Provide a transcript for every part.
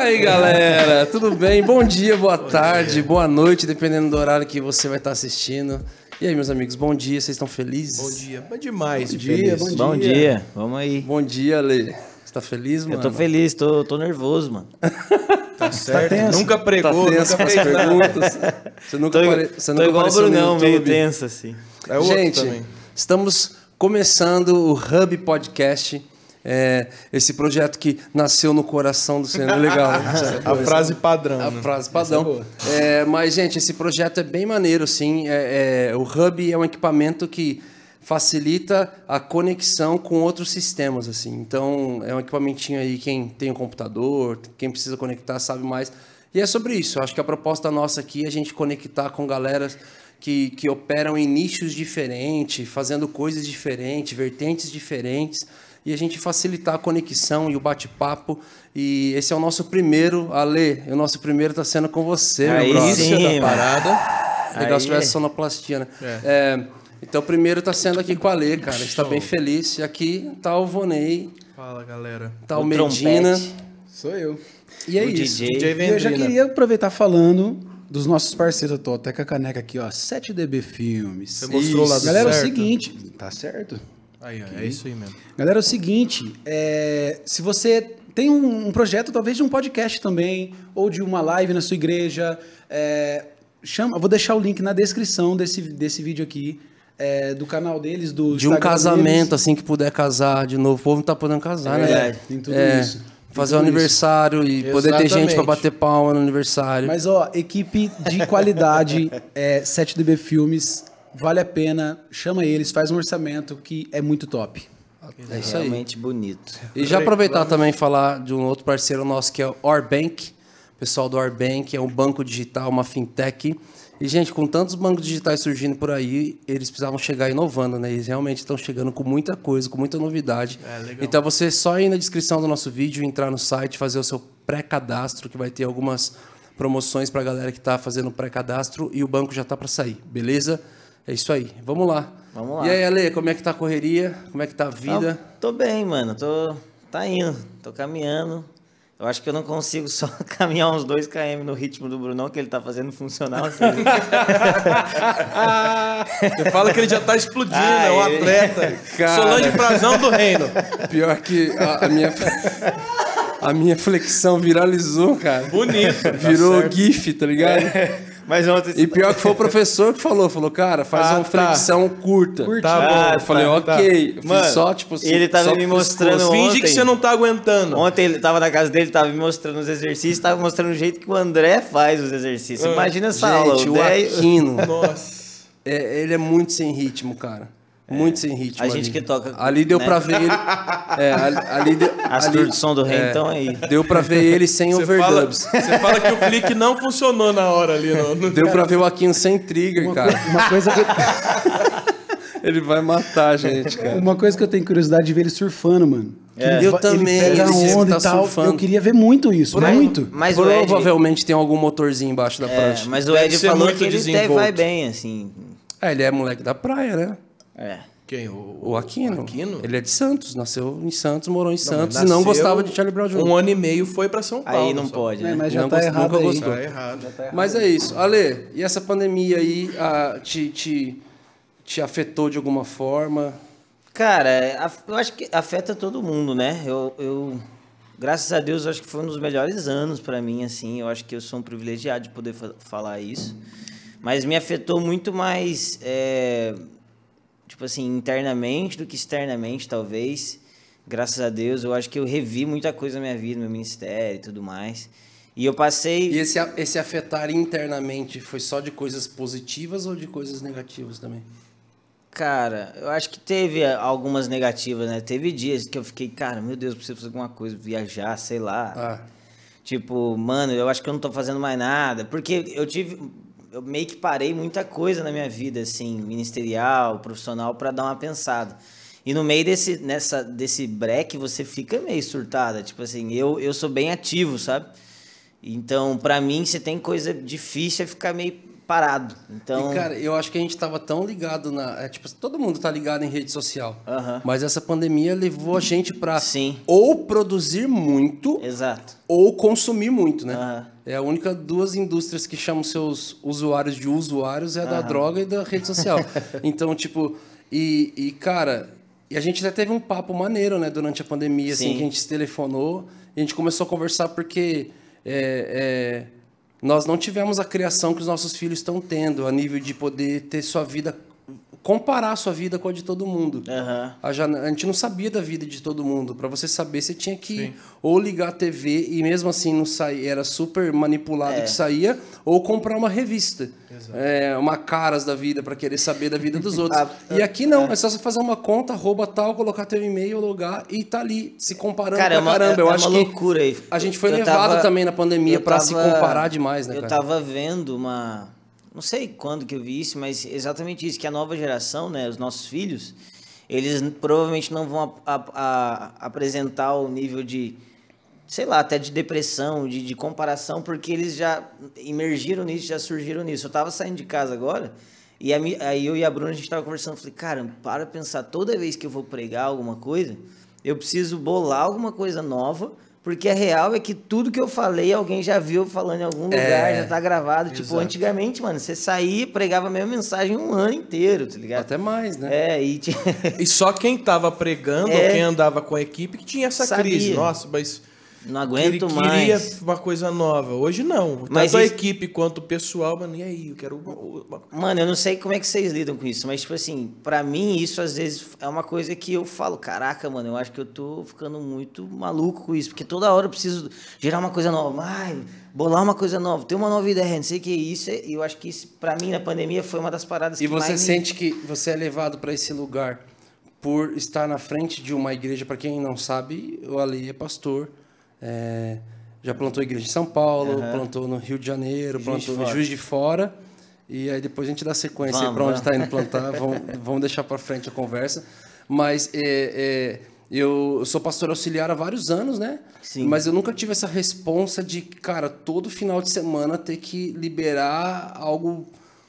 aí, galera? Tudo bem? Bom dia, boa tarde, boa noite, dependendo do horário que você vai estar assistindo. E aí, meus amigos, bom dia, vocês estão felizes? Bom dia, mas demais. Bom dia, bom dia. Bom dia, vamos aí. Bom dia, Lê. Você tá feliz, mano? Eu tô feliz, tô, tô nervoso, mano. Tá certo. tenso? nunca Tá pregou, tenso nunca as fez perguntas. Você nunca, Tô, apare... você tô nunca igual o apareceu no Brunão, meio tenso, assim. É outro Gente, também. estamos começando o Hub Podcast. É, esse projeto que nasceu no coração do Senhor. Legal. né? A frase padrão. A né? frase padrão. É, mas, gente, esse projeto é bem maneiro, sim. É, é, o Hub é um equipamento que facilita a conexão com outros sistemas, assim. Então, é um equipamentinho aí, quem tem um computador, quem precisa conectar sabe mais. E é sobre isso. Eu acho que a proposta nossa aqui é a gente conectar com galera que, que operam em nichos diferentes, fazendo coisas diferentes, vertentes diferentes, e a gente facilitar a conexão e o bate-papo. E esse é o nosso primeiro, Ale, o nosso primeiro está sendo com você, Aí meu brother. sim, da mano. parada. Legal Aí se tivesse é. sonoplastia, né? É, então, o primeiro está sendo aqui com a Ale, cara. A gente está bem feliz. E aqui tá o Vonei, Fala, galera. tá o, O Medina. trompete. Sou eu. E é O isso. DJ. DJ E eu já queria aproveitar falando dos nossos parceiros. Eu tô até com a caneca aqui, ó. 7DB Filmes. Você mostrou lá do Galera, é o certo? seguinte. Tá certo. Aí, ó, é isso aí mesmo. Galera, é o seguinte, é, se você tem um, um projeto, talvez de um podcast também, ou de uma live na sua igreja, é, chama, eu vou deixar o link na descrição desse, desse vídeo aqui, é, do canal deles, do De um Instagram casamento, deles. assim, que puder casar de novo. O povo não tá podendo casar, É né? verdade. Tem tudo É, isso. Fazer o isso. aniversário e poder ter gente Exatamente. para bater palma no aniversário. Mas, ó, equipe de qualidade, é, 7DB Filmes, vale a pena, chama eles, faz um orçamento que é muito top. é isso aí. Realmente bonito. E já aproveitar também e falar de um outro parceiro nosso que é o Orbank. O pessoal do Orbank é um banco digital, uma fintech. E, gente, com tantos bancos digitais surgindo por aí, eles precisavam chegar inovando, né? Eles realmente estão chegando com muita coisa, com muita novidade. É, legal. Então, você só ir na descrição do nosso vídeo, entrar no site, fazer o seu pré-cadastro, que vai ter algumas promoções para a galera que está fazendo pré-cadastro e o banco já está para sair, beleza? É isso aí. Vamos lá. Vamos lá. E aí, Ale, como é que tá a correria? Como é que tá a vida? Ah, tô bem, mano. Tô. Tá indo. Tô caminhando. Eu acho que eu não consigo só caminhar uns 2 km no ritmo do Brunão, que ele tá fazendo funcional. Assim. Você fala que ele já tá explodindo, Ah, é um atleta. Cara. Solange Frazão do Reino. Pior que a, a minha a minha flexão viralizou, cara. Bonito. tá Virou certo. GIF, tá ligado? Mas ontem. E pior que foi o professor que falou, falou, cara, faz Ah, uma tá. flexão curta. Tá bom. Ah, Eu falei, tá, ok. Eu fiz Mano, só, tipo assim, ele tava me mostrando pescoço. Finge que ontem- você não tá aguentando. Ontem ele tava na casa dele, tava me mostrando os exercícios, tava mostrando o jeito que o André faz os exercícios. Imagina essa aula. Gente, o André- Aquino, Nossa. é, ele é muito sem ritmo, cara. Muito sem ritmo. A gente ali. que toca, Ali deu né? pra ver ele. É, ali, ali deu- As ali- de som do rei, é, então aí. Deu pra ver ele sem fala, overdubs. você fala que o clique não funcionou na hora ali. No, no- Deu pra ver o Aquino sem trigger, Uma, cara. uma coisa que, Ele vai matar a gente, cara. uma coisa que eu tenho curiosidade de ver ele surfando, mano. Que É. Eu também, Ele pega ele onda tá e tal. surfando. Eu queria ver muito isso, Mas- muito. Mas o Ed, Provavelmente tem algum motorzinho embaixo da é, prancha. mas o Ed falou que ele até vai bem, assim. É, ele é moleque da praia, né? É. Quem? O, O Aquino. Aquino? Ele é de Santos, nasceu em Santos, morou em Santos e não gostava de Charlie Brown Jr. Um ano e meio foi pra São Paulo. Aí não só. pode, É, né? mas já Não tá gost- errado nunca aí. gostou. Tá errado. Mas é isso. Ale, e essa pandemia aí ah, te, te, te afetou de alguma forma? Cara, eu acho que afeta todo mundo, né? Eu, eu graças a Deus, eu acho que foi um dos melhores anos pra mim, assim. Eu acho que eu sou um privilegiado de poder fa- falar isso. Mas me afetou muito mais, é, tipo assim, internamente do que externamente, talvez. Graças a Deus, eu acho que eu revi muita coisa na minha vida, no meu ministério e tudo mais. E eu passei. E esse, esse afetar internamente foi só de coisas positivas ou de coisas negativas também? Cara, eu acho que teve algumas negativas, né? Teve dias que eu fiquei, cara, meu Deus, preciso fazer alguma coisa, viajar, sei lá. Ah, Tipo, mano, eu acho que eu não tô fazendo mais nada. Porque eu tive. Eu meio que parei muita coisa na minha vida, assim, ministerial, profissional, pra dar uma pensada. E no meio desse, nessa, desse break, você fica meio surtada. Tipo assim, eu, eu sou bem ativo, sabe? Então, pra mim, se tem coisa difícil, é ficar meio parado. Então, E, cara, eu acho que a gente tava tão ligado na. é, tipo, todo mundo tá ligado em rede social. Mas essa pandemia levou a gente pra Sim. ou produzir muito exato. ou consumir muito, né? É a única duas indústrias que chamam seus usuários de usuários é a da droga e da rede social. então, tipo, e, e, cara, e a gente até teve um papo maneiro, né, durante a pandemia, assim, Sim. que a gente se telefonou e a gente começou a conversar porque é, é, nós não tivemos a criação que os nossos filhos estão tendo, a nível de poder ter sua vida, comparar sua vida com a de todo mundo. Aham. A, a gente não sabia da vida de todo mundo. Para você saber, você tinha que ou ligar a TV e mesmo assim não saía, era super manipulado É. que saía, ou comprar uma revista, é, uma caras da vida para querer saber da vida dos outros. Ah, e aqui não, é. só você fazer uma conta, arroba tal, colocar teu e-mail, logar e tá ali se comparando Cara, é pra uma, caramba. é, Eu é acho uma que loucura aí. a gente foi Eu levado tava- também na pandemia pra se comparar demais, né, Eu cara? tava vendo uma. Não sei quando que eu vi isso, mas exatamente isso, que a nova geração, né, os nossos filhos, eles provavelmente não vão a- a- a- apresentar o nível de, sei lá, até de depressão, de, de comparação, porque eles já emergiram nisso, já surgiram nisso. Eu tava saindo de casa agora, e aí eu e a Bruna, a gente tava conversando, falei, cara, para pensar, toda vez que eu vou pregar alguma coisa, eu preciso bolar alguma coisa nova, porque a real é que tudo que eu falei, alguém já viu falando em algum lugar, já tá gravado. Tipo, exato. antigamente, mano, você saía e pregava a mesma mensagem um ano inteiro, tá ligado? Até mais, né? É, e. E só quem tava pregando, É. ou quem andava com a equipe, que tinha essa Sabia. crise. Nossa, mas. Não aguento ele mais. queria uma coisa nova. Hoje não. Mas Tanto a isso- equipe quanto o pessoal, mano, e aí? Eu quero Mano, eu não sei como é que vocês lidam com isso, mas, tipo assim, pra mim, isso às vezes é uma coisa que eu falo, caraca, mano, eu acho que eu tô ficando muito maluco com isso, porque toda hora eu preciso gerar uma coisa nova, ai, bolar uma coisa nova, ter uma nova ideia, não sei o que, isso, é- e eu acho que isso, pra mim, na pandemia, foi uma das paradas E que você mais me- sente que você é levado para esse lugar por estar na frente de uma igreja. Para quem não sabe, o Ali é pastor. É, já plantou igreja em São Paulo, plantou no Rio de Janeiro, Juiz de plantou em Fora. Juiz de Fora. E aí depois a gente dá sequência para onde está indo plantar. vamos, vamos deixar para frente a conversa. Mas é, é, eu sou pastor auxiliar há vários anos, né? Sim. Mas eu nunca tive essa responsa de, cara, todo final de semana ter que liberar algo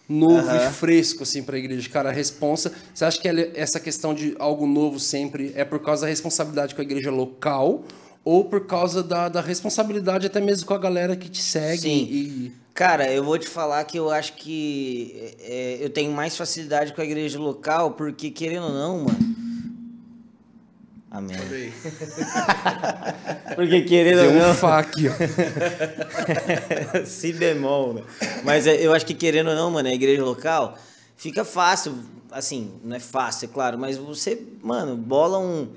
novo e fresco assim para a igreja. Cara, a responsa, você acha que essa questão de algo novo sempre é por causa da responsabilidade com a igreja local ou por causa da, da responsabilidade até mesmo com a galera que te segue Sim. e Cara, eu vou te falar que eu acho que é, eu tenho mais facilidade com a igreja local, porque querendo ou não, mano. Amém. porque querendo ou não. um fá aqui, ó. si bemol, né? Mas é, eu acho que querendo ou não, mano, a igreja local fica fácil, assim, não é fácil, é claro, mas você, mano, bola um.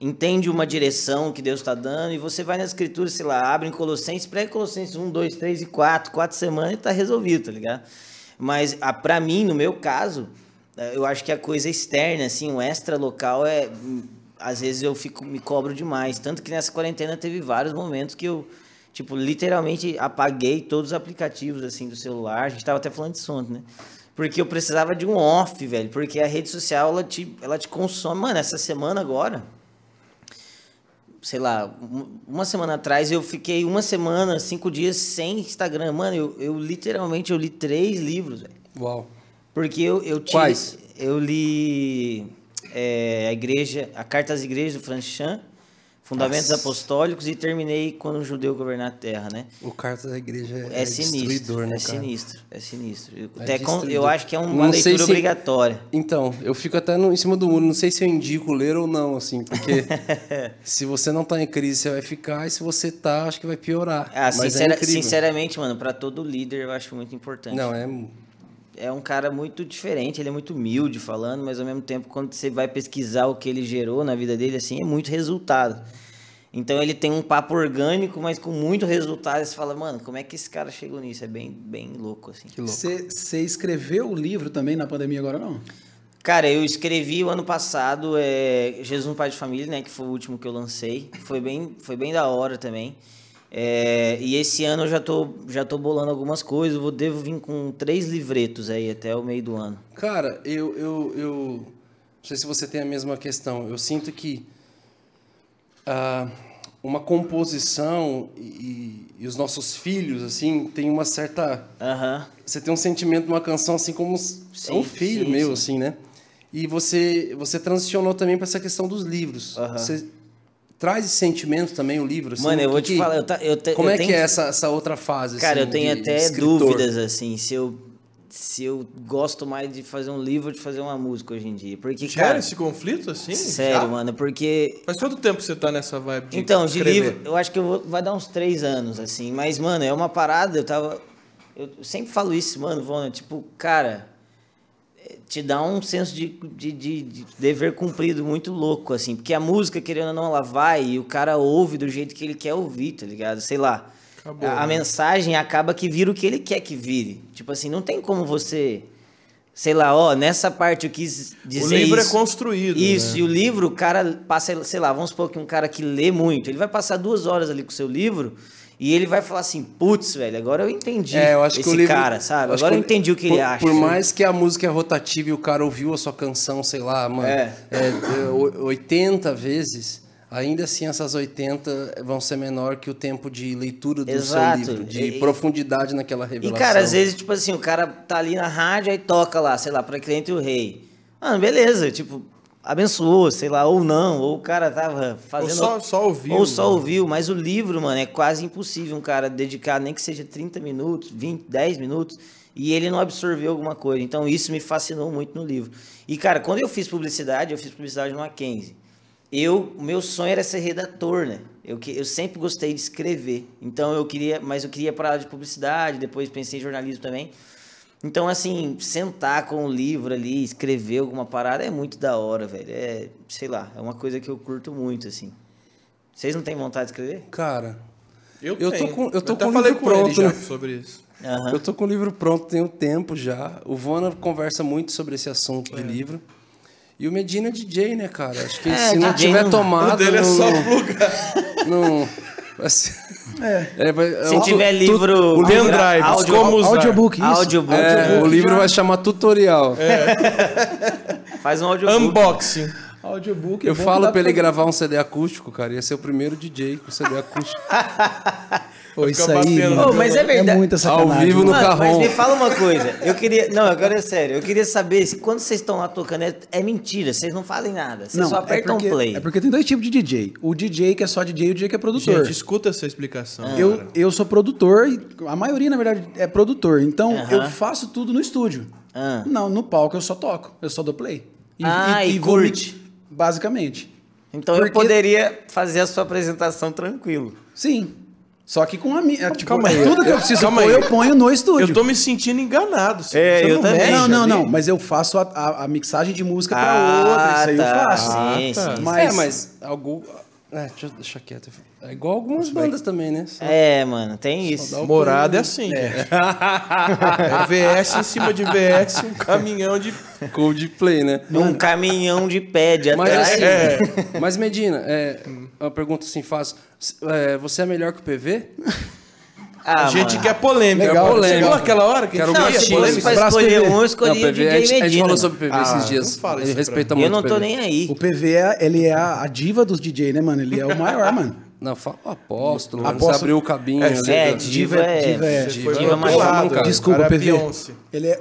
Entende uma direção que Deus está dando e você vai nas escrituras, sei lá, abre em Colossenses, prega Colossenses 1, 2, 3 e 4, quatro semanas e tá resolvido, tá ligado? Mas a, pra mim, no meu caso, eh, eu acho que a coisa externa, assim, o extra local é. hum, Às vezes eu fico, me cobro demais. Tanto que nessa quarentena teve vários momentos que eu, tipo, literalmente apaguei todos os aplicativos, assim, do celular. A gente tava até falando disso ontem, né? Porque eu precisava de um off, velho. Porque a rede social, ela te, ela te consome. Mano, essa semana agora, sei lá, um- uma semana atrás eu fiquei uma semana, cinco dias sem Instagram. Mano, eu, eu literalmente eu li três livros, velho. Uau. Porque eu, eu tive, Quais? Eu li é, a igreja, a Carta às Igrejas do Francis Chan, Fundamentos Nossa. Apostólicos e terminei quando o judeu governar a terra, né? O carta da igreja é, É, é sinistro, né, é cara? sinistro, é sinistro. Eu, É até com- eu acho que é uma Não leitura se- obrigatória. Então, eu fico até no, em cima do muro. Não sei se eu indico ler ou não, assim, porque se você não tá em crise, você vai ficar, e se você tá, acho que vai piorar. Ah, Mas sincera- é sinceramente, mano, pra todo líder eu acho muito importante. Não, é. É um cara muito diferente, ele é muito humilde falando, mas ao mesmo tempo, quando você vai pesquisar o que ele gerou na vida dele, assim, é muito resultado. Então ele tem um papo orgânico, mas com muito resultado. E você fala, mano, como é que esse cara chegou nisso? É bem, bem louco, assim. Você escreveu o livro também na pandemia agora, não? Cara, eu escrevi o ano passado é, Jesus um Pai de Família, né? Que foi o último que eu lancei. Foi bem, foi bem da hora também. É, e esse ano eu já tô, já tô bolando algumas coisas. Vou, devo vir com três livretos aí até o meio do ano. Cara, eu, eu, eu. Não sei se você tem a mesma questão. Eu sinto que. ah, uma composição e, e os nossos filhos, assim, tem uma certa. Aham. Você tem um sentimento de uma canção assim como é um Sim, filho sim, meu, sim. assim, né? E você, você transicionou também para essa questão dos livros. Aham. Você traz esse sentimento também, o livro? Assim, Mano, eu que vou te que- falar, eu, ta- eu te- Como eu é tenho que é essa, essa outra fase? Cara, assim, eu tenho de- até de dúvidas, assim, se eu, se eu gosto mais de fazer um livro ou de fazer uma música hoje em dia. Porque, Gera cara, esse conflito, assim? sério, Já? mano, porque Faz todo tempo que você tá nessa vibe de Então, de escrever. livro, eu acho que eu vou, vai dar uns três anos, assim. Mas, mano, é uma parada, eu tava. Eu sempre falo isso, mano, Vona, tipo, cara, é, te dá um senso de, de, de- de dever cumprido muito louco, assim. Porque a música, querendo ou não, ela vai e o cara ouve do jeito que ele quer ouvir, tá ligado? Sei lá. Acabou, a, a né? mensagem acaba que vira o que ele quer que vire. Tipo assim, não tem como você. Sei lá, ó, nessa parte eu quis dizer O livro isso. é construído. Isso, né? e o livro, o cara passa, sei lá, vamos supor que um cara que lê muito, ele vai passar duas horas ali com o seu livro e ele vai falar assim, putz, velho, agora eu entendi É, eu acho esse que o livro, cara, sabe? acho Agora eu entendi o que por, ele acha. Por mais que a música é rotativa e o cara ouviu a sua canção, sei lá, mano, É. é, é, o- 80 vezes, ainda assim essas 80 vão ser menor que o tempo de leitura do Exato. seu livro, de E- profundidade naquela E, revelação. cara, às vezes, tipo assim, o cara tá ali na rádio aí toca lá, sei lá, pra cliente o rei. Mano, beleza, tipo, abençoou, sei lá, ou não, ou o cara tava fazendo. só- só ouviu, Ou só né? ouviu, mas o livro, mano, é quase impossível um cara dedicar, nem que seja 30 minutos, 20, 10 minutos, e ele não absorveu alguma coisa. Então isso me fascinou muito no livro. E, cara, quando eu fiz publicidade, eu fiz publicidade no Mackenzie. Eu, o meu sonho era ser redator, né? Eu, eu sempre gostei de escrever. Então eu queria, mas eu queria para de publicidade, depois pensei em jornalismo também. Então, assim, sentar com o livro ali, escrever alguma parada é muito da hora, velho. É, sei lá, é uma coisa que eu curto muito, assim. Vocês não têm vontade de escrever? Cara, Eu, Eu tô tenho. com- eu tô até com o falei livro com ele pronto, já né? sobre isso. Aham. eu tô com o livro pronto tem um tempo já. O Vona conversa muito sobre esse assunto de É. livro. E o Medina é DJ, né, cara? Acho que É, se não tiver não- tomado... o dele é não- só plugar. Não. É, vai- Se é, tiver tu- livro... o pendrive, áudio, como usar. Audiobook, isso. Audiobook. é, o livro vai chamar tutorial. Faz um audiobook. Unboxing. Audiobook. é Eu falo pra ele pra- gravar um CD acústico, cara. Ia ser o primeiro DJ com CD acústico. Pô, isso aí, mas é verdade. muita sacanagem. Ao vivo no mano. Mano, mas me fala uma coisa. Eu queria. Não, agora é sério. Eu queria saber se quando vocês estão lá tocando é, é mentira. Vocês não fazem nada. Vocês só apertam é porque, play. É porque tem dois tipos de DJ. O DJ que é só DJ e o DJ que é produtor. Gente, escuta essa explicação. eu, eu sou produtor, e a maioria, na verdade, é produtor. Então, Aham. eu faço tudo no estúdio. Ah. Não, no palco eu só toco. Eu só dou play. Ah, e me- curte. Basicamente. Então eu Porque- poderia fazer a sua apresentação tranquilo. Sim. Só que com a minha. Tipo, calma aí. Tudo que eu preciso Calma pôr, aí. eu ponho no estúdio. Eu tô me sentindo enganado. Você, É, você eu não também. mexe Não, não, não. Mas eu faço a, a- a mixagem de música pra Ah, outra. Isso aí tá. eu faço. Sim, tá. sim. Mas- É, mas algum... É, deixa eu deixar quieto. É igual algumas bandas também, né? Só- É, mano, tem isso. Morada é assim. É. VS em cima de VS, um caminhão de. Coldplay, né? Um caminhão de pé Mas, atrás. assim, mas Medina, é, uma pergunta assim fácil. É, você é melhor que o PV? Ah, a gente mano. quer polêmica. Legal, legal. chegou aquela hora que a gente Quero Não, polêmica? pra escolher PV. um, eu Não, escolhi PV, a gente, a gente Medina. falou sobre PV Ah, esses dias. Ele respeita muito Eu não o tô PV. nem aí. O PV, é, ele é a, a diva dos DJ, né, mano? Ele é o maior, mano. Não, fala o apóstolo. mano. Apóstolo. Você abriu o cabinho. É, ali, É, da- diva é... diva é- Diva, é pro mais cara. Desculpa, é PV. Ele é.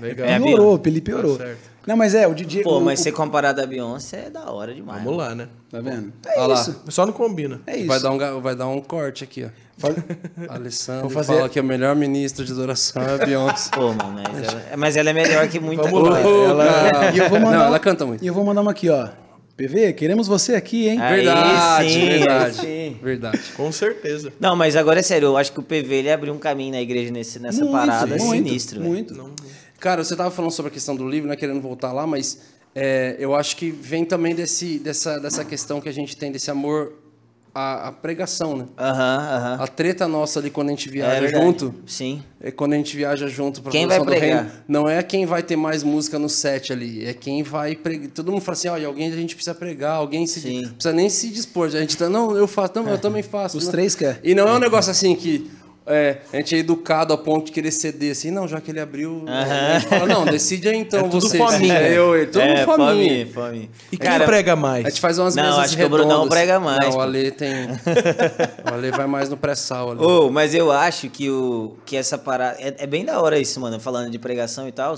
Legal. É, piorou, ele piorou. Tá certo. Não, mas é, o DJ. Pô, o, mas o- ser comparado a Beyoncé é da hora demais. Vamos lá, né? Tá vendo? Olha É lá. isso. Só não combina. É isso. Vai dar, um, ga- vai dar um corte aqui, ó. Faz- Alessandro fazer- fala que a melhor ministra de adoração é a Beyoncé. Pô, mano, mas ela, mas ela é melhor que muita Vamos lá. coisa. Ô, Ela-. E eu vou mandar Não, ela canta muito. E eu vou mandar uma aqui, ó. PV, queremos você aqui, hein? Aí Verdade, sim, verdade. sim. Verdade. Com certeza. Não, mas agora é sério, eu acho que o PV ele abriu um caminho na igreja nesse, nessa Muito, parada muito, sinistro. Muito. Cara, você tava falando sobre a questão do livro, né? Querendo voltar lá, mas é, eu acho que vem também desse, dessa, dessa questão que a gente tem, desse amor à, à pregação, né? Aham, aham. A treta nossa ali quando a gente É viaja verdade. junto. Sim. É quando a gente viaja junto pra Quem vai do pregar? reino, não é quem vai ter mais música no set ali, é quem vai pregar. Todo mundo fala assim, olha, alguém a gente precisa pregar, alguém se Sim. precisa nem se dispor. A gente tá, não, eu faço, não, eu também faço. Os Não. três quer. E não é um negócio assim que É, a gente é educado a ponto de querer ceder assim, não, já que ele abriu. A gente fala, não, decide aí então É tudo você. fominha. É, eu, eu, todo é, fominha. fominha. E quem prega mais? A gente faz umas Não, mesas acho que o Brunão redondas. prega mais, Não, pô. o Ale tem. o Ale vai mais no pré-sal ali. Ô, mas eu acho que, o, que essa parada. É, é bem da hora isso, mano, falando de pregação e tal.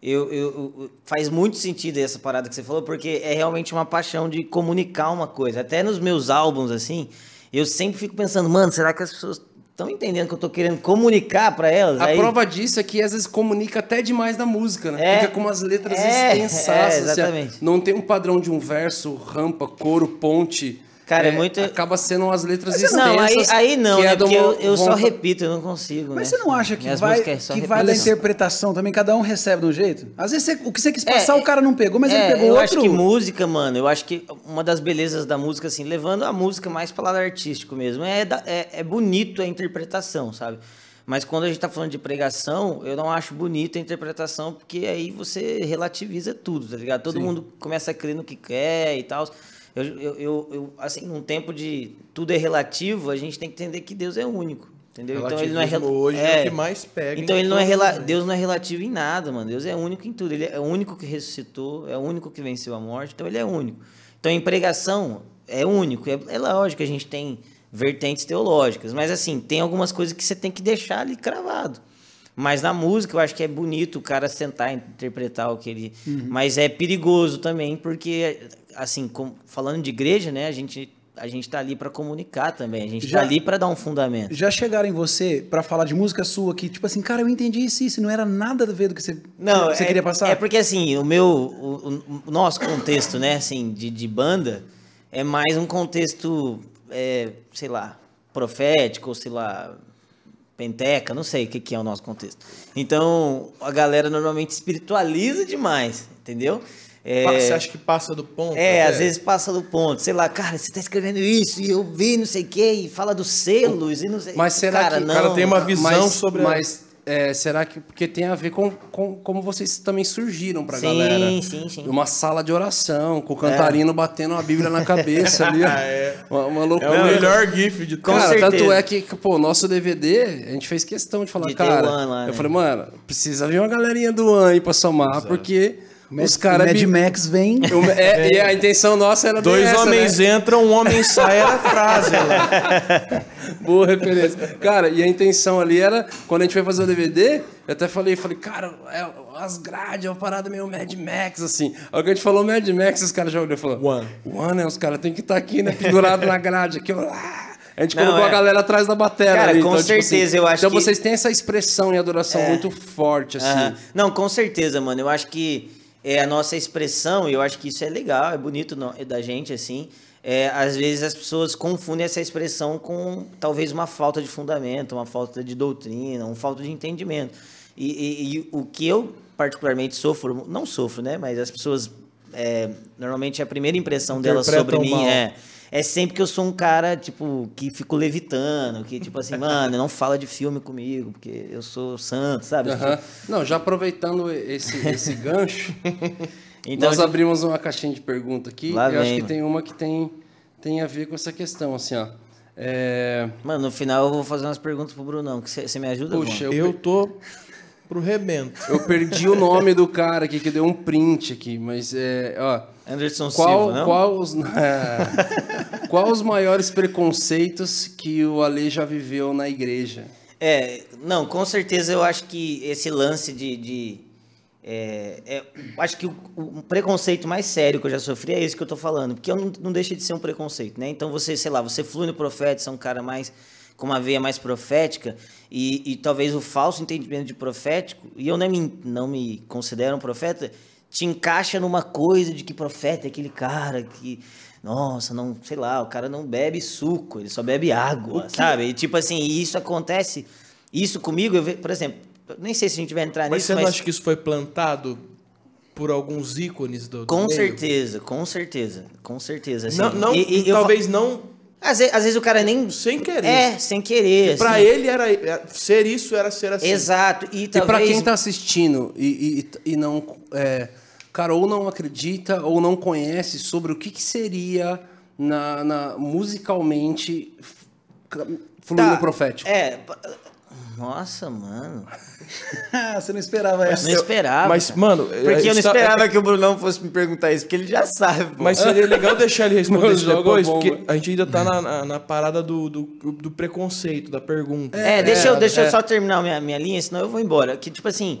Eu, eu, eu- faz muito sentido essa parada que você falou, porque é realmente uma paixão de comunicar uma coisa. Até nos meus álbuns, assim, eu sempre fico pensando, mano, será que as pessoas estão entendendo que eu tô querendo comunicar pra elas? A Aí- prova disso é que às vezes comunica até demais na música, né? É. Fica com umas letras É, extensas. é, assim, exatamente. não tem um padrão de um verso, rampa, coro, ponte. Cara, é muito- Acaba sendo umas letras Mas extensas. não, aí, aí não, que né? é de Porque eu, eu só vontade- repito, eu não consigo, Mas né? você não acha que Minhas vai, é só que vai da interpretação também? Cada um recebe de um jeito? Às vezes você- o que você quis passar, É, o cara não pegou, mas é, ele pegou eu outro. acho que música, mano, eu acho que uma das belezas da música, assim, levando a música mais para lado artístico mesmo, é, da- é, é bonito a interpretação, sabe? Mas quando a gente tá falando de pregação, eu não acho bonito a interpretação, porque aí você relativiza tudo, tá ligado? Todo mundo começa a crer no que quer e tal. Eu, eu, eu, eu, assim, num tempo de tudo é relativo, a gente tem que entender que Deus é único. Entendeu? Então ele não é hoje é o que mais pega Então ele não é rela... Deus não é relativo em nada, mano. Deus é único em tudo. Ele é o único que ressuscitou, é o único que venceu a morte, então ele é único. Então em pregação é único. É, é lógico que a gente tem vertentes teológicas, mas assim, tem algumas coisas que você tem que deixar ali cravado. Mas na música eu acho que é bonito o cara sentar e interpretar o que ele. Mas é perigoso também, porque, assim, com- falando de igreja, né, a gente, a gente tá ali para comunicar também. A gente Já- tá ali para dar um fundamento. Já chegaram em você pra falar de música sua que, tipo assim, cara, eu entendi isso, isso, não era nada a ver do que você, Não, que você é, queria passar? É porque assim, o meu, o, o- nosso contexto, né, assim, de, de banda é mais um contexto, é, sei lá, profético, sei lá, penteca, não sei o que, que é o nosso contexto. Então, a galera normalmente espiritualiza demais, entendeu? É, Você acha que passa do ponto? é, até? às vezes passa do ponto. Sei lá, cara, você tá escrevendo isso e eu vi não sei o quê, e fala dos selos e não sei Mas será cara, que- não, cara tem uma visão mas, sobre Mas é, será que. Porque tem a ver com, com como vocês também surgiram pra Sim, galera. sim, sim. Uma sala de oração, com o cantarino batendo a Bíblia na cabeça ali. É. Uma, uma É loucura. o melhor gif de todos. Cara, tanto é que, pô, nosso DVD, a gente fez questão de falar, De cara. o One lá, eu né? falei, mano, precisa vir uma galerinha do One aí pra somar, porque Mad- os caras. Mad Max vem. O- é, e a intenção nossa era Dois essa, homens né? entram, um homem sai, era a frase lá. Boa referência. Cara, e a intenção ali era, quando a gente foi fazer o DVD, eu até falei, falei, cara, é, as grades, é uma parada meio Mad Max, assim. Aí que a gente falou Mad Max, os caras já olharam e falaram, One. One, né? Os caras têm que estar aqui, né? Pendurado na grade aqui, ó. Ah! A gente Não, colocou é. a galera atrás da bateria. Cara, ali, com então, tipo assim, certeza, eu acho Então que- É. vocês têm essa expressão e adoração muito forte, assim. Não, com certeza, mano. Eu acho que é a nossa expressão, e eu acho que isso é legal, é bonito no- da gente, assim. É, às vezes as pessoas confundem essa expressão com talvez uma falta de fundamento, uma falta de doutrina, uma falta de entendimento. E, e- e o que eu particularmente sofro, não sofro, né? Mas as pessoas, é, normalmente a primeira impressão delas sobre Interpretam mim mal. é é sempre que eu sou um cara, tipo, que fico levitando, que, tipo assim, mano, não fala de filme comigo, porque eu sou santo, sabe? Aham. Não, já aproveitando esse, esse gancho, Então, nós tipo, abrimos uma caixinha de pergunta aqui. Lá eu acho vem, que mano. tem uma que tem, tem a ver com essa questão, assim, ó. É, Mano, no final eu vou fazer umas perguntas pro Brunão. que Você me ajuda, Puxa, eu, Eu tô pro rebento. eu perdi o nome do cara aqui, que deu um print aqui, mas é, ó. Anderson Qual, Silva, não? qual, os, é, qual os maiores preconceitos que o Ale já viveu na igreja? É, não, com certeza eu acho que esse lance de... de é, é, acho que o, o preconceito mais sério que eu já sofri é esse que eu tô falando, porque eu não, não deixa de ser um preconceito, né? Então você, sei lá, você flui no profeta, você é um cara mais com uma veia mais profética e, e talvez o falso entendimento de profético, e eu não me, não me considero um profeta, te encaixa numa coisa de que profeta é aquele cara que, nossa, não, sei lá, o cara não bebe suco, ele só bebe água, sabe? E tipo assim, e isso acontece, isso comigo, eu ve, por exemplo, eu nem sei se a gente vai entrar Mas nisso, você não mas acha que isso foi plantado por alguns ícones do, do com meio? certeza, com certeza, com certeza. Assim, Não, não, E- e eu talvez fa- não às vezes, às vezes o cara nem... sem querer. É, sem querer. Pra assim. ele era, era- ser isso era ser assim. Exato. E, E pra talvez... quem tá assistindo e, e, e não. É, cara, ou não acredita ou não conhece sobre o que, que seria na, na- musicalmente f- ca- fluir Tá, profético? É. Nossa, mano. Você não esperava essa. Não esperava. Mas, cara. mano... Porque eu não esperava que o Brunão fosse me perguntar isso, porque ele já sabe. pô. Mas seria legal deixar ele responder isso depois, porque a gente ainda tá na, na, na parada do, do, do preconceito, da pergunta. É, deixa, eu, deixa eu é. só terminar minha, minha linha, senão eu vou embora. Que, tipo assim,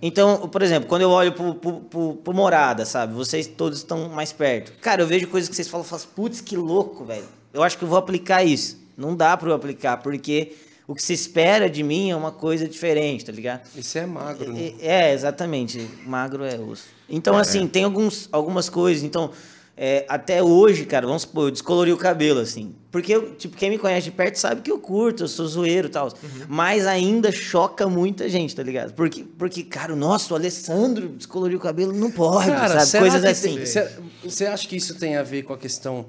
então, por exemplo, quando eu olho pro, pro, pro- pro Morada, sabe? Vocês todos estão mais perto. Cara, eu vejo coisas que vocês falam, eu falo, putz, que louco, velho. Eu acho que eu vou aplicar isso. Não dá pra eu aplicar, porque o que se espera de mim é uma coisa diferente, tá ligado? Isso é magro, né? É, é, exatamente. Magro é osso. Então, assim, tem alguns, algumas coisas. Então, é, até hoje, cara, vamos supor, eu descolori o cabelo, assim. Porque, eu, tipo, quem me conhece de perto sabe que eu curto, eu sou zoeiro e tal. Mas ainda choca muita gente, tá ligado? Porque, porque cara, nossa, o Alessandro descoloriu o cabelo, não pode, Cara, sabe? Coisas assim. Você acha que isso tem a ver com a questão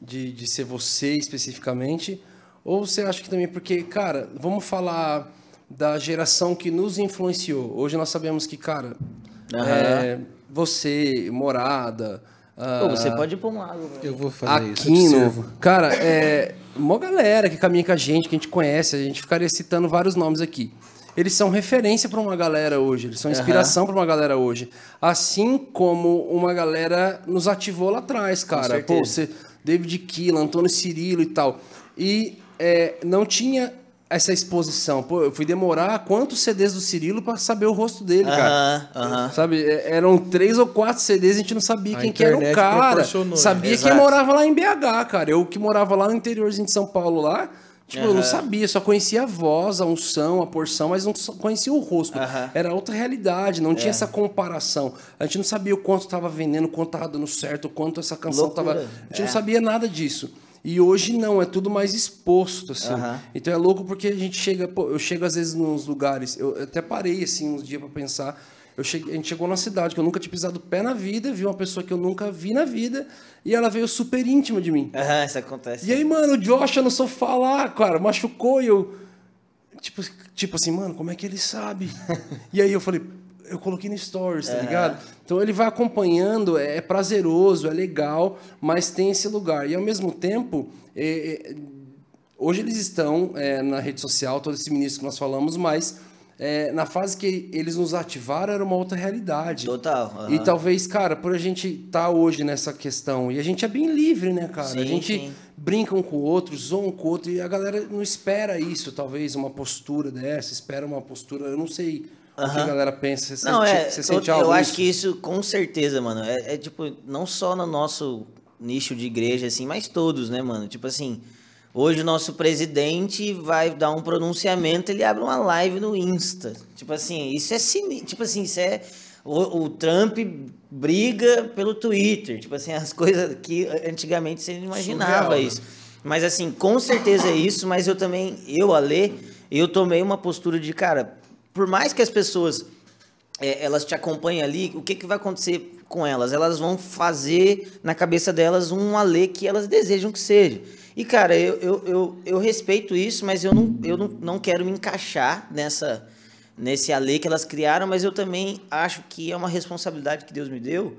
de, de ser você especificamente? Ou você acha que também, porque, cara, vamos falar da geração que nos influenciou. Hoje nós sabemos que, cara, Aham. é, você, Morada, Pô, você pode ir pra um lado, velho. Eu vou fazer isso. Aquino, sirvo. cara, é uma galera que caminha com a gente, que a gente conhece, a gente ficaria citando vários nomes aqui. Eles são referência para uma galera hoje, eles são inspiração para uma galera hoje. Assim como uma galera nos ativou lá atrás, cara. Pô, você, David Keelan, Antônio Cirilo e tal. E é, não tinha essa exposição. Pô, eu fui demorar quantos CDs do Cirilo para saber o rosto dele, cara. Aham, aham. Sabe, é- eram três ou quatro CDs, a gente não sabia A quem que era o cara. né? Sabia Exato. quem morava lá em BH, cara. Eu que morava lá no interiorzinho de São Paulo lá, tipo, eu não sabia, só conhecia a voz, a unção, a porção, mas não só conhecia o rosto. Era outra realidade, não tinha É. essa comparação. A gente não sabia o quanto estava vendendo, o quanto estava dando certo, o quanto essa canção estava. A gente É. não sabia nada disso. E hoje não, é tudo mais exposto, assim. Aham. Então é louco porque a gente chega, pô, eu chego às vezes nos lugares, eu até parei assim uns dias pra pensar. Eu cheguei, a gente chegou numa cidade que eu nunca tinha pisado o pé na vida, vi uma pessoa que eu nunca vi na vida, e ela veio super íntima de mim. Aham, isso acontece. E aí, mano, o Josh no sofá lá, cara, machucou e eu. Tipo, tipo assim, mano, como é que ele sabe? e aí eu falei, eu coloquei no Stories, tá ligado? Então ele vai acompanhando, é, é prazeroso, é legal, mas tem esse lugar. E ao mesmo tempo, é, é, hoje eles estão é, na rede social, todo esse ministro que nós falamos, mas é, na fase que eles nos ativaram era uma outra realidade. Total, aham. E talvez, cara, por a gente estar hoje nessa questão, e a gente é bem livre, né, cara? a Sim, gente sim. brinca um com o outro, zoa um com o outro, e a galera não espera isso, talvez, uma postura dessa, espera uma postura, eu não sei o que a galera pensa. Você Não, sente, é. você sente algo eu acho nisso? que isso, com certeza, mano. É, é, tipo, não só no nosso nicho de igreja, assim, mas todos, né, mano? Tipo assim, hoje o nosso presidente vai dar um pronunciamento, ele abre uma live no Insta. Tipo assim, isso é sinistro. Tipo assim, isso é. O, o Trump briga pelo Twitter. Tipo assim, as coisas que antigamente você não imaginava Surreal, né? isso. Mas assim, com certeza é isso, mas eu também, eu, Alê, eu tomei uma postura de, cara, por mais que as pessoas é, elas te acompanhem ali, o que, que vai acontecer com elas? Elas vão fazer na cabeça delas um Alê que elas desejam que seja. E, cara, eu, eu, eu, eu respeito isso, mas eu, não, eu não, não quero me encaixar nessa nesse Alê que elas criaram, mas eu também acho que é uma responsabilidade que Deus me deu.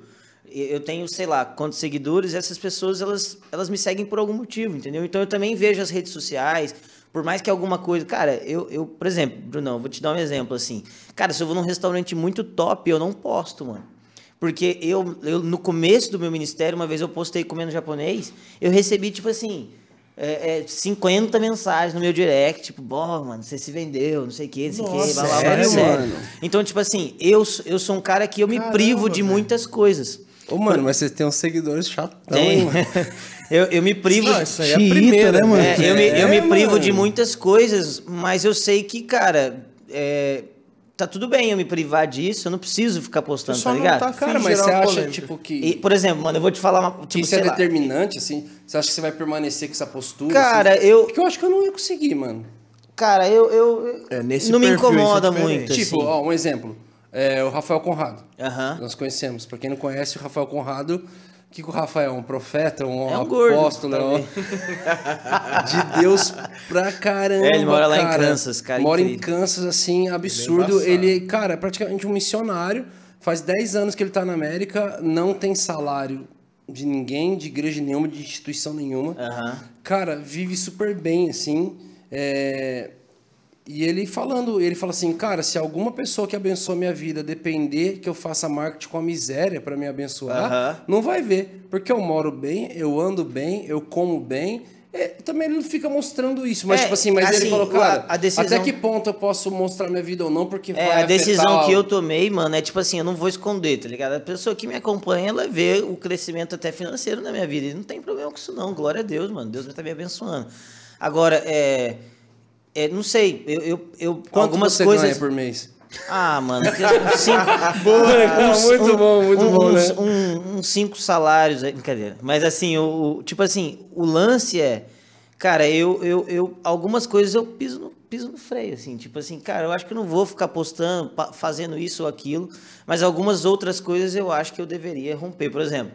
Eu tenho, sei lá, quantos seguidores, essas pessoas, elas, elas me seguem por algum motivo, entendeu? Então eu também vejo as redes sociais, por mais que alguma coisa. Cara, eu, eu por exemplo, Brunão, vou te dar um exemplo assim. Cara, se eu vou num restaurante muito top, eu não posto, mano. Porque eu, eu, no começo do meu ministério, uma vez eu postei comendo japonês, eu recebi, tipo assim, é, é, 50 mensagens no meu direct, tipo, bom, mano, você se vendeu, não sei o que, não sei o que, blá, blá, blá, sério, mano? Então, tipo assim, eu, sou- eu sou um cara que eu me privo de muitas coisas. Ô, mano, mas você tem uns seguidores chatão, Tem. hein, mano? eu, eu me privo. Não, isso aí é a primeira, né, mano? É, eu me, eu me É, privo de muitas coisas, mas eu sei que, cara, é, tá tudo bem eu me privar disso, eu não preciso ficar postando, Só tá não ligado? tá Cara, mas você acha, polêmica. tipo, que, E, por exemplo, mano, eu vou te falar uma. que Tipo, isso é lá. determinante, assim? Você acha que você vai permanecer com essa postura? Cara, assim? eu- Porque eu acho que eu não ia conseguir, mano. Cara, eu. eu É, nesse não me é incomoda diferente. muito. Tipo, assim. ó, um exemplo. É o Rafael Conrado. Aham. Nós conhecemos. Pra quem não conhece, o Rafael Conrado... O que, que o Rafael é? Um profeta? Um, É um gordo, apóstolo? é um- de Deus pra caramba, É, ele mora lá em cara. Kansas, cara, Mora em incrível. Kansas, assim, absurdo. embaçado. Ele, cara, é praticamente um missionário. Faz 10 anos que ele tá na América, não tem salário de ninguém, de igreja nenhuma, de instituição nenhuma. Aham. Cara, vive super bem, assim. é, E ele falando, ele fala assim, cara, se alguma pessoa que abençoa minha vida depender que eu faça marketing com a miséria para me abençoar, Aham. não vai ver. Porque eu moro bem, eu ando bem, eu como bem. É, também ele não fica mostrando isso, mas É, tipo assim, mas assim, ele falou, cara, a- a decisão- até que ponto eu posso mostrar minha vida ou não, porque É, vai a decisão que eu tomei, mano, é tipo assim, eu não vou esconder, tá ligado? A pessoa que me acompanha, ela vê o crescimento até financeiro na minha vida. E não tem problema com isso, não. Glória a Deus, mano. Deus vai estar me abençoando. Agora, é. É, não sei, eu, eu, eu Quanto algumas você coisas. ganha por mês? Ah, mano, uns cinco. Boa, muito bom, muito bom, uns, né? um- uns cinco salários aí, brincadeira. Mas assim, o, o- tipo assim, o lance é. Cara, eu, eu, eu. Algumas coisas eu piso no, piso no freio, assim. Tipo assim, cara, eu acho que eu não vou ficar postando, fazendo isso ou aquilo. Mas algumas outras coisas eu acho que eu deveria romper. Por exemplo,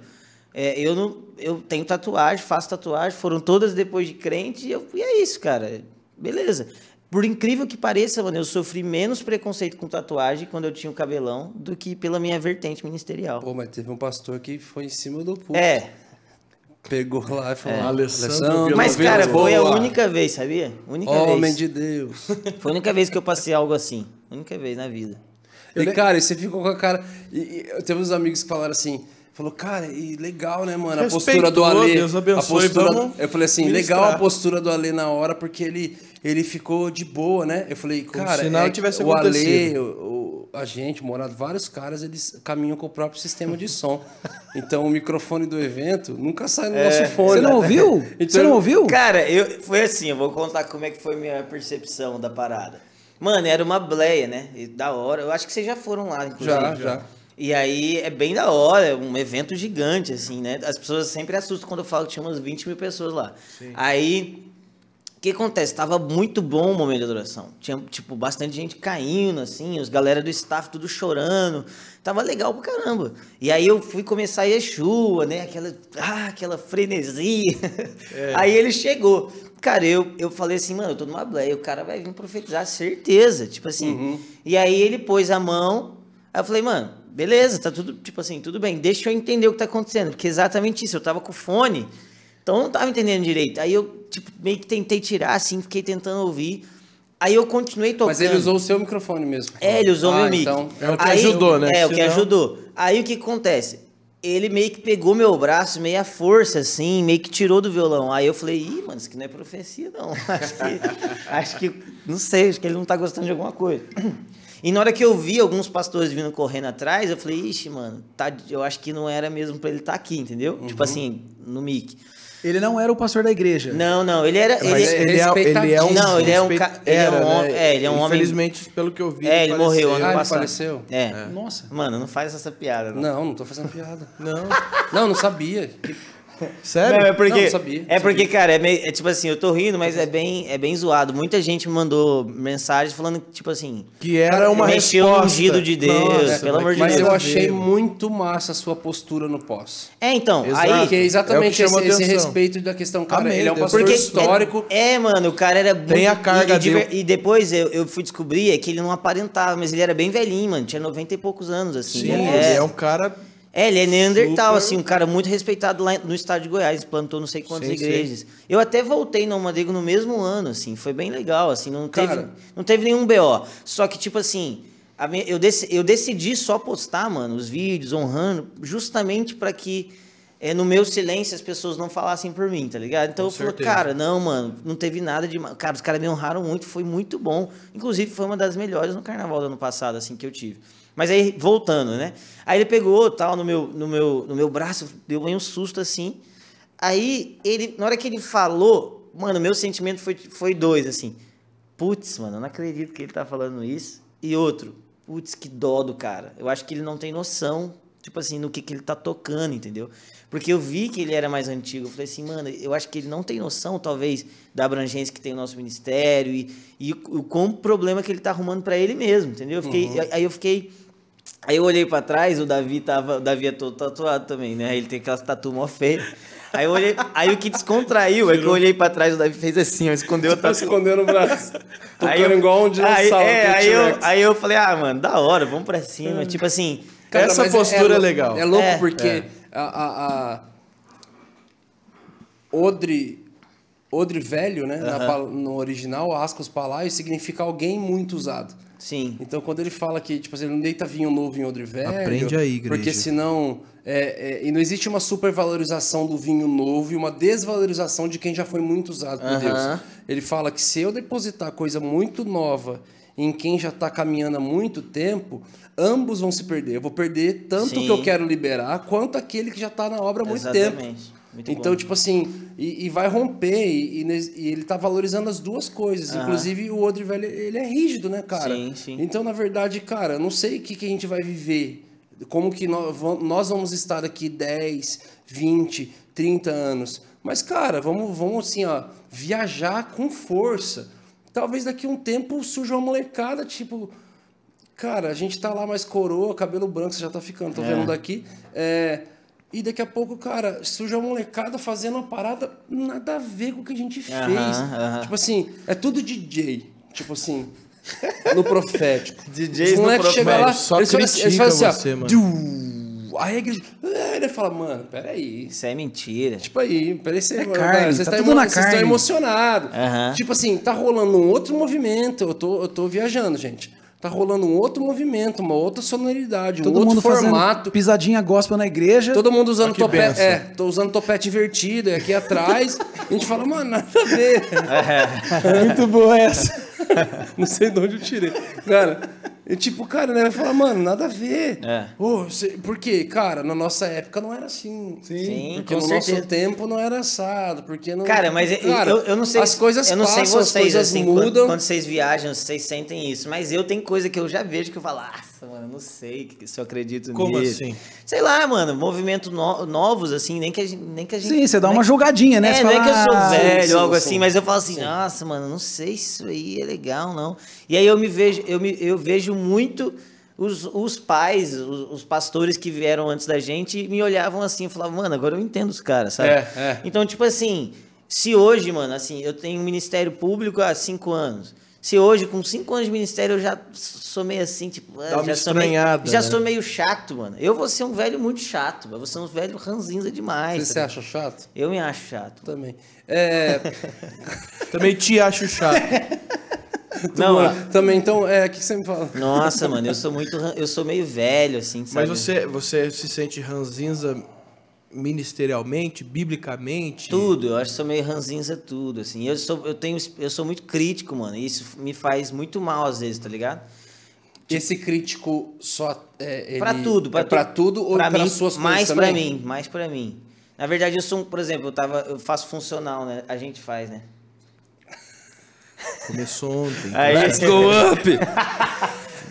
é, eu não. Eu tenho tatuagem, faço tatuagem, foram todas depois de crente, e, eu, e é isso, cara. Beleza. Por incrível que pareça, mano, eu sofri menos preconceito com tatuagem quando eu tinha o cabelão do que pela minha vertente ministerial. Pô, mas teve um pastor que foi em cima do púlpito. É, Pegou lá e falou, Alessandro Vila mas cara, foi a única vez, sabia? Única Homem vez. de Deus. Foi a única vez que eu passei algo assim. Única vez na vida. E, cara, e você ficou com a cara. E, e eu teve uns amigos que falaram assim. Falou, cara, e legal, né, mano? A postura do Ale. Deus abençoe, a postura, eu falei assim, ministrar. legal a postura do Ale na hora, porque ele, ele ficou de boa, né? Eu falei, cara, se nada é, tivesse o Ale, o, o- a gente, morado, vários caras, eles caminham com o próprio sistema de som. Então o microfone do evento nunca sai no nosso fone. Você não ouviu? Então, Você não ouviu? Cara, eu, foi assim, eu vou contar como é que foi minha percepção da parada. Mano, era uma bleia, né? E da hora. Eu acho que vocês já foram lá, inclusive. Já, já. E aí é bem da hora, é um evento gigante, assim, né? As pessoas sempre assustam quando eu falo que tinha umas 20 mil pessoas lá. Aí, o que acontece? Tava muito bom o momento de adoração. Tinha, tipo, bastante gente caindo, assim, os galera do staff tudo chorando. Tava legal pra caramba. E aí eu fui começar a Yeshua, né? Aquela, ah, aquela frenesia. Aí ele chegou. Cara, eu, eu falei assim, mano, eu tô numa bleia, o cara vai vir profetizar, certeza. Tipo assim. E aí ele pôs a mão, aí eu falei, mano, beleza, tá tudo, tipo assim, tudo bem, deixa eu entender o que tá acontecendo. Porque é exatamente isso, eu tava com fone, então eu não tava entendendo direito. Aí eu, tipo, meio que tentei tirar, assim, fiquei tentando ouvir. Aí eu continuei tocando. Mas ele usou o seu microfone mesmo. É, ele usou ah, meu mic. Então, É o que ajudou, né? É, o que ajudou. Aí o que acontece? Ele meio que pegou meu braço, meio à força, assim, meio que tirou do violão. Aí eu falei, ih, mano, isso aqui não é profecia, não. Acho que, acho que, não sei, acho que ele não tá gostando de alguma coisa. E na hora que eu vi alguns pastores vindo correndo atrás, eu falei, ixi, mano, tá, eu acho que não era mesmo pra ele estar aqui, entendeu? Tipo assim, no mic. Ele não era o pastor da igreja. Não, não, ele era. Mas ele, ele, é, ele é um. Não, ele é um ca- ele é um Era, hom- né? é, ele é um homem- Infelizmente, pelo que eu vi. É, ele morreu Ah, ano ele passado. faleceu? É. Nossa. Mano, não faz essa piada, não. Não, não tô fazendo piada. Não. Não, não sabia. Que- Sério? Não, é porque, Não, sabia, é porque, sabia. cara, é, meio- é tipo assim, eu tô rindo, mas é bem, é bem zoado. Muita gente me mandou mensagem falando, tipo assim, Que era uma mexeu resposta. ungido de Deus, Nossa, pelo mas amor de Mas Deus. eu a achei muito massa a sua postura no pós. É, então, Exato. aí... Porque é exatamente É esse, esse respeito da questão, cara. Amém, ele é um pastor Porque histórico. É, é, mano, o cara era muito... Tem a carga e, de dele. e depois eu, eu fui descobrir é que ele não aparentava, mas ele era bem velhinho, mano. Tinha 90 e poucos anos, assim. Sim, ele ele é um cara. É, ele é Neandertal, Super. assim, um cara muito respeitado lá no estado de Goiás, plantou não sei quantas Sim, igrejas. Eu até voltei no Almadego no mesmo ano, assim, foi bem legal, assim, não teve, Cara. não teve nenhum BO. Só que, tipo assim, a minha- eu, dec- eu decidi só postar, mano, os vídeos honrando, justamente para que é, no meu silêncio as pessoas não falassem por mim, tá ligado? Então Com eu falei, certeza. cara, não, mano, não teve nada de. Cara, os caras me honraram muito, foi muito bom. Inclusive, foi uma das melhores no carnaval do ano passado, assim, que eu tive. Mas aí, voltando, né? Aí ele pegou, tal, no meu, no meu, no meu braço, deu um susto, assim. Aí, ele, na hora que ele falou, mano, meu sentimento foi, foi dois, assim. Putz, mano, eu não acredito que ele tá falando isso. E outro, putz, que dó do cara. Eu acho que ele não tem noção, tipo assim, no que, que ele tá tocando, entendeu? Porque eu vi que ele era mais antigo. Eu falei assim, mano, eu acho que ele não tem noção, talvez, da abrangência que tem o nosso ministério e, e o, o quão problema que ele tá arrumando pra ele mesmo, entendeu? Eu fiquei, Aí eu fiquei. Aí eu olhei pra trás, o Davi tava. O Davi é todo tatuado também, né? Ele tem aquelas tatu mó feias. Aí eu olhei. Aí o que descontraiu é que eu olhei pra trás, o Davi fez assim, ó, escondeu a Tá tatu. escondendo o braço. Aí eu- igual um aí, dinossauro. é, aquele aí, eu, aí eu falei, ah, mano, da hora, vamos pra cima. Tipo assim. Essa mas postura é lou- legal. É louco É. porque É. A, a- a- odre, odre velho, né? Na pa- no original, ascos palaio, significa alguém muito usado. Sim. Então, quando ele fala que, tipo assim, não deita vinho novo em odre velho... Aprende aí, igreja. Porque senão... é, é, e não existe uma supervalorização do vinho novo e uma desvalorização de quem já foi muito usado por. Deus. Ele fala que se eu depositar coisa muito nova em quem já está caminhando há muito tempo, ambos vão se perder. Eu vou perder tanto Sim. que eu quero liberar, quanto aquele que já está na obra há muito tempo. Muito então, bom. tipo assim, e, e vai romper, e, e ele tá valorizando as duas coisas. Inclusive, o Odre Velho, ele é rígido, né, cara? Sim, sim. Então, na verdade, cara, eu não sei o que, que a gente vai viver. Como que nós, vam- nós vamos estar daqui 10, 20, 30 anos. Mas, cara, vamos, vamos assim, ó, viajar com força. Talvez daqui a um tempo surja uma molecada, tipo... Cara, a gente tá lá mais coroa, cabelo branco, você já tá ficando, tô vendo daqui. É, e daqui a pouco, cara, surge uma molecada fazendo uma parada nada a ver com o que a gente fez. Aham, aham. Tipo assim, é tudo DJ. Tipo assim, no profético. DJs Os no moleques chegam lá. Só eles assim, eles critica falam assim, você, ó, mano. Aí a igreja, aí ele fala, mano, peraí, Isso é mentira. Tipo aí, peraí, você, É cara, carne, vocês tá estão tudo na vocês estão carne. emocionados. Aham. Tipo assim, tá rolando um outro movimento. Eu tô, eu tô viajando, gente. Tá rolando um outro movimento, uma outra sonoridade, um Todo outro mundo formato. fazendo pisadinha gospel na igreja. Todo mundo usando Ah, topete. É, tô usando topete invertido, e aqui atrás. a gente fala, mano, nada a ver. Muito boa essa. Não sei de onde eu tirei. Cara, e tipo, cara, né? Vai falar, mano, nada a ver. É. Ô, você- por quê? Cara, na nossa época não era assim. Sim, Porque com no certeza. nosso tempo não era assado. Porque não. Cara, mas eu- Cara, eu, eu não sei. As coisas eu não sei passam, vocês, as coisas assim, quando- mudam. Quando, vocês viajam, vocês sentem isso. Mas eu tenho coisa que eu já vejo que eu falo, nossa, mano, eu não sei se eu acredito Como nisso. assim? Sei lá, mano, movimentos no- novos, assim, nem que a gente. Nem que a gente Sim, você dá uma julgadinha, né? É, Você não é que eu sou "Ah, velho sim, ou algo sim, assim, sim. mas eu falo assim, nossa, mano, não sei se isso aí é legal, não. E aí eu me vejo, eu, me, eu vejo muito os, os pais, os, os pastores que vieram antes da gente me olhavam assim, eu falava, mano, agora eu entendo os caras, sabe? É, é. Então, tipo assim, se hoje, mano, assim, eu tenho um ministério público há cinco anos. Se hoje, com cinco anos de ministério, eu já sou meio assim, tipo, ah, Dá já, sou meio, já né? sou meio chato, mano. Eu vou ser um velho muito chato, eu vou ser um velho ranzinza demais. Você tá acha chato? eu me acho chato. Também. É, Também te acho chato. Não, também, então, é, o que você me fala? nossa, mano, eu sou muito. Eu sou meio velho, assim, sabe? Mas você, você se sente ranzinza ministerialmente, biblicamente? Tudo, eu acho que sou meio ranzinza tudo, assim. Eu sou, eu tenho, eu sou muito crítico, mano. E isso me faz muito mal às vezes, tá ligado? Esse crítico só. É, ele Pra tudo, pra, é pra tu- tudo ou pra para mim, suas coisas Mais também? pra mim, mais pra mim. Na verdade, eu sou, um, por exemplo, eu tava, eu faço funcional, né? A gente faz, né? Começou ontem. Aí- Let's go up!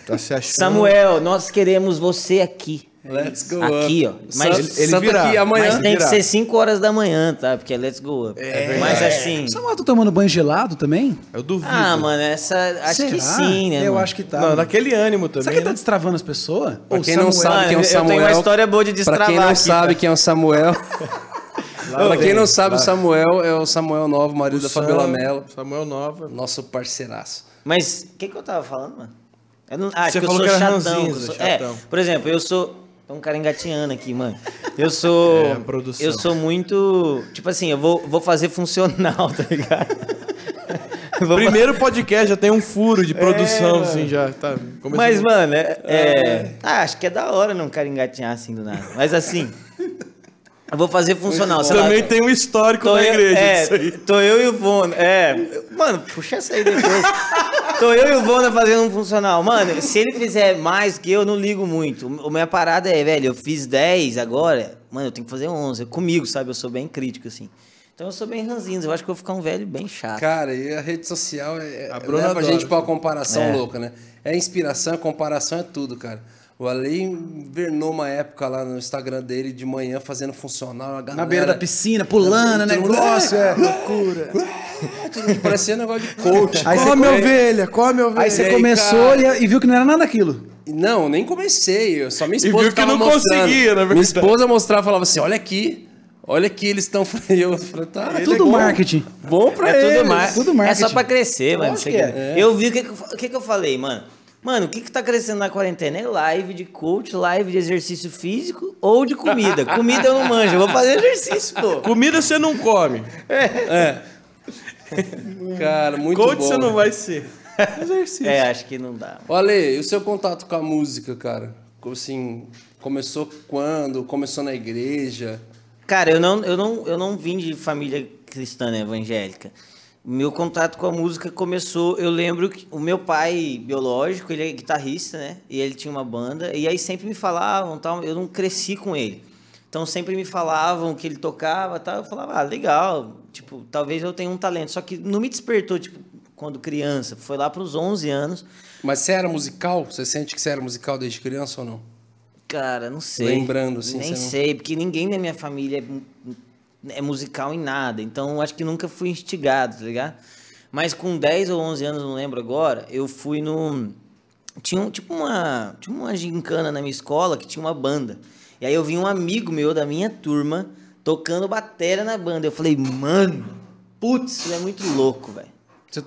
Tá se achando. Samuel, nós queremos você aqui. Let's go Aqui, up. ó. Mas- Ele- ele virá. aqui amanhã. Mas tem que virar. ser 5 horas da manhã, tá? Porque é let's go up. Mas assim. Samuel, tá tomando banho gelado também? Eu duvido. Ah, mano, essa. Acho que Será? sim, né? Eu mano? acho que tá. Não, naquele ânimo Será também. que ele tá né? destravando as pessoas? Pra quem não Samuel- sabe quem é o eu tenho uma Samuel. história boa de Pra destravar quem não aqui, sabe cara. quem é o Samuel. pra quem não sabe, o Samuel é o Samuel Novo, marido da Sam- Fabiola Mello. Samuel Nova. Nosso parceiraço. Mas o que, que eu tava falando, mano? Eu não, ah, Você que eu falou sou que era chatão. sou- chatão. É, por exemplo, eu sou. Tem um cara engatinhando aqui, mano. Eu sou. É, produção. Eu sou muito. Tipo assim, eu vou, vou fazer funcional, tá ligado? Primeiro podcast já tem um furo de produção, assim, já. Tá, Mas, mano, é, é- Ah, acho que é da hora não cara engatinhar assim do nada. Mas assim. Eu vou fazer funcional. sei lá, Também tem um histórico Tô na eu, igreja é, disso aí. tô eu e o Vona. É, mano, puxa essa aí depois. tô eu e o Vona fazendo um funcional. Mano, se ele fizer mais que eu, eu não ligo muito. O- A minha parada é, velho, eu fiz 10 agora, mano, eu tenho que fazer 11. Comigo, sabe? Eu sou bem crítico, assim. Então eu sou bem ranzinho. Eu acho que eu vou ficar um velho bem chato. Cara, e a rede social é, A Bruna leva a adora. gente pra uma comparação É. louca, né? É inspiração, é comparação, é tudo, cara. O Ale invernou uma época lá no Instagram dele de manhã fazendo funcional. A galera, Na beira da piscina, pulando, né? Todo mundo, Negócio, é. loucura. Que parecia um negócio de coach. Aí come come- ovelha, come ovelha. Aí você aí, começou cara? e, e viu que não era nada daquilo. Não, nem comecei. eu- Só minha esposa viu que tava não mostrando. conseguia, na Minha verdade. esposa mostrava e falava assim: olha aqui. Olha aqui, eles estão. E eu falei, tá. Tudo bom. marketing. Bom pra É eles. tudo, mar... tudo é marketing. só pra crescer, mano. Você que quer- Eu vi o que, que eu fa- o que, que eu falei, mano. Mano, o que que tá crescendo na quarentena? É live de coach, live de exercício físico ou de comida. comida eu não manjo, eu vou fazer exercício, pô. Comida você não come. Cara, muito Coach bom. você não vai ser. Exercício. É, acho que não dá. Ale, e o seu contato com a música, cara? Como Assim, começou quando? Começou na igreja? Cara, eu não, eu não, eu não vim de família cristã, né, evangélica. Meu contato com a música começou, eu lembro que o meu pai biológico, ele é guitarrista, né? E ele tinha uma banda, e aí sempre me falavam, tal, eu não cresci com ele. Então sempre me falavam que ele tocava, tal, eu falava, ah, legal, tipo, talvez eu tenha um talento, só que não me despertou, tipo, quando criança, foi lá para os 11 anos. Mas você era musical? Você sente que você era musical desde criança ou não? Cara, não sei. Lembrando, assim, Nem você não- sei, porque ninguém na minha família é, é musical em nada. Então, acho que nunca fui instigado, tá ligado? Mas com 10 ou 11 anos, não lembro agora, eu fui no... Tinha um- tipo uma, tinha uma gincana na minha escola que tinha uma banda. E aí eu vi um amigo meu da minha turma tocando bateria na banda. Eu falei, mano, putz, isso é muito louco, velho.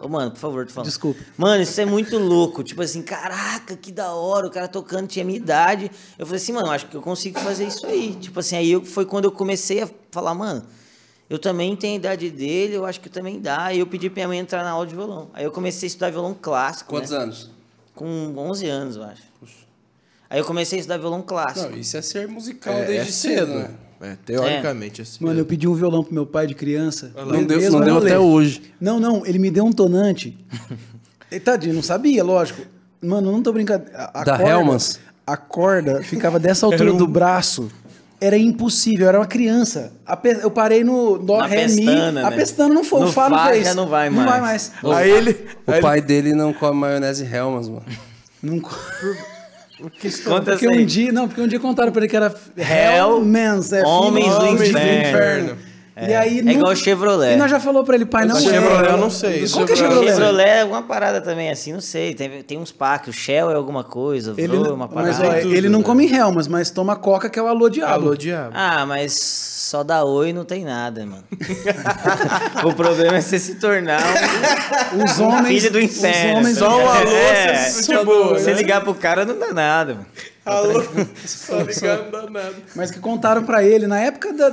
Ô, mano, por favor, tô falando. Desculpa. Mano, isso é muito louco. Tipo assim, caraca, que da hora. O cara tocando tinha minha idade. Eu falei assim, mano, acho que eu consigo fazer isso aí. Tipo assim, aí eu, foi quando eu comecei a falar, mano, eu também tenho a idade dele, eu acho que também dá. Aí eu pedi pra minha mãe entrar na aula de violão. Aí eu comecei a estudar violão clássico. Quantos né? anos? Com 11 anos, eu acho. Aí eu comecei a estudar violão clássico. Não, isso é ser musical É, desde é cedo, né? É, teoricamente, é cedo. Mano, eu pedi um violão pro meu pai de criança. Não deu, não deu até hoje. Não, não, ele me deu um tonante. Tadinho, não sabia, lógico. Mano, não tô brincando. A, a Da corda, Hellmann's? A corda ficava dessa altura um- do braço. Era impossível, eu era uma criança. Pe- Eu parei no dó, ré, mi. pestana, A né? pestana não foi, No o Fá não fez. já não vai Não vai mais. mais. Aí ele. O aí pai dele não come maionese Hellmann's, mano. Não... Conta Porque essa aí. um dia, não, porque um dia contaram pra ele que era Hell, Hellmans, é Homens filho- do Homens Inferno. E aí, É não- igual Chevrolet. E nós já falou pra ele, pai, não é. Chevrolet eu não sei. Qual que é Chevrolet- Chevrolet? É alguma parada também, assim, não sei. Tem, tem uns packs. O Shell é alguma coisa, Ele, Vro é não- uma mas, parada. ó, tudo, ele não né? come Helmas, mas toma coca, que é o alô diabo. Alô, diabo. Ah, mas só dá oi não tem nada, mano. o problema é você se tornar um, Os homens. filho do inferno. Os homens Só um alô, É, você boa, Você né? ligar pro cara não dá nada, mano. Alô. Só ligado, não dá nada. Mas que contaram pra ele, na época da.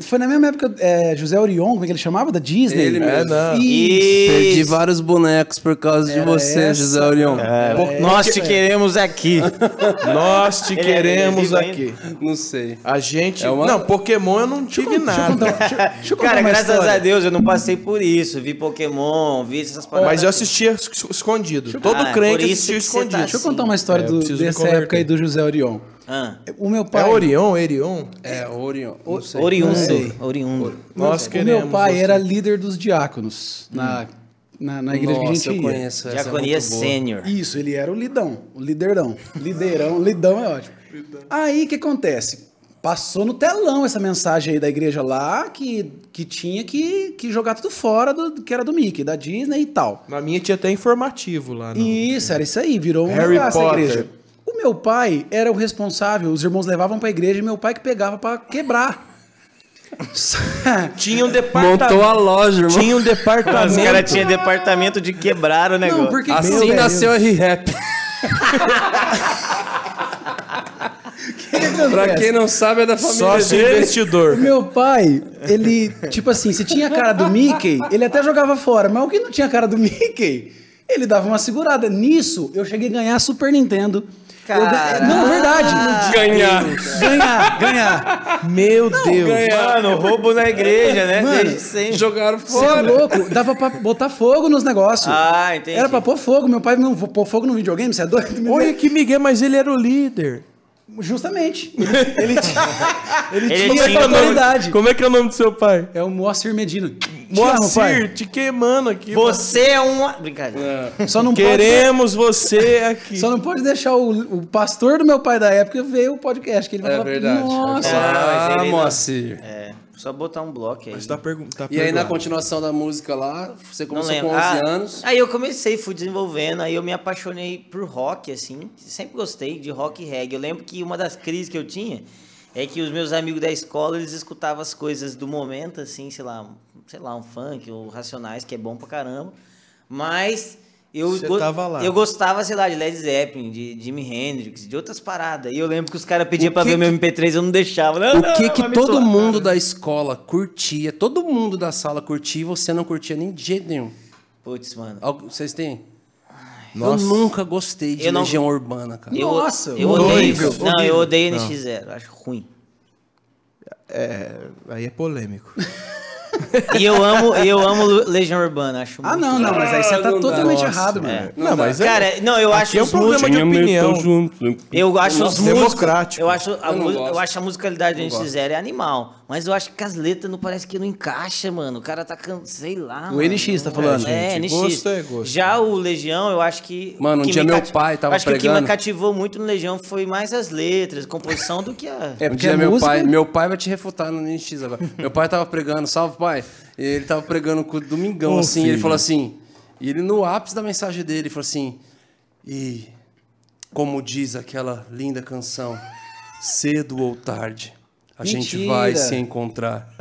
Foi na mesma época, é, José Orion, como é que ele chamava? Da Disney? Ele É, mesmo. não. Isso. Perdi vários bonecos por causa de Era você, essa, José Orion. É, Nós te queremos aqui. Nós te Ele é- queremos ele é aqui. Não sei. A gente. É uma- Não, Pokémon eu não tive Deixa eu nada. contar, deixa, eu Cara, graças história. a Deus eu não passei por isso. Vi Pokémon, vi essas paradas. Mas eu assistia es- escondido. Todo Ah, crente assistia você escondido. tá Deixa eu contar uma história É, do- dessa época aí do José Orion. Ah, O meu É pai. Orion, Erion? É, Orion. Não sei. Não sei. oriundo. Oriundo. Nós o meu pai você. era líder dos diáconos na, na, na igreja que a Nossa, gente eu ia. conheço é Diaconia boa. Sênior. Isso, ele era o lidão, o liderão. Liderão, lidão é ótimo. Aí o que acontece? Passou no telão essa mensagem aí da igreja lá que, que tinha que, que jogar tudo fora do que era do Mickey, da Disney e tal. Na minha tinha até informativo lá. No... Isso, era isso aí, virou um Harry a Potter. igreja. O meu pai era o responsável, os irmãos levavam pra igreja e meu pai que pegava pra quebrar. Tinha um departamento. Montou a loja, irmão. Tinha um Os departamento. caras tinham departamento de quebrar o negócio. Não, porque Assim nasceu a R-Rap. pra quem não sabe, é da família Sócio dele. Investidor. meu pai, ele, tipo assim, se tinha cara do Mickey, ele até jogava fora, mas o que não tinha cara do Mickey, ele dava uma segurada. Nisso, eu cheguei a ganhar Super Nintendo. Eu ga- Caraca. não, verdade. Ganhar. Ganhar, ganhar. Meu Deus. Mano, roubo na igreja, né? Mano, Desde sempre. Jogaram Você é fora. louco? Dava pra botar fogo nos negócios. Ah, entendi. Era pra pôr fogo. Meu pai não pôr fogo no videogame, você é doido? Olha que Miguel, mas ele era o líder. Justamente. Ele, ele tinha, ele Ele tinha autoridade. Como é que é o nome do seu pai? É o Moacir Medina. Moacir, te queimando aqui. Você é um. Brincadeira. Só não pode Queremos você aqui. Só não pode deixar o, o pastor do meu pai da época ver o podcast, que ele vai É falar, verdade. nossa. Ah, Ah, ele não- Moacir. É, só botar um bloco aí. Mas tá pergun- tá E aí, na continuação da música lá, você começou com 11 Ah, anos. Aí eu comecei, fui desenvolvendo, aí eu me apaixonei por rock, assim. Sempre gostei de rock e reggae. Eu lembro que uma das crises que eu tinha é que os meus amigos da escola, eles escutavam as coisas do momento, assim, sei lá, sei lá, um funk ou racionais, que é bom pra caramba. Mas Eu, Você go- tava lá. eu gostava, sei lá, de Led Zeppelin, de Jimi Hendrix, de outras paradas. E eu lembro que os caras pediam O pra que ver meu que- MP3, eu não deixava. Não, O não, que não, que todo mundo da escola curtia, todo mundo da sala curtia e você não curtia nem de jeito nenhum? Putz, mano. Vocês têm? Nossa. Eu nunca gostei de Eu não- Legião Urbana, cara. Eu, Nossa, eu horrível, odeio. Não, eu horrível. odeio Não. NX0, acho ruim. É, aí é polêmico. E eu amo, eu amo Legião Urbana, acho Ah, não, não, mas aí você tá não dá. totalmente Nossa, errado, mano. É. Não, mas é. Cara, não, eu acho é um os músicos. de opinião. Eu acho os Nossa, músicos. democrático. Eu acho, a, Eu não mu- gosto. eu acho a musicalidade do Não NX0 é animal. Mas eu acho que as letras não parece que não encaixa, mano. O cara tá cantando, sei lá. O mano. NX tá falando. É, gente, NX. gosto é gosto. Já o Legião, eu acho que. Mano, um que dia me meu cati- pai tava Acho que o que me pregando. cativou muito no Legião foi mais as letras, composição do que a. É Um porque dia a meu música... pai, meu pai vai te refutar no NX agora. meu pai tava pregando, salve pai. E ele tava pregando com o Domingão, Ô, assim, ele filho. falou assim, e ele no ápice da mensagem dele, ele falou assim, e como diz aquela linda canção, cedo ou tarde, a gente Mentira. vai se encontrar.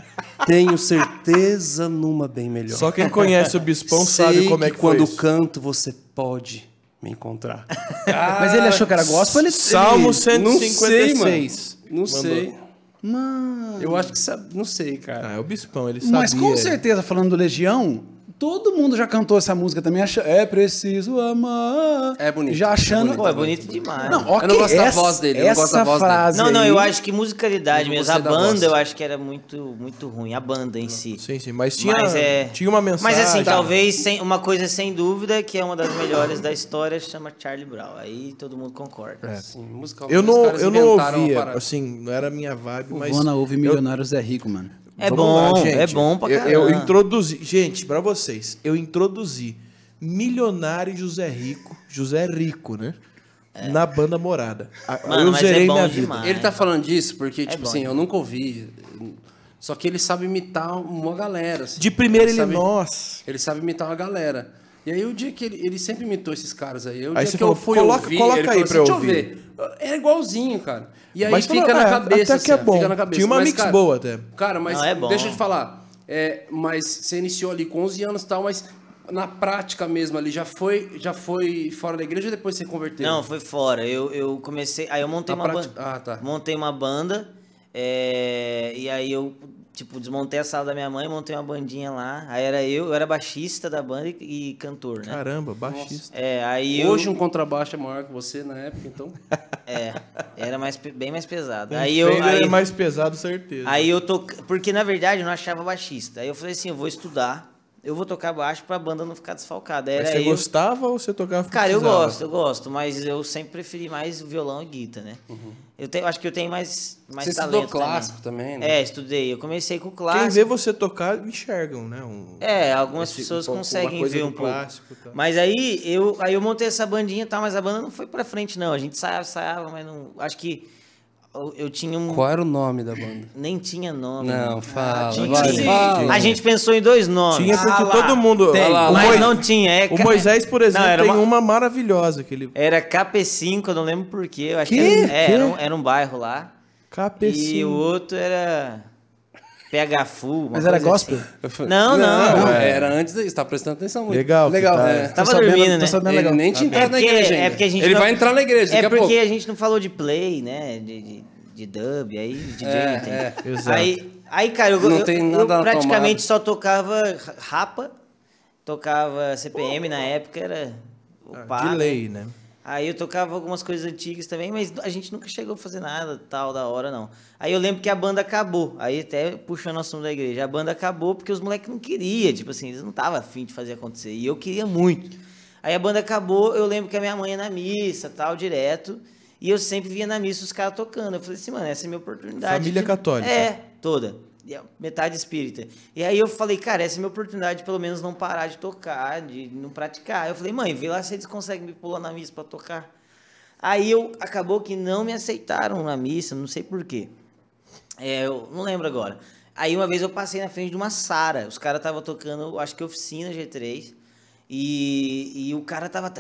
Tenho certeza numa bem melhor. Só quem conhece o Bispão Sei sabe como é que, quando foi isso. canto você pode me encontrar. Mas ele achou que era gospel, ele... Salmo ele... Não sei, 156. mano. Não Mandou. sei. Mano... Eu acho que sabe, não sei, cara. Ah, é o Bispão, ele sabia. Mas com certeza, falando do Legião, todo mundo já cantou essa música também. Acha... É preciso amar. É bonito, Já é achando... bonito. Pô, é bonito demais. Não, ok, Eu não gosto da essa, voz dele, eu não gosto da voz dele. frase Não, não, aí- eu acho que musicalidade Eu não mesmo. A da banda eu acho que era muito, muito ruim, a banda em si. Sim, sim, mas tinha, Mas é- tinha uma mensagem. Mas assim, Tá. talvez sem, uma coisa sem dúvida, que é uma das melhores da história, chama Charlie Brown. Aí todo mundo concorda. Assim, musical, Eu não, eu não ouvia, assim, não era a minha vibe, O mas... Vona ouve eu- Milionários é Rico, mano. É Vamos bom, lá, gente. é bom pra Eu- caramba. Eu, introduzi, gente, pra vocês, eu introduzi Milionário José Rico, José Rico, né? Na banda Morada. A- Mano, eu mas zerei é minha demais. vida. Ele tá falando disso porque, tipo bom, assim, é eu nunca ouvi. Só que ele sabe imitar uma galera. assim. De primeira ele, sabe, nossa. Ele sabe imitar uma galera. E aí o dia que ele, ele sempre imitou esses caras aí. O Aí dia você que eu falou, fui "Coloca- ouvir, coloca ele aí falou pra eu assim, ouvir." Deixa eu ver. É igualzinho, cara. E aí Mas fica na é, cabeça. até que é assim, bom. Fica na cabeça. Tinha uma Mas, mix cara, boa até. Cara, mas Não, é bom. deixa eu te falar. É, mas você iniciou ali com 11 anos e tal, mas na prática mesmo ali, já foi, já foi fora da igreja ou depois você converteu? Não, foi fora. Eu, eu comecei. Aí eu montei Na uma prática- banda. Ah, tá. Montei uma banda. é, e aí eu, tipo, desmontei a sala da minha mãe, montei uma bandinha lá. Aí era eu, eu era baixista da banda e, e cantor, né? Caramba, baixista. É, aí eu. Hoje um contrabaixo é maior que você na época, então. É, era mais, bem mais pesado. Um Aí eu. Aí, é mais pesado, certeza. aí eu tô. Porque na verdade eu não achava baixista. Aí eu falei assim: eu vou estudar, eu vou tocar baixo pra banda não ficar desfalcada. Mas Era você eu. gostava ou você tocava Cara, eu gosto, eu gosto, mas eu sempre preferi mais o violão e guitarra, né? Eu tenho, acho que eu tenho mais, mais Você talento estudou clássico também, né? É, estudei. Eu comecei com Quem clássico. vê você tocar, enxergam, né? Um, É, algumas esse- pessoas um pouco- conseguem ver um pouco. clássico tal. Mas aí eu, aí eu montei essa bandinha e tal, mas a banda não foi pra frente, não. A gente ensaiava, ensaiava, mas não. Acho que eu, tinha um. Qual era o nome da banda? Nem tinha nome. Não, né? fala, tinha. vai, fala. A gente pensou em dois nomes. Tinha porque Ah lá, todo mundo. tem. Lá, mas não tinha. É, o Moisés, por exemplo, Não, era tem uma- uma... maravilhosa que ele. Era KP5, eu não lembro porquê. Eu acho Que? que era, é, Que? era, um, era um bairro lá. KP5. E o outro era PH Full. uma Mas era coisa gospel? assim. Não, não. Não, é. era antes disso, tá prestando atenção muito. Legal. Legal. tá- É. Tava sabendo- dormindo, né? sabendo Ele legal. nem tinha É entrado na porque- igreja é ainda. porque a gente Ele não- vai entrar na igreja É a porque pouco. a gente não falou de play, né? De, de, de dub, aí DJ É, é. Exato. Aí, aí, cara, eu, Não eu- tem eu nada na praticamente tomada. só tocava rapa, tocava CPM na época, era o Ah, pá, de né? lei, né? Aí eu tocava algumas coisas antigas também, mas a gente nunca chegou a fazer nada tal da hora, não. Aí eu lembro que a banda acabou. Aí até puxando o assunto da igreja. A banda acabou porque os moleques não queriam. Tipo assim, eles não estavam afim de fazer acontecer. E eu queria muito. Aí a banda acabou, eu lembro que a minha mãe ia na missa, tal, direto. E eu sempre via na missa os caras tocando. Eu falei assim, mano, essa é a minha oportunidade. Família de- católica. É, toda. A Metade espírita. E aí eu falei, cara, essa é a minha oportunidade de pelo menos não parar de tocar, de não praticar. Eu falei, mãe, vê lá se eles conseguem me pular na missa pra tocar. Aí eu acabou que não me aceitaram na missa, não sei porquê. É, eu não lembro agora. Aí uma vez eu passei na frente de uma Sara. Os caras estavam tocando, acho que oficina G3. E, e o cara tava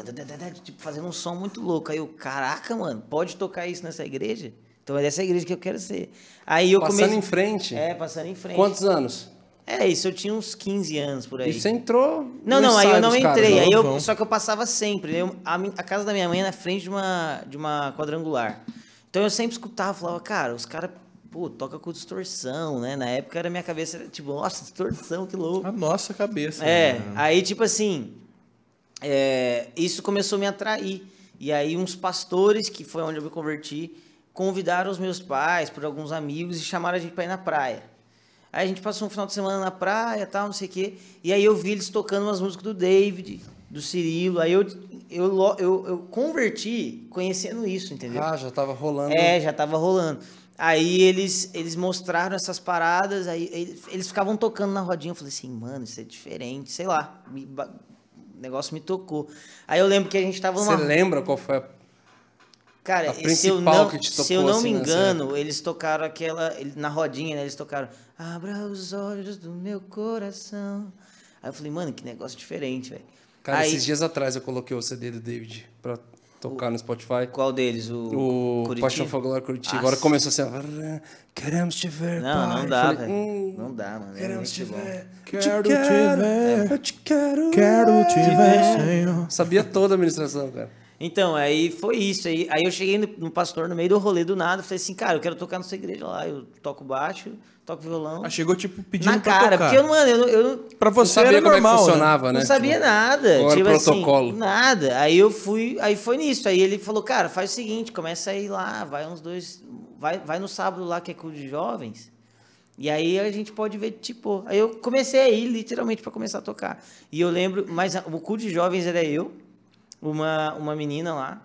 tipo, fazendo um som muito louco. Aí eu, caraca, mano, pode tocar isso nessa igreja? Então é dessa igreja que eu quero ser. Aí eu Passando comecei. em frente. É, passando em frente. Quantos anos? É, isso eu tinha uns 15 anos por aí. E você entrou. Não, não, aí eu não dos caras, entrei. né? aí eu, só que eu passava sempre. Eu- a, a casa da minha mãe é na frente de uma, de uma quadrangular. Então eu sempre escutava, falava, cara, os caras, pô, toca com distorção, né? Na época era minha cabeça, era tipo, nossa, distorção, que louco. A nossa cabeça. É, né? aí tipo assim, é, isso começou a me atrair. E aí uns pastores, que foi onde eu me converti, convidaram os meus pais, por alguns amigos, e chamaram a gente pra ir na praia. Aí a gente passou um final de semana na praia, tal, não sei o quê. E aí eu vi eles tocando umas músicas do David, do Cirilo. Aí eu, eu, eu, eu converti conhecendo isso, entendeu? Ah, já tava rolando. É, já tava rolando. Aí eles, eles mostraram essas paradas, aí eles, eles ficavam tocando na rodinha. Eu falei assim, mano, isso é diferente, sei lá. me o negócio me tocou. Aí eu lembro que a gente tava Você numa. lembra qual foi a. Cara, a se eu não, que te se eu tocou, não assim, me engano, eles tocaram aquela. Na rodinha, né? Eles tocaram. Abra os olhos do meu coração. Aí eu falei, mano, que negócio diferente, velho. Cara, Aí, esses dias atrás eu coloquei o CD do David pra tocar no Spotify. Qual deles? O, O Curitiba? Paixão Glória Curitiba. Agora começou assim, ó, queremos te ver, Não, pai. não dá, velho. hum, Não dá, mano. É Queremos te bom. ver. Quero te te quero, ver. Eu te quero. Quero te ver, Senhor. Sabia toda a administração, cara. Então, aí foi isso. Aí, aí eu cheguei no, no pastor no meio do rolê do nada. Falei assim, cara, eu quero tocar na sua igreja lá. Eu toco baixo, toco violão. Ah, chegou, tipo, pedindo na pra cara. tocar. Porque eu, mano, eu, Pra você sabia era como normal, é que né? funcionava, né? não sabia nada. qual era o tipo protocolo? Assim, nada. Aí eu fui, aí foi nisso. Aí ele falou, cara, faz o seguinte, começa a ir lá, vai uns dois. Vai, vai no sábado lá que é culto de jovens. E aí a gente pode ver, tipo. Aí eu comecei a ir, literalmente, pra começar a tocar. E eu lembro, mas o culto de jovens era eu, uma, uma menina lá.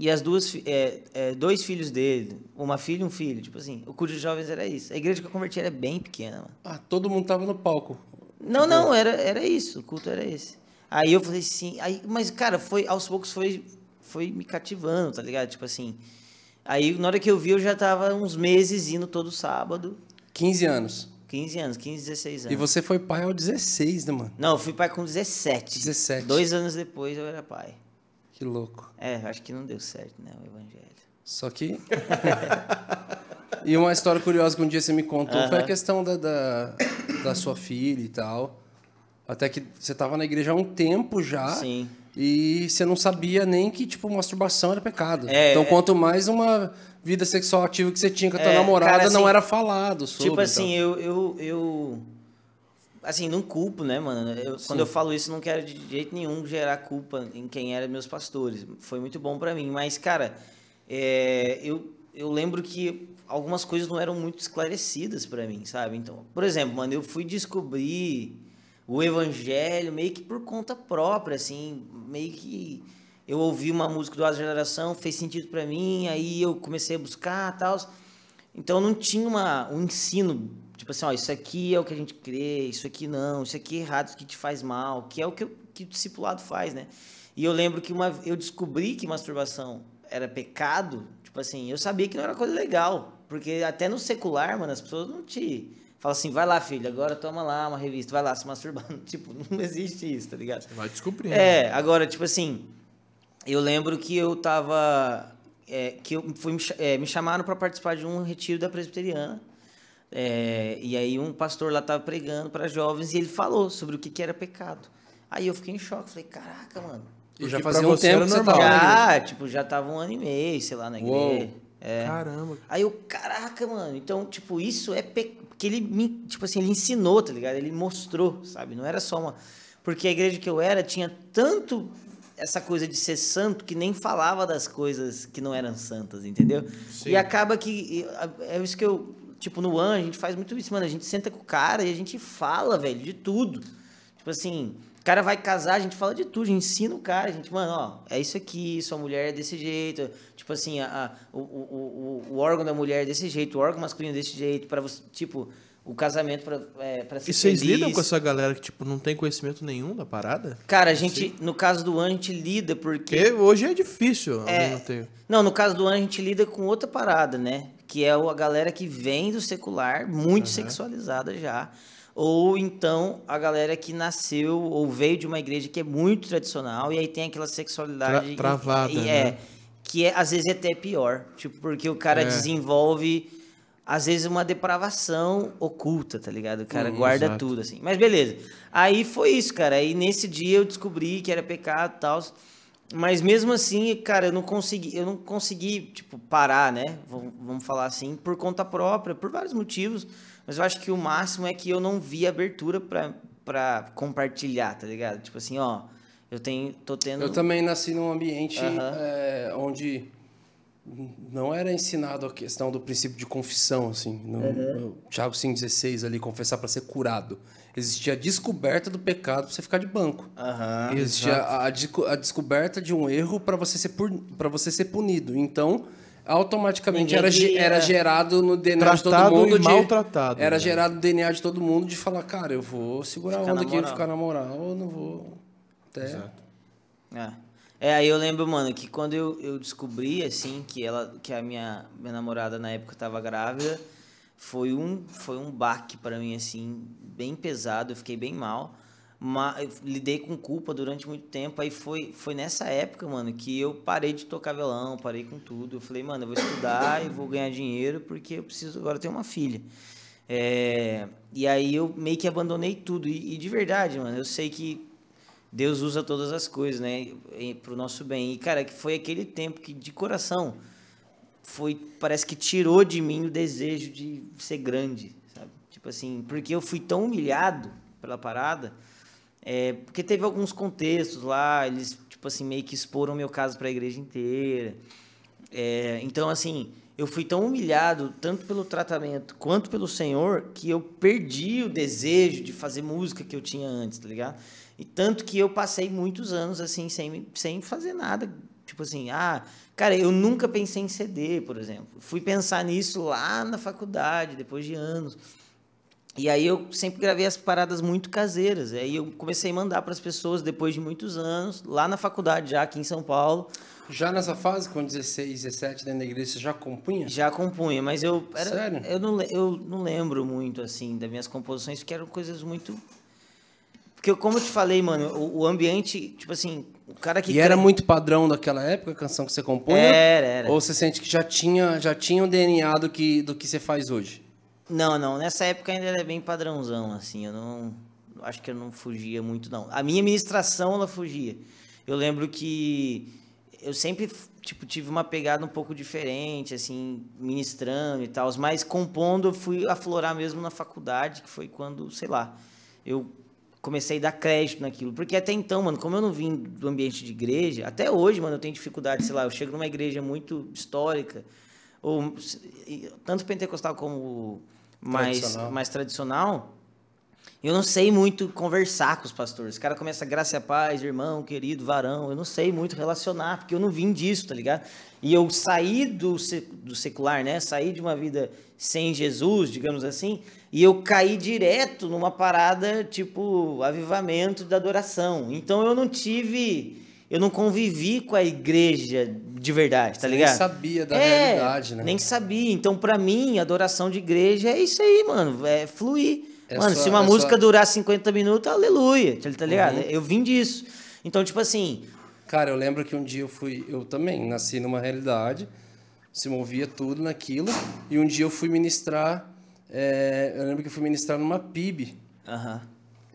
E as duas, é, é, dois filhos dele, uma filha e um filho, tipo assim. O culto de jovens era isso. A igreja que eu converti era bem pequena, mano. Ah, todo mundo tava no palco. Não, não, era, era isso, o culto era esse. Aí eu falei assim, aí, mas cara, foi aos poucos foi, foi me cativando, tá ligado? Tipo assim. Aí na hora que eu vi, eu já tava uns meses indo todo sábado, 15 anos. 15 anos, 15, 16 anos. E você foi pai aos 16, né, mano? Não, eu fui pai com 17. 17. Dois anos depois eu era pai. Que louco. É, acho que não deu certo, né, o evangelho. Só que. e uma história curiosa que um dia você me contou foi a questão da, da, da sua filha e tal. Até que você tava na igreja há um tempo já. Sim. E você não sabia nem que, tipo, masturbação era pecado. É, então, é. quanto mais uma vida sexual ativa que você tinha com a tua É, namorada, cara, não assim, era falado sobre. Tipo assim, eu, eu, eu. Assim, não culpo, né, mano? Eu- quando eu falo isso, não quero de jeito nenhum gerar culpa em quem eram meus pastores. Foi muito bom pra mim. Mas, cara, é, eu, eu lembro que algumas coisas não eram muito esclarecidas pra mim, sabe? Então, por exemplo, mano, eu fui descobrir o evangelho meio que por conta própria, assim, meio que eu ouvi uma música do Asa Geração, fez sentido pra mim, aí eu comecei a buscar, tal. Então não tinha uma, um ensino, tipo assim, ó, isso aqui é o que a gente crê, isso aqui não, isso aqui é errado, isso aqui te faz mal, que é o que, o- que o discipulado faz, né? E eu lembro que uma, eu descobri que masturbação era pecado, tipo assim, eu sabia que não era coisa legal, porque até no secular, mano, as pessoas não te falam assim, vai lá, filho, agora toma lá uma revista, vai lá se masturbando, tipo, não existe isso, tá ligado? Vai descobrindo. É, agora, tipo assim, eu lembro que eu tava. é, que eu fui, me é, me chamaram para participar de um retiro da presbiteriana. É, e aí um pastor lá tava pregando para jovens e ele falou sobre o que, que era pecado. Aí eu fiquei em choque, falei, caraca, mano. E já fazia um tempo era que normal. Já, tipo, já tava um ano e meio, sei lá, na Uou. igreja. É. Caramba. Aí eu, caraca, mano, então, tipo, isso é pe... porque ele me, tipo assim, ele ensinou, tá ligado? Ele mostrou, sabe? Não era só uma porque a igreja que eu era tinha tanto essa coisa de ser santo que nem falava das coisas que não eram santas, entendeu? Sim. E acaba que é isso que eu, tipo, no One a gente faz muito isso, mano, a gente senta com o cara e a gente fala, velho, de tudo. Tipo assim, o cara vai casar, a gente fala de tudo, a gente ensina o cara, a gente, mano, ó, é isso aqui, sua mulher é desse jeito, tipo assim, a, a- o, o, o, o órgão da mulher é desse jeito, o órgão masculino é desse jeito, para você, tipo, o casamento para é, pra ser E vocês feliz. lidam com essa galera que, tipo, não tem conhecimento nenhum da parada? Cara, a gente, no caso do One, a gente lida porque... Porque hoje é difícil É, não. Não, no caso do One, a gente lida com outra parada, né? Que é a galera que vem do secular, muito sexualizada já. Ou então a galera que nasceu ou veio de uma igreja que é muito tradicional e aí tem aquela sexualidade. Tra- travada, e, é, né? Que é, às vezes é até pior. Tipo, porque o cara É. desenvolve às vezes, uma depravação oculta, tá ligado? O cara Uhum, guarda exato. tudo, assim. Mas beleza. Aí foi isso, cara. Aí nesse dia eu descobri que era pecado e tal. Mas mesmo assim, cara, eu não consegui, eu não consegui, tipo, parar, né? Vamos vamos falar assim, por conta própria, por vários motivos. Mas eu acho que o máximo é que eu não vi abertura pra, pra compartilhar, tá ligado? Tipo assim, ó, eu tenho, tô tendo. Eu também nasci num ambiente é, onde não era ensinado a questão do princípio de confissão, assim. No, no Tiago 5,16 ali, confessar para ser curado. Existia a descoberta do pecado para você ficar de banco. Aham. Existia a, a desco- a descoberta de um erro para você, ser pra você ser punido. Então, automaticamente era, era gerado no DNA de Tratado todo mundo. e de- maltratado, Era né? gerado no DNA de todo mundo de falar, cara, eu vou segurar Ficar a onda aqui, ficar na moral, ou não vou. Até. É. É, aí eu lembro, mano, que quando eu, eu descobri, assim, que ela, que a minha, minha namorada na época tava grávida, foi um, foi um baque pra mim, assim, bem pesado, eu fiquei bem mal. Mas lidei com culpa durante muito tempo, aí foi, foi nessa época, mano, que eu parei de tocar violão, parei com tudo. Eu falei, mano, eu vou estudar e vou ganhar dinheiro porque eu preciso agora ter uma filha. É, e aí eu meio que abandonei tudo. E, e de verdade, mano, eu sei que Deus usa todas as coisas, né, pro nosso bem. E cara, que foi aquele tempo que de coração foi, parece que tirou de mim o desejo de ser grande, sabe? Tipo assim, porque eu fui tão humilhado pela parada, é, porque teve alguns contextos lá, eles tipo assim meio que exporam meu caso para a igreja inteira. É, então, assim, eu fui tão humilhado, tanto pelo tratamento quanto pelo Senhor, que eu perdi o desejo de fazer música que eu tinha antes, tá ligado? E tanto que eu passei muitos anos, assim, sem, sem fazer nada. Tipo assim, ah, cara, eu nunca pensei em CD, por exemplo. Fui pensar nisso lá na faculdade, depois de anos. E aí eu sempre gravei as paradas muito caseiras. Aí eu comecei a mandar para as pessoas depois de muitos anos, lá na faculdade, já aqui em São Paulo. Já nessa fase, com 16, 17, dentro da igreja, você já compunha? Já compunha, mas eu era, Sério? eu não eu não lembro muito assim das minhas composições, porque eram coisas muito porque como eu te falei, mano, o, o ambiente, tipo assim, o cara que E era muito padrão daquela época, a canção que você compunha? Era, era. Ou você sente que já tinha, já tinha o DNA do que, do que você faz hoje? Não, não, nessa época ainda era bem padrãozão, assim, eu não acho que eu não fugia muito não. A minha ministração ela fugia. Eu lembro que eu sempre tipo tive uma pegada um pouco diferente, assim, ministrando e tal, mas compondo eu fui aflorar mesmo na faculdade, que foi quando, sei lá, eu comecei a dar crédito naquilo, porque até então, mano, como eu não vim do ambiente de igreja, até hoje, mano, eu tenho dificuldade, sei lá, eu chego numa igreja muito histórica, ou tanto pentecostal como mais Tradicional. mais tradicional, eu não sei muito conversar com os pastores. O cara começa graça e a paz, irmão, querido, varão. Eu não sei muito relacionar, porque eu não vim disso, tá ligado? E eu saí do, do secular, né? Saí de uma vida sem Jesus, digamos assim, e eu caí direto numa parada tipo avivamento da adoração. Então eu não tive. Eu não convivi com a igreja de verdade, tá Você nem ligado? sabia da É, realidade, né? Nem sabia. Então, pra mim, adoração de igreja é isso aí, mano. É fluir. Mano, se uma música Uhum. durar 50 minutos, aleluia. Tá ligado? Eu vim disso. Então, tipo assim, Cara, eu lembro que um dia eu fui. Eu também nasci numa realidade, se movia tudo naquilo, e um dia eu fui ministrar. é, eu lembro que eu fui ministrar numa PIB. aham.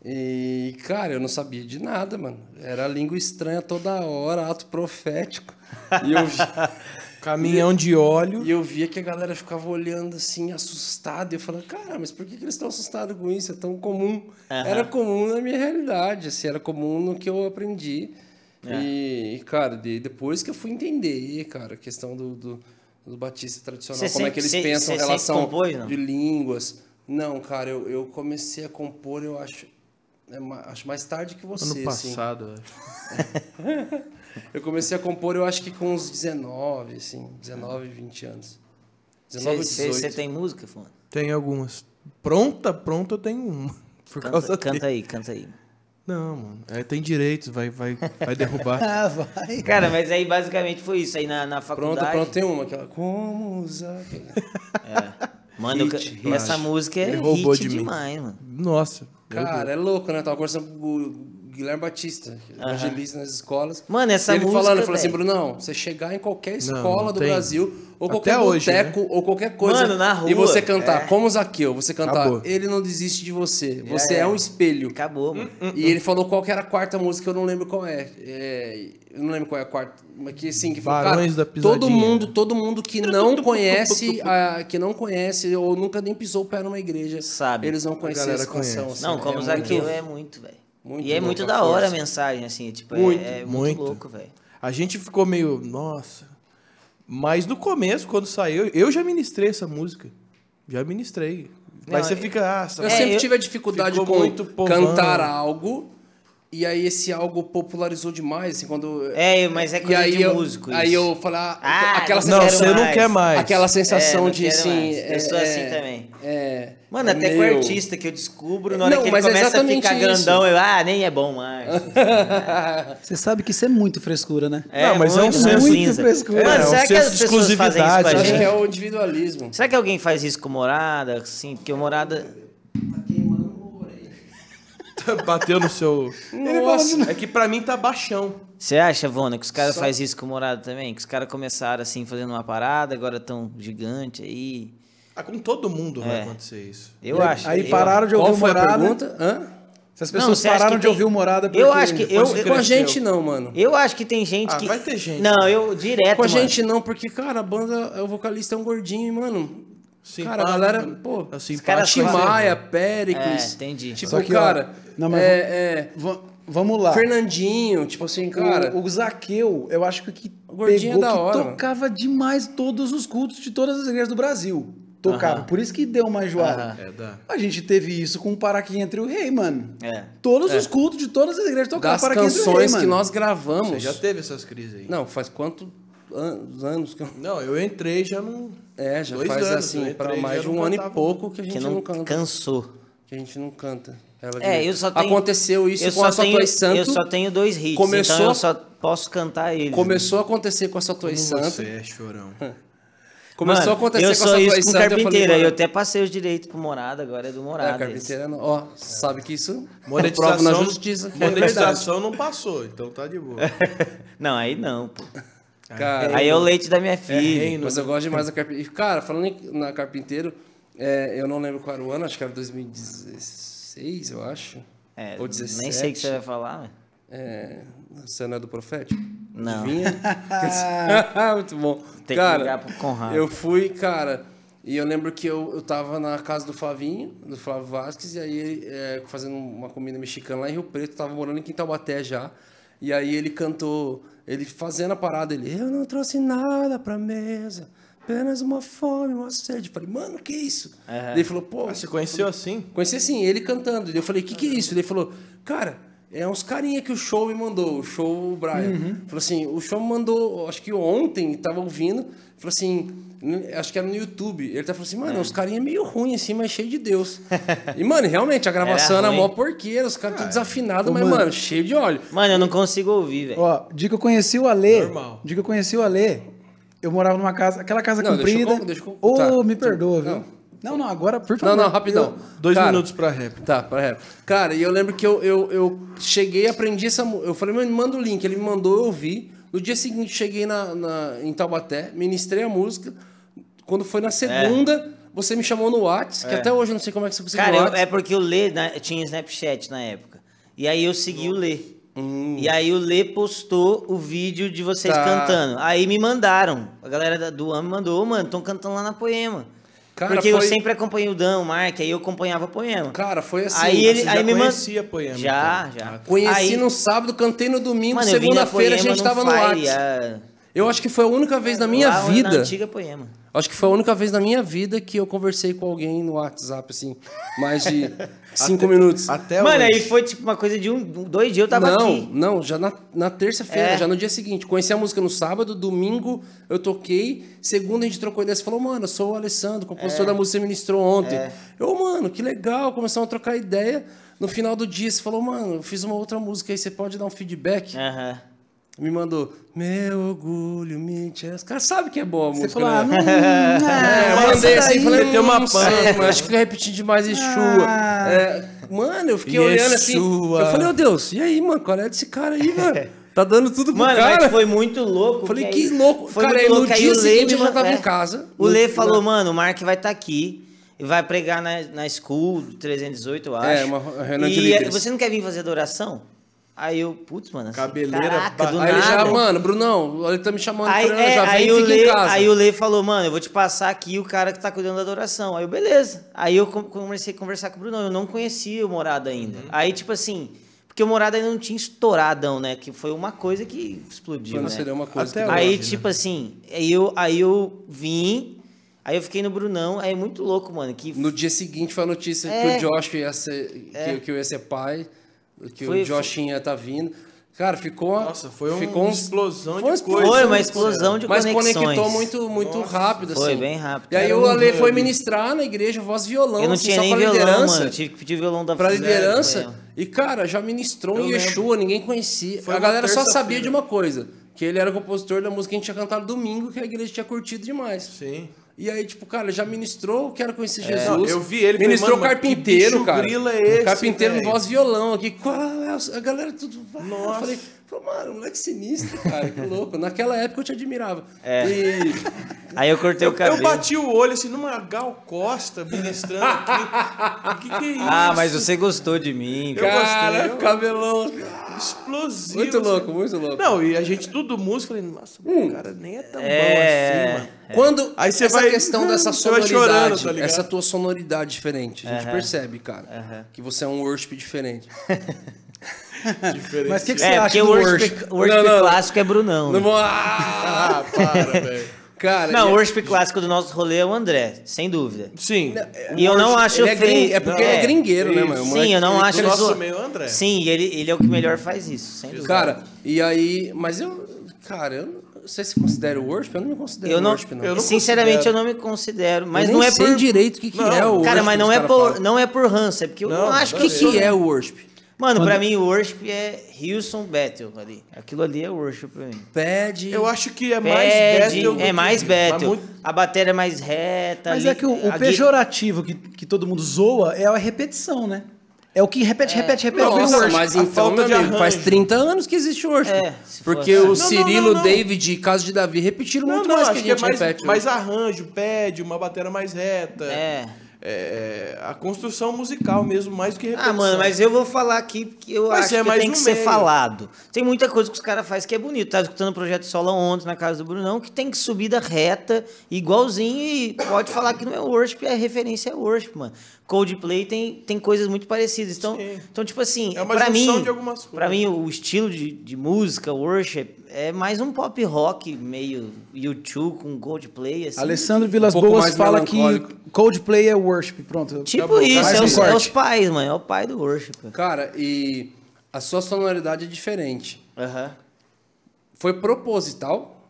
E, cara, eu não sabia de nada, mano. Era língua estranha toda hora, ato profético. E eu, Caminhão de óleo. e eu via que a galera ficava olhando assim, assustada. E eu falava, cara, mas por que, que eles estão assustados com isso? É tão comum. Era comum na minha realidade, assim, era comum no que eu aprendi. E, e, cara, de- depois que eu fui entender, cara, a questão do, do, do batista tradicional, Você como é sempre- que eles você- pensam em relação compôs, de línguas. Não, cara, eu, eu comecei a compor, eu acho. é acho mais tarde que você. Ano assim. passado, eu acho. Eu comecei a compor, eu acho que com uns 19, assim, 19, 20 anos. 19 ou Você 18. tem música, Fulano? Tem algumas. Pronta, pronta eu tenho uma. Por causa Canta, dele. canta aí, canta aí. Não, mano. É, tem direitos, vai, vai, vai derrubar. Ah, vai. Cara, mas aí basicamente foi isso. Aí na, na Pronto, faculdade. pronto, tem uma, aquela. Como usar. Mano, eu ca- Hit, hit. essa música é Ele hit de mim. demais, mano. Nossa. Cara, é louco, né? Tava conversando com o Guilherme Batista, evangelista nas escolas. Mano, essa E ele música, falando, ele falou assim, velho. Brunão, você chegar em qualquer escola não do tem. Brasil, ou Até qualquer hoje, né? boteco, ou qualquer coisa, Mano, na e rua, você cantar, é. como Zaqueu, você cantar, Acabou. ele não desiste de você, você é. é um espelho. Acabou, mano. E ele falou qual que era a quarta música, eu não lembro qual é. É, eu não lembro qual é a quarta. Mas que assim, que falou, Barões cara, da Pisadinha. todo mundo, todo mundo que não conhece, a, que não conhece ou nunca nem pisou o pé numa igreja, Sabe. eles vão conhecer galera essa canção. assim. Não, como é o Zaqueu muito- é muito, velho. Muito E é muito a da hora a mensagem, assim, tipo, Muito, é, é muito, muito. louco, velho. A gente ficou meio, nossa. Mas no começo, quando saiu, eu já ministrei essa música. Já ministrei. Não, Mas você é- fica, ah, Eu É, sempre eu- tive a dificuldade com cantar algo. E aí esse algo popularizou demais, assim, quando... É, mas é e coisa aí de eu, músico Aí isso. eu falei, ah, Ah, aquela não Não, quero você não quer mais. Aquela sensação É, de, assim... é- Eu sou assim é- também. É, Mano, é até com meio- artista que eu descubro, na hora Não, que ele é começa a ficar isso. grandão, eu, ah, nem é bom mais. Você sabe que isso é muito frescura, né? Não, mas é um muito senso- Muito frescura. É, Mano, é um será que senso as de pessoas fazem isso com a Acho gente? que é o individualismo. Será que alguém faz isso com morada? Assim, porque o morada. Bateu no seu. Nossa. É que pra mim tá baixão. Você acha, Vona, que os caras fazem isso com morada também? Que os caras começaram assim, fazendo uma parada, agora tão gigante aí. Ah, com todo mundo vai É. acontecer isso. Eu acho. Aí eu- pararam de Qual ouvir o foi a Morada. pergunta? Hã? Se as Não, pessoas acha pararam de tem- ouvir o Morada porque... Eu acho que. Eu, Com a gente não, mano. eu acho que tem gente Ah, que. vai ter gente. Não, eu direto. Com a mano. gente não, porque, cara, a banda, o vocalista é um gordinho, e, mano. Simpático, cara, a galera, pô, assim, caras Tim fazem- Maia, Péricles. É, entendi. Tipo, que, ó, cara, não, mas é, é, Va- Vamos lá. Fernandinho, tipo assim, cara. o, o Zaqueu, eu acho que o que gordinho pegou, é da que hora, mano. tocava demais todos os cultos de todas as igrejas do Brasil. Tocava. Aham. Por isso que deu uma enjoada. Aham. É, dá. A gente teve isso com o Para Quem Entre o Rei, mano. É. Todos os cultos de todas as igrejas tocavam das Para Quem Entre o Rei, canções mano. que nós Você gravamos. já teve essas crises aí? Não, faz quantos anos, anos que eu... Não, eu entrei já não. É, já Dois faz anos, assim, já mais de um ano e pouco que a gente Que não, não canta. cansou. Que a gente não canta. Ela É, eu só tenho. Aconteceu isso eu com só a Tua Santo. Eu só tenho dois hits, Começou- então eu só posso cantar eles. Começou a acontecer com a Como Santo. Você é chorão. Começou Mano, a acontecer eu com a sou isso com Santo. eu falei, carpinteira. Eu até passei os direitos pro Morada, agora é do É, Morada. carpinteira não. Ó, sabe que isso Monetização, prova na justiça. é monetização não passou, então tá de boa. Não, aí não, pô. Cara, Aí é o leite da minha filha. reino. Mas eu gosto demais da carpinteira. Cara, falando na carpinteiro, é, eu não lembro qual era o ano, acho que era 2016, eu acho. É, Ou 17. nem sei o que você vai falar, mas... É, você não é do profético? Não. Vinha? Muito bom. Tem que cara, ligar pro Conrado. Eu fui, cara, e eu lembro que eu, eu tava na casa do Flavinho, do Flávio Vasquez, e aí ele, é, fazendo uma comida mexicana lá em Rio Preto, tava morando em Quintalbaté já. E aí ele cantou, ele fazendo a parada, ele, eu não trouxe nada pra mesa, apenas uma fome, uma sede. Eu falei, mano, que isso? Daí Ele falou, pô, Ah, você conheceu assim? Conheci assim, ele cantando. E eu falei, o que, que é isso? Ele falou, cara, é uns carinha que o show me mandou, o show o Brian. Falou assim, o show me mandou, acho que ontem, tava ouvindo. Falou assim, acho que era no YouTube. Ele até falou assim, mano, os carinha meio ruim assim, mas cheio de Deus. e, mano, realmente, a gravação era, ruim. mó porqueira, os caras tudo desafinados, Ô, mas, mano. mano, cheio de óleo. Mano, eu não consigo ouvir, velho. Ó, dia que eu conheci o Alê, Normal. dia que eu conheci o Alê, eu morava numa casa, aquela casa Não, deixa eu comprida. eu- Ô, tá. me perdoa, viu? Não. Não, não, agora, por Não, favor. não, rapidão. Dois Cara, minutos pra rap. Tá, para rap. Cara, e eu lembro que eu, eu, eu cheguei, aprendi essa música. Eu falei, mano, me manda o link. Ele me mandou, eu ouvi. No dia seguinte, cheguei na, na- em Taubaté, ministrei a música. Quando foi na segunda, você me chamou no Whats, que até hoje eu não sei como é que você conseguiu Cara, eu- é porque o Lê né, tinha Snapchat na época. E aí eu segui o Lê. E aí o Lê postou o vídeo de vocês Tá. cantando. Aí me mandaram. A galera do AM mandou, "Ô, mano, estão cantando lá na Poema. Cara, porque eu foi- sempre acompanhei o Dan, o Mark, aí eu acompanhava a Poema. Cara, foi assim. aí ele você aí já me conhecia Poema, Já, então? já. Ah. Conheci Aí- no sábado, cantei no domingo, eu segunda-feira a gente tava no Fire, Whats. a- Eu acho que foi a única vez na minha lá Na vida. antiga Poema. Acho que foi a única vez na minha vida que eu conversei com alguém no WhatsApp, assim, mais de cinco minutos. Até Mano, hoje. aí foi tipo uma coisa de um, dois dias eu tava não, aqui. não, já na, na terça-feira, É. já no dia seguinte. Conheci a música no sábado, domingo eu toquei, segunda a gente trocou ideia. Você falou, mano, eu sou o Alessandro, compositor da música que você ministrou ontem. É. Eu, mano, que legal, começamos a trocar ideia. No final do dia, você falou, mano, eu fiz uma outra música aí, você pode dar um feedback? Aham. Me mandou, meu orgulho, me tinha. Os caras sabem que é boa a Você música. falou, ah, né? não, É, eu não, mandei assim, daí- falei, meteu uma mas acho que fica repetindo demais Exua. Ah. É, mano, eu fiquei olhando assim. Eu falei, meu Deus, e aí, mano, qual é desse cara aí, mano? Tá dando tudo pro Mano, cara. mas foi muito louco. Falei, que que louco. Foi Cara, muito aí no louco. Aí dia seguinte eu já tava é. em casa. O No- Lê falou, mano, o Mark vai estar aqui e vai pregar na, na School 318, eu acho. É, uma reunião de e líderes. você não quer vir fazer adoração? Aí eu, putz, mano, assim, Cabeleira caraca, do Aí ele já, nada. mano, Brunão, ele tá me chamando, Aí, Fran, é, já aí, vem Lê, em casa. aí o Lê falou, mano, eu vou te passar aqui o cara que tá cuidando da adoração. Aí eu, beleza. Aí eu com- comecei a conversar com o Brunão, eu não conhecia o Morada ainda. Uhum. Aí, tipo assim, porque o Morada ainda não tinha estouradão, né? Que foi uma coisa que explodiu, Não né? seria uma coisa Até que... hoje, Aí, né? tipo assim, aí eu, aí eu vim, aí eu fiquei no Brunão, aí é muito louco, mano. Que No dia seguinte foi a notícia É. que o Josh ia ser, que, que eu ia ser pai, que Foi- o Josh ia estar vindo. Cara, ficou uma, Nossa, foi um- ficou uma um- explosão foi uma de coisa. foi uma Mas, explosão de Mas conexões. conectou muito, muito rápido, Foi assim. bem rápido. E aí Era o Ale foi ministrar na igreja, voz violão, Eu não assim, tinha só nem pra violão, liderança. mano. Tive que pedir violão da Pra liderança. foi- E, cara, já ministrou Eu em Yeshua, ninguém conhecia. Foi a uma galera só sabia de uma coisa: que ele era compositor da música que a gente tinha cantado domingo, que a igreja tinha curtido demais. Sim. E aí, tipo, cara, já ministrou, quero conhecer Não, Jesus. eu vi ele, falei, Ministrou que carpinteiro, cara. é esse, carpinteiro com voz violão aqui. Qual é? A galera tudo. Nossa. Eu falei, falei, mano, moleque sinistro, cara, que louco. Naquela época eu te admirava. É. E Aí eu cortei o Eu, cabelo. eu bati o olho assim numa Gal Costa ministrando aqui. O que, que é isso? Ah, mas você gostou de mim. Eu cara, gostei, eu- cabelão. Explosivo. Muito assim. louco, muito louco. Não, e a gente tudo música, falei, nossa, o cara nem é tão bom É. assim, mano. Quando Aí você essa vai- questão dessa você vai sonoridade, chorando, tá essa tua sonoridade diferente, a gente Aham. percebe, cara, Aham. que você é um worship diferente. Diferente. Mas o que, que você É, acha do o worship, worship? o worship Não, não, não. clássico é Brunão. Não né? vou... Ah! Para, velho. Cara, Não, o worship clássico do nosso rolê é o André, sem dúvida. Sim. E eu não acho ele é, gring- é porque Não, ele é gringueiro, né, isso. mano? O Sim, eu não ele- acho O ele nosso meio André. Sim, ele, ele é o que melhor faz isso, sem dúvida. Cara, e aí... Mas eu... Cara, eu não sei se considera o worship, eu não me considero eu não, worship, não. eu não sinceramente considero. eu não me considero, mas eu não é sei por direito o que, que Não, é o worship. Cara, mas não que é por falam. não é por ranço, é porque eu Não, não acho O que que, que é o worship? Mano, pra mim o worship é Hilson Battle ali. Aquilo ali é worship pra mim. Pede... Eu acho que é mais Pede, battle é mais battle. muito- A bateria é mais reta. Mas ali, é que o, o pejorativo que, que todo mundo zoa é a repetição, né? É o que repete, repete, repete. vira Nossa, worship. mas então, falta meu amigo, faz arranjo. 30 anos que existe worship. É, porque assim. o não, Cirilo, não, não. David e Caso de Davi repetiram Não, muito não, mais que a que é gente mais, repete. mais arranjo, pede, uma bateria mais reta. É. É, a construção musical mesmo, mais do que repetição. Ah, mano, mas eu vou falar aqui porque eu Mas acho é que tem que ser meio. falado. Tem muita coisa que os caras fazem que é bonito. Tava escutando o projeto Solo ontem na casa do Brunão, que tem que subida reta, igualzinho, e pode falar que não é worship, é referência é worship, mano. Coldplay tem, tem coisas muito parecidas. Então, Sim. então tipo assim, É junção mim, de algumas coisas. pra mim, o estilo de, de música, worship, é mais um pop rock, meio YouTube com Coldplay, assim. Alessandro Vilas Um Boas fala que. Coldplay é worship. Pronto. Tipo Acabou. isso, é os, é os pais, mano. É o pai do worship. Cara, e a sua sonoridade é diferente. Aham. Foi proposital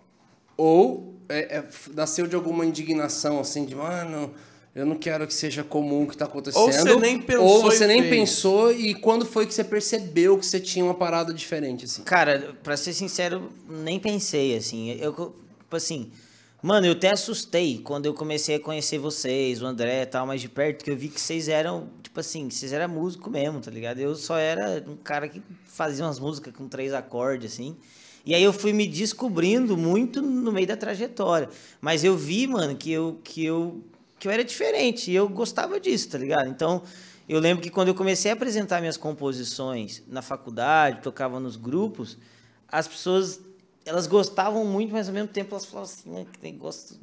ou é- é- nasceu de alguma indignação, assim, de, mano, eu não quero que seja comum o que tá acontecendo. Ou você nem pensou Ou você e nem fez. pensou e quando foi que você percebeu que você tinha uma parada diferente, assim? Cara, pra ser sincero, nem pensei, assim. Eu, tipo assim, mano, eu até assustei quando eu comecei a conhecer vocês, o André e tal, mais de perto, que eu vi que vocês eram, tipo assim, vocês eram músico mesmo, tá ligado? Eu só era um cara que fazia umas músicas com três acordes, assim. E aí eu fui me descobrindo muito no meio da trajetória. Mas eu vi, mano, que eu, que eu, que eu era diferente. E eu gostava disso, tá ligado? Então, eu lembro que quando eu comecei a apresentar minhas composições na faculdade, tocava nos grupos, as pessoas, elas gostavam muito, mas ao mesmo tempo elas falavam assim, "Ah, que negócio,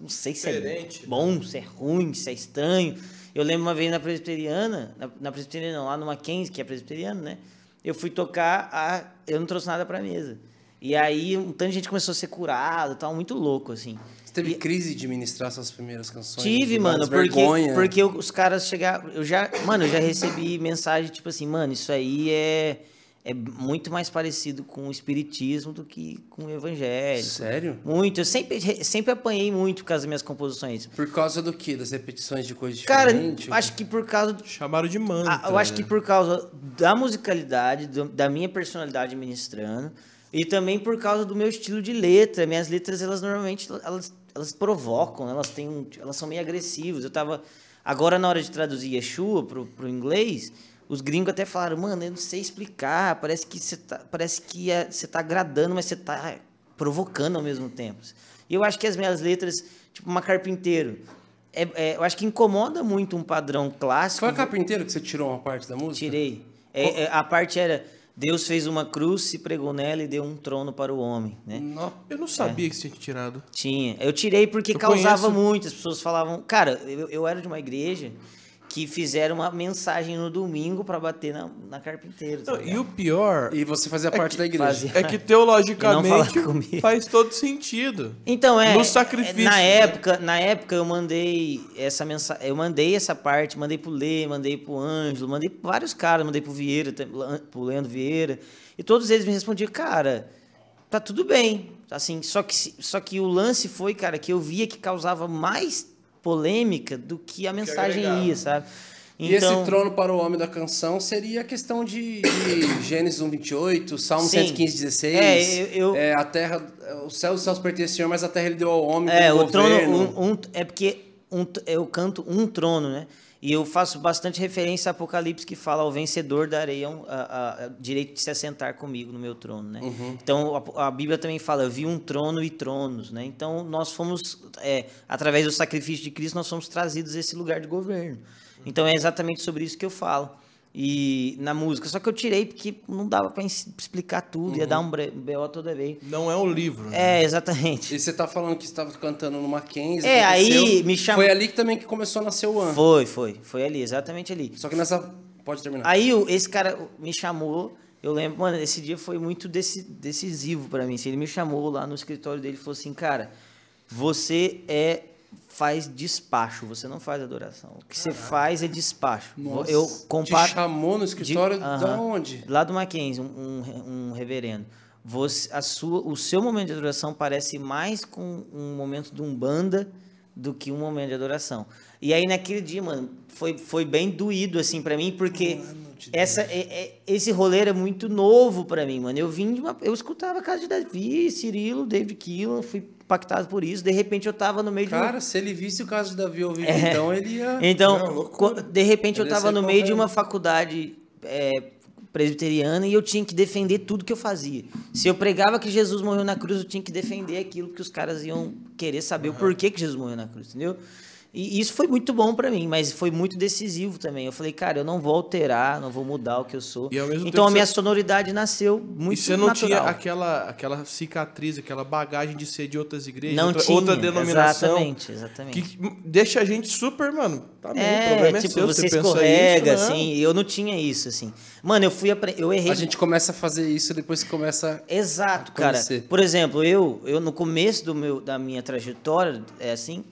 não sei se é Diferente. bom, se é ruim, se é estranho. Eu lembro uma vez na presbiteriana, na, na presbiteriana não, lá no Mackenzie, que é presbiteriano, né? Eu fui tocar, a, eu não trouxe nada pra mesa. E aí um tanto de gente começou a ser curado, tal, muito louco, assim. Você teve E- crise de ministrar suas primeiras canções? Tive, mano, porque, vergonha. porque os caras chegaram. Eu já, mano, eu já recebi mensagem tipo assim, mano, isso aí é, é muito mais parecido com o espiritismo do que com o evangelho. Sério? Muito. Eu sempre, sempre apanhei muito causa das minhas composições. Por causa do quê? Das repetições de coisas Cara, diferentes? acho que por causa. do- Chamaram de mantra. ah, eu acho que né? por causa da musicalidade, do- da minha personalidade ministrando, e também por causa do meu estilo de letra. Minhas letras, elas normalmente elas, elas provocam, elas têm um- elas são meio agressivas. Eu tava agora na hora de traduzir Yeshua pro, pro inglês, os gringos até falaram, mano, eu não sei explicar, parece que você tá, parece que é- você tá agradando, mas você tá provocando ao mesmo tempo. E eu acho que as minhas letras, tipo uma carpinteiro, é, é, eu acho que incomoda muito um padrão clássico. Foi a carpinteiro que você tirou uma parte da música? Tirei. É, é, a parte era Deus fez uma cruz, se pregou nela e deu um trono para o homem, né? Não. Eu não sabia que você tinha tirado. Tinha. Eu tirei porque Eu causava conheço- muito. As pessoas falavam. Cara, eu, eu era de uma igreja que fizeram uma mensagem no domingo para bater na, na carpinteira. tá Não, e o pior E você fazia parte que da igreja. fazia. é que não teologicamente falar comigo. faz todo sentido. Então, é. No é, sacrifício, Na né? época, na época eu mandei essa mensagem. Eu mandei essa parte, mandei pro Lê, mandei pro Ângelo, mandei pra vários caras, mandei pro Vieira, pro Leandro Vieira. E todos eles me respondiam, cara, tá tudo bem. Assim, só que, só que o lance foi, cara, que eu via que causava mais polêmica do que a mensagem agregava. ia, sabe? E esse trono para o homem da canção seria a questão de, de Gênesis 1, 28, Salmo Sim. 115, 16. É, eu- eu- é, a terra, o céu, os céus pertencem ao Senhor, mas a terra ele deu ao homem É, o trono. governo. um- um- é porque um- eu canto um trono, né? E eu faço bastante referência a Apocalipse que fala ao vencedor darei um, a, a- a direito de se assentar comigo no meu trono, né? Uhum. Então a, a Bíblia também fala, eu vi um trono e tronos, né? Então nós fomos, é, através do sacrifício de Cristo, nós fomos trazidos a esse lugar de governo. Então é exatamente sobre isso que eu falo. E na música, só que eu tirei porque não dava para explicar tudo, ia dar um bre- BO toda vez. Não é um livro. né? É, exatamente. E você tá falando que estava cantando no Mackenzie. É, aí me chama- Foi ali que também que começou a nascer o An. Foi, foi. Foi ali, exatamente ali. Só que nessa. Pode terminar. Aí o- esse cara me chamou, eu lembro, mano, esse dia foi muito deci- decisivo pra mim. assim, Ele me chamou lá no escritório dele e falou assim, cara, você é faz despacho, você não faz adoração. O que você faz é despacho. Nossa, eu Te comparo chamou no escritório de- da aham. onde? Lá do Mackenzie, um, um, um reverendo. Você, a sua, o seu momento de adoração parece mais com um momento de umbanda do que um momento de adoração. E aí naquele dia, mano, foi, foi bem doído assim pra mim, porque essa é, é- esse rolê era muito novo pra mim, mano. Eu vim de uma eu escutava a casa de Davi, Cirilo, David Keelan, fui impactado por isso. De repente eu tava no meio de uma Cara, se ele visse o caso de Davi ao vivo, então ele ia. então, Não, de repente eu estava no meio de uma faculdade é, presbiteriana e eu tinha que defender tudo que eu fazia. Se eu pregava que Jesus morreu na cruz, eu tinha que defender aquilo que os caras iam querer saber o porquê que Jesus morreu na cruz, entendeu? E isso foi muito bom pra mim, mas foi muito decisivo também. Eu falei, cara, eu não vou alterar, não vou mudar o que eu sou. E ao mesmo então tempo a minha você- sonoridade nasceu muito e você não natural. tinha aquela, aquela cicatriz, aquela bagagem de ser de outras igrejas, Não outra, tinha, outra denominação. exatamente, exatamente. Que deixa a gente super, mano. Tá bom, o É, problema é tipo, seu, você pensa escorrega, isso, né? assim, e eu não tinha isso, assim. Mano, eu fui, apre- eu errei A gente começa a fazer isso depois que começa. Exato, cara. Por exemplo, eu, eu no começo do meu, da minha trajetória, é assim,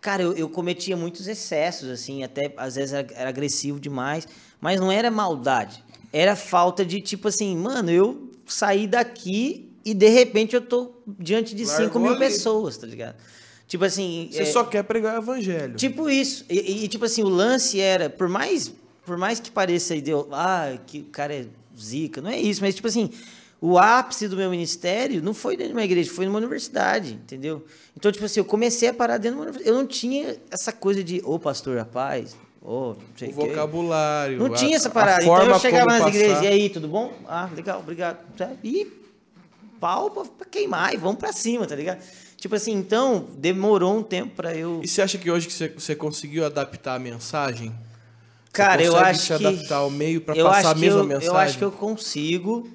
cara, eu, eu cometia muitos excessos, assim, até às vezes era, era agressivo demais, mas não era maldade. Era falta de, tipo assim, mano, eu saí daqui e de repente eu tô diante de Largou 5 mil ali. pessoas, tá ligado? Tipo assim. Você é- só quer pregar o evangelho. Tipo isso. E, e- tipo assim, o lance era, por mais, por mais que pareça ideo, ah, que o cara é zica, não é isso, mas tipo assim, o ápice do meu ministério não foi dentro de uma igreja, foi numa universidade, entendeu? Então, tipo assim, eu comecei a parar dentro de uma universidade. Eu não tinha essa coisa de, ô pastor, rapaz, ô, não sei o quê. vocabulário. Não a- tinha essa parada. Então eu chegava nas passar. igrejas, e aí, tudo bom? Ah, legal, obrigado. E pau pra, queimar, e vamos pra cima, tá ligado? Tipo assim, então, demorou um tempo pra eu. E você acha que hoje que você, você conseguiu adaptar a mensagem? Cara, eu acho se que adaptar ao meio pra eu passar acho a que mesma eu, mensagem? Eu acho que eu consigo,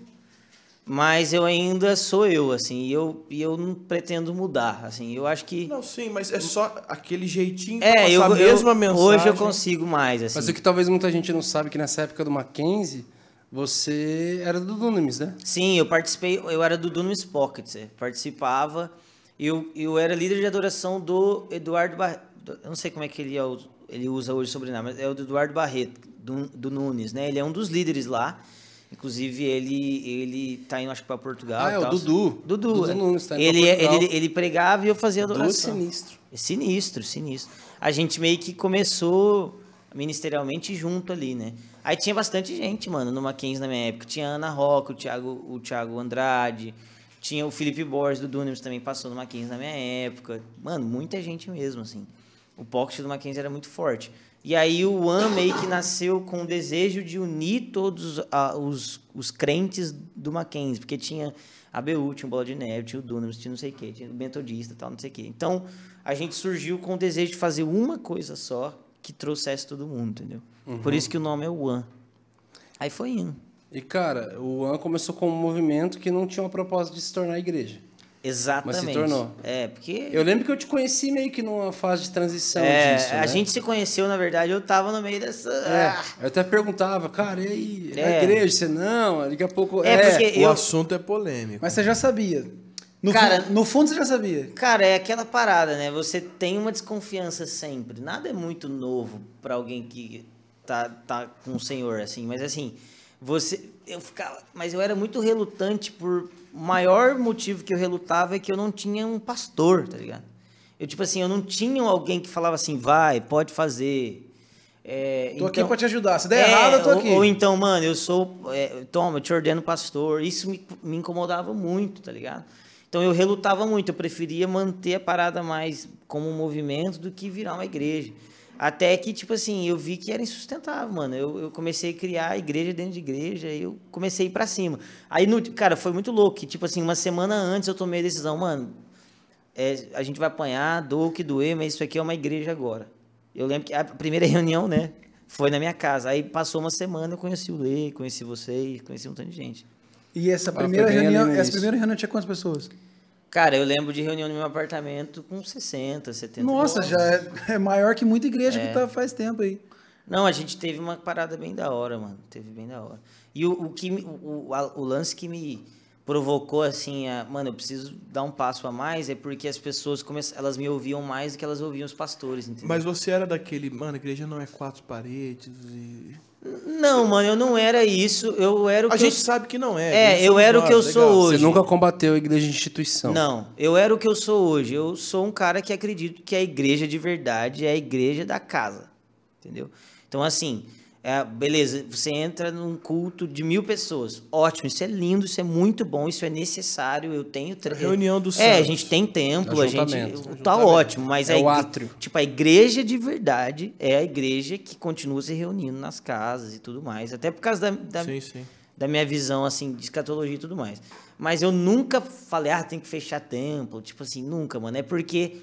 mas eu ainda sou eu, assim, e eu, e eu não pretendo mudar, assim. Eu acho que Não, sim, mas é só aquele jeitinho pra é, passar eu, a mesma eu- mensagem. hoje eu consigo mais, assim. Mas o que talvez muita gente não sabe que nessa época do Mackenzie, você era do Dunamis, né? Sim, eu participei, eu era do Dunamis Pockets, é, participava. Eu, eu era líder de adoração do Eduardo Barreto. Eu não sei como é que ele, é o- ele usa hoje o sobrenome, mas é o do Eduardo Barreto, do, do Nunes, né? Ele é um dos líderes lá. Inclusive, ele, ele tá indo, acho que para Portugal. Ah, é o. Dudu. Dudu. Dudu é. Nunes tá indo pra ele, ele, ele pregava e eu fazia Dudu é adoração. sinistro. É sinistro, sinistro. A gente meio que começou ministerialmente junto ali, né? Aí tinha bastante gente, mano, no Mackenzie na minha época. Tinha a Ana Roca, o Thiago, o Thiago Andrade, tinha o Felipe Borges do Dunamis também passou no Mackenzie na minha época. Mano, muita gente mesmo, assim. O pocket do Mackenzie era muito forte. E aí o One meio que nasceu com o desejo de unir todos ah, os, os crentes do Mackenzie, porque tinha a BU, tinha o Bola de Neve, tinha o Dunamis, tinha não sei o quê, tinha o Metodista tal, não sei o quê. Então, a gente surgiu com o desejo de fazer uma coisa só que trouxesse todo mundo, entendeu? Por isso que o nome é One. Aí foi indo. E, cara, o One começou com um movimento que não tinha uma proposta de se tornar igreja. Exatamente. tornou. É, porque Eu lembro que eu te conheci meio que numa fase de transição é, disso, a né? gente se conheceu, na verdade, eu tava no meio dessa. É, eu até perguntava, cara, e aí, é. É. a igreja? Você não, daqui a pouco... É, porque O eu, assunto é polêmico. Mas você já sabia. No, Cara- fu- no fundo você já sabia. Cara, é aquela parada, né? Você tem uma desconfiança sempre. Nada é muito novo pra alguém que tá, tá com o senhor, assim. Mas assim, você. Eu ficava. Mas eu era muito relutante por. O maior motivo que eu relutava é que eu não tinha um pastor, tá ligado? Eu, tipo assim, eu não tinha alguém que falava assim, vai, pode fazer. É, Tô aqui então- pra te ajudar. Se der errado, eu tô ou- aqui. Ou, então, mano, eu sou. é, toma, eu te ordeno pastor. Isso me, me incomodava muito, tá ligado? Então eu relutava muito. Eu preferia manter a parada mais como um movimento do que virar uma igreja. Até que, tipo assim, eu vi que era insustentável, mano. Eu, eu comecei a criar igreja dentro de igreja e eu comecei a ir pra cima. Aí, no, cara, foi muito louco. que, Tipo assim, uma semana antes eu tomei a decisão, mano, é, a gente vai apanhar, doa o que doer, mas isso aqui é uma igreja agora. Eu lembro que a primeira reunião, né, foi na minha casa. Aí passou uma semana, eu conheci o Lei, conheci vocês, conheci um tanto de gente. E essa foi primeira ali reunião, essa primeira reunião tinha quantas pessoas? Cara, eu lembro de reunião no meu apartamento com 60, 70 Nossa, já é, é maior que muita igreja que tá faz tempo aí. Não, a gente teve uma parada bem da hora, mano. Teve bem da hora. E o, o, que, o, o, a- o lance que me provocou, assim, a, mano, eu preciso dar um passo a mais, é porque as pessoas, começam, elas me ouviam mais do que elas ouviam os pastores, entendeu? Mas você era daquele, mano, a igreja não é quatro paredes e... Não, mano, eu não era isso. Eu era o A que gente eu... sabe que não é. É, a eu era o que eu legal. sou hoje. Você nunca combateu a igreja de instituição. Não, eu era o que eu sou hoje. Eu sou um cara que acredito que a igreja de verdade é a igreja da casa. Entendeu? Então, assim, é, beleza, você entra num culto de mil pessoas. Ótimo, isso é lindo, isso é muito bom, isso é necessário. Eu tenho. tre- A reunião dos É, a gente tem templo, a gente. Tá ótimo, mas É a o átrio. Tipo, a igreja de verdade é a igreja que continua se reunindo nas casas e tudo mais. Até por causa da, da, Sim, sim. da minha visão, assim, de escatologia e tudo mais. Mas eu nunca falei, ah, tem que fechar templo. Tipo assim, nunca, mano. É porque.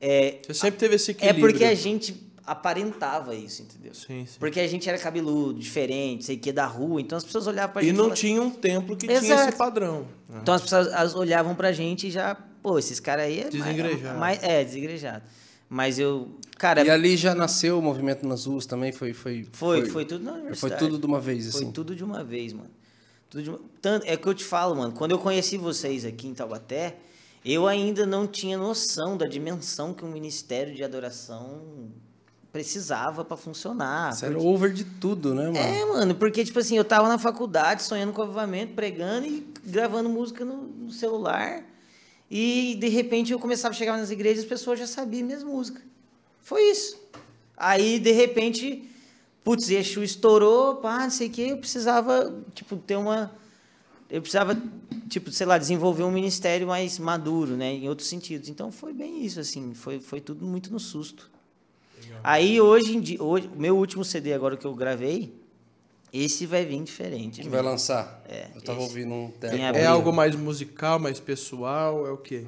É, Você sempre teve esse é equilíbrio. porque a gente aparentava isso, entendeu? Sim, sim. Porque a gente era cabeludo, diferente, sei que da rua. Então as pessoas olhavam pra E gente. não falavam- tinha um templo que tinha Exato. esse padrão. Então as pessoas as olhavam pra gente e já, pô, esses caras aí é. Desengrejado. Mais, é, desengrejado. Mas eu. Cara, E ali já nasceu o movimento nas ruas também? Foi, foi, foi, foi, tudo na Foi universidade. tudo de uma vez, Foi assim? tudo de uma vez, mano. Tudo de uma- Tanto, é que eu te falo, mano. Quando eu conheci vocês aqui em Taubaté, eu ainda não tinha noção da dimensão que um ministério de adoração precisava pra funcionar. Você era Porque- over de tudo, né, mano? É, mano, porque, tipo assim, eu tava na faculdade sonhando com avivamento, pregando e gravando música no, no celular. E, de repente, eu começava a chegar nas igrejas e as pessoas já sabiam minhas músicas. Foi isso. Aí, de repente, putz, Exu estourou, pá, não sei o quê, eu precisava, tipo, ter uma... Eu precisava, tipo, sei lá, desenvolver um ministério mais maduro, né, em outros sentidos. Então, foi bem isso, assim, foi, foi tudo muito no susto. Aí, hoje em dia, hoje, o meu último CD agora que eu gravei, esse vai vir diferente. Que mesmo. vai lançar? É, Eu tava esse. ouvindo um Tem tempo. É algo mais musical, mais pessoal? É o quê?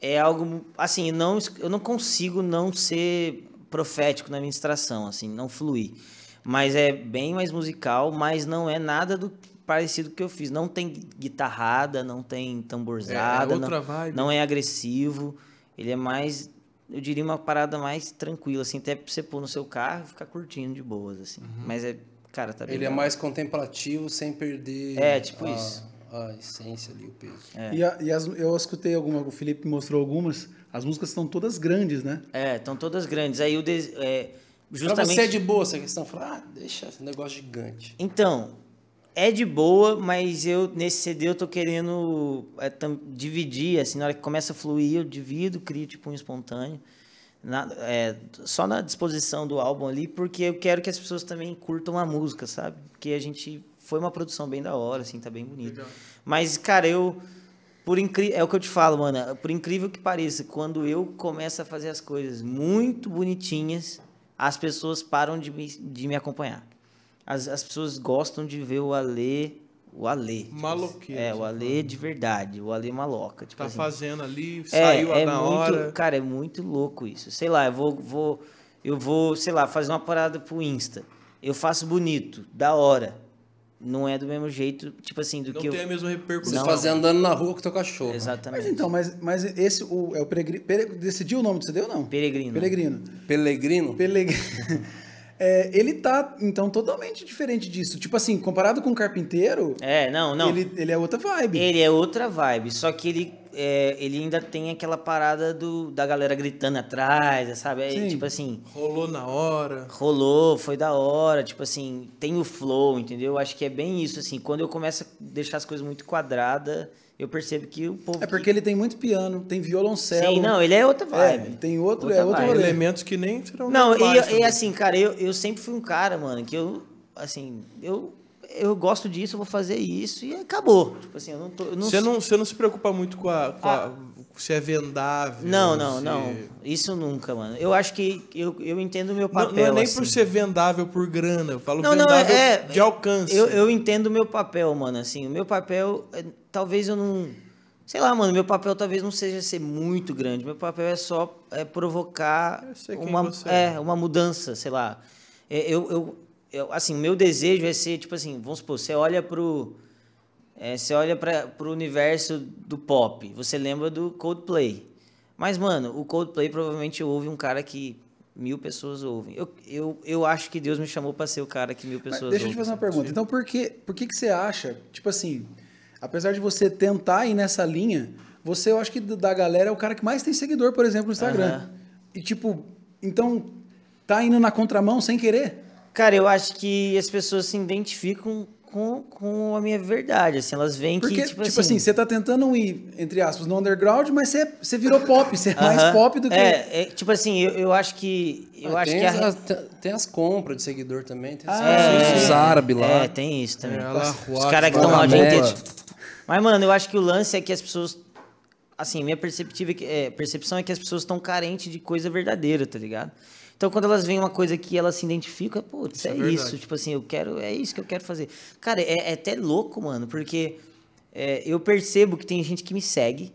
é algo assim não eu não consigo não ser profético na ministração assim não fluir mas é bem mais musical mas não é nada do parecido que eu fiz não tem guitarrada não tem tamborzada É, é outra não, vibe. não é agressivo ele é mais eu diria uma parada mais tranquila assim até pra você pôr no seu carro e ficar curtindo de boas assim mas é cara tá bem Ele é legal. mais contemplativo sem perder É, tipo a, isso. a essência ali, o peso. É. E, a- e as- eu escutei alguma, o Felipe mostrou algumas. As músicas estão todas grandes, né? é estão todas grandes aí o des- é, Pra justamente você é de boa essa questão? Falar, ah, deixa esse negócio gigante. Então, é de boa, mas eu nesse CD eu tô querendo é, tam- dividir, assim, na hora que começa a fluir, eu divido, crio tipo um espontâneo. Na- é, só na disposição do álbum ali, porque eu quero que as pessoas também curtam a música, sabe? Porque a gente foi uma produção bem da hora, assim, tá bem bonito. Mas, cara, eu por incrível, é o que eu te falo, mano, por incrível que pareça, quando eu começo a fazer as coisas muito bonitinhas, as pessoas param de me, de me acompanhar. As, as pessoas gostam de ver o Alê, o Alê. tipo Maloqueiro, É, você o Alê de verdade, o Alê maloca. Tipo Tá assim. fazendo ali, É, saiu é na muito, hora. Cara, é muito louco isso. Sei lá, eu vou, vou, eu vou, sei lá, fazer uma parada pro Insta. Eu faço bonito, da hora. Não é do mesmo jeito, tipo assim, do Não que tem eu. a mesma Você repercussão. Não. fazer andando na rua com teu cachorro. Exatamente. Mas então, mas, mas esse o, é o peregrino. Pere, decidiu o nome do CD ou não? Peregrino. Peregrino. Pelegrino? Peregrino. É, ele tá, então, totalmente diferente disso. Tipo assim, comparado com o Carpinteiro, É, não, não. Ele, ele é outra vibe. Ele é outra vibe, só que ele, é, ele ainda tem aquela parada do, da galera gritando atrás, sabe? É, Sim. tipo assim, Rolou na hora. rolou, foi da hora, tipo assim, tem o flow, entendeu? Eu acho que é bem isso, assim, quando eu começo a deixar as coisas muito quadradas, eu percebo que o povo... É porque ele tem muito piano, tem violoncelo. Sim, não, ele é outra É, vibe. tem outro, Outra é outro vibe. Elementos que nem serão Não, e, e assim, cara, eu, eu sempre fui um cara, mano, que eu, assim, eu, eu gosto disso, eu vou fazer isso e acabou. Tipo assim, eu não tô... eu não Você não, você não se preocupa muito com a. Com a- se é vendável. Não, não, se- não. Isso nunca, mano. Eu acho que eu, eu entendo o meu Não, papel. não é nem assim. por ser vendável por grana. Eu falo Não, não, vendável é, é- de alcance. Eu, eu entendo o meu papel, mano. Assim, o meu papel, é, talvez eu não. Sei lá, mano, meu papel talvez não seja ser muito grande. Meu papel é só é, provocar quem uma, é. é, uma mudança, sei lá. É, Eu, eu, eu, assim, o meu desejo é ser, tipo assim, vamos supor, você olha pro. É, você olha para pro universo do pop, você lembra do Coldplay. Mas, mano, o Coldplay provavelmente ouve um cara que mil pessoas ouvem. Eu, eu, eu acho que Deus me chamou para ser o cara que mil Mas pessoas deixa eu te ouvem. fazer uma pergunta. Então, por que, por que, que você acha, tipo assim, apesar de você tentar ir nessa linha, você, eu acho que da galera é o cara que mais tem seguidor, por exemplo, no Instagram. Aham. E, tipo, então, tá indo na contramão sem querer? Cara, eu acho que as pessoas se identificam com, com a minha verdade, assim, elas veem Porque, que, tipo, assim... você tá tentando ir, entre aspas, no underground, mas você, você virou pop, você é mais aham, pop do que... É, é, tipo assim, eu, eu acho que... Eu Ah, acho tem, que a... as, tem- tem as compras de seguidor também. Tem as- Ah, os árabes lá. É, tem isso também. É, lá, Os caras que estão lá o dia inteiro. Mas, mano, eu acho que o lance é que as pessoas... Assim, minha perceptiva é que- é, percepção é que as pessoas estão carentes de coisa verdadeira, tá ligado? Então, quando elas veem uma coisa que elas se identificam, putz, é, é verdade. isso. Tipo assim, eu quero... É isso que eu quero fazer. Cara, é, é até louco, mano, porque é, eu percebo que tem gente que me segue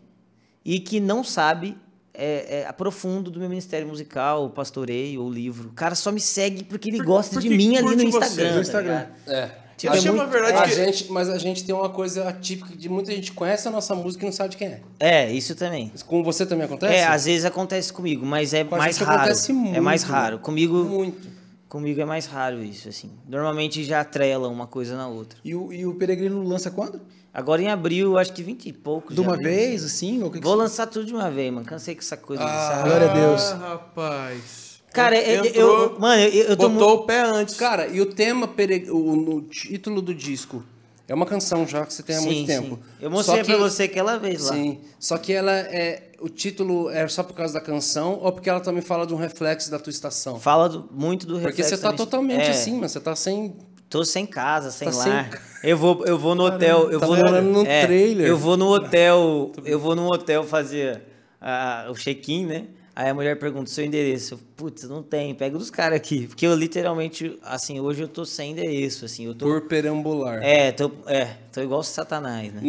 e que não sabe é, é, a profundo do meu ministério musical, o pastoreio, ou livro. O cara só me segue porque ele Por- gosta porque de mim ali no curte você, Instagram. no tá Instagram. ligado? É. Tipo, Eu é achei uma muito- verdade A que... gente, mas a gente tem uma coisa atípica de muita gente conhece a nossa música e não sabe de quem é. É, isso também. Com você também acontece? É, às vezes acontece comigo, mas é Com a mais gente raro. acontece é muito, mais né? raro. Comigo, Muito. comigo é mais raro isso, assim. Normalmente já atrela uma coisa na outra. E o, e o Peregrino lança quando? Agora em abril, acho que 20 e poucos. De uma veio. vez, assim? Ou que que Vou você- lançar tudo de uma vez, mano. Cansei com essa coisa. Ah, dessa- Glória a Deus. Ah, rapaz. Cara, eu, Entrou, eu- mano, eu, eu tô botou muito... o pé antes. Cara, e o tema, pere- o, no título do disco, é uma canção já que você tem há muito tempo. Eu mostrei Só pra que- você aquela vez lá. Sim, só que ela é. O título é só por causa da canção ou porque ela também fala de um reflexo da tua estação? Fala do- muito do Porque reflexo você tá minha- totalmente É, assim, mano. Você tá sem. Tô sem casa, sem Tá lar. sem- Eu vou, eu vou no hotel. Eu tá vou morando num é, trailer. Eu vou no hotel. Eu vou no hotel fazer ah, o check-in, né? Aí a mulher pergunta seu endereço. Putz, não tem. Pega dos caras aqui. Porque eu literalmente, assim, hoje eu tô sem endereço, assim. Eu tô. Por perambular. É, tô, é, tô igual o Satanás, né?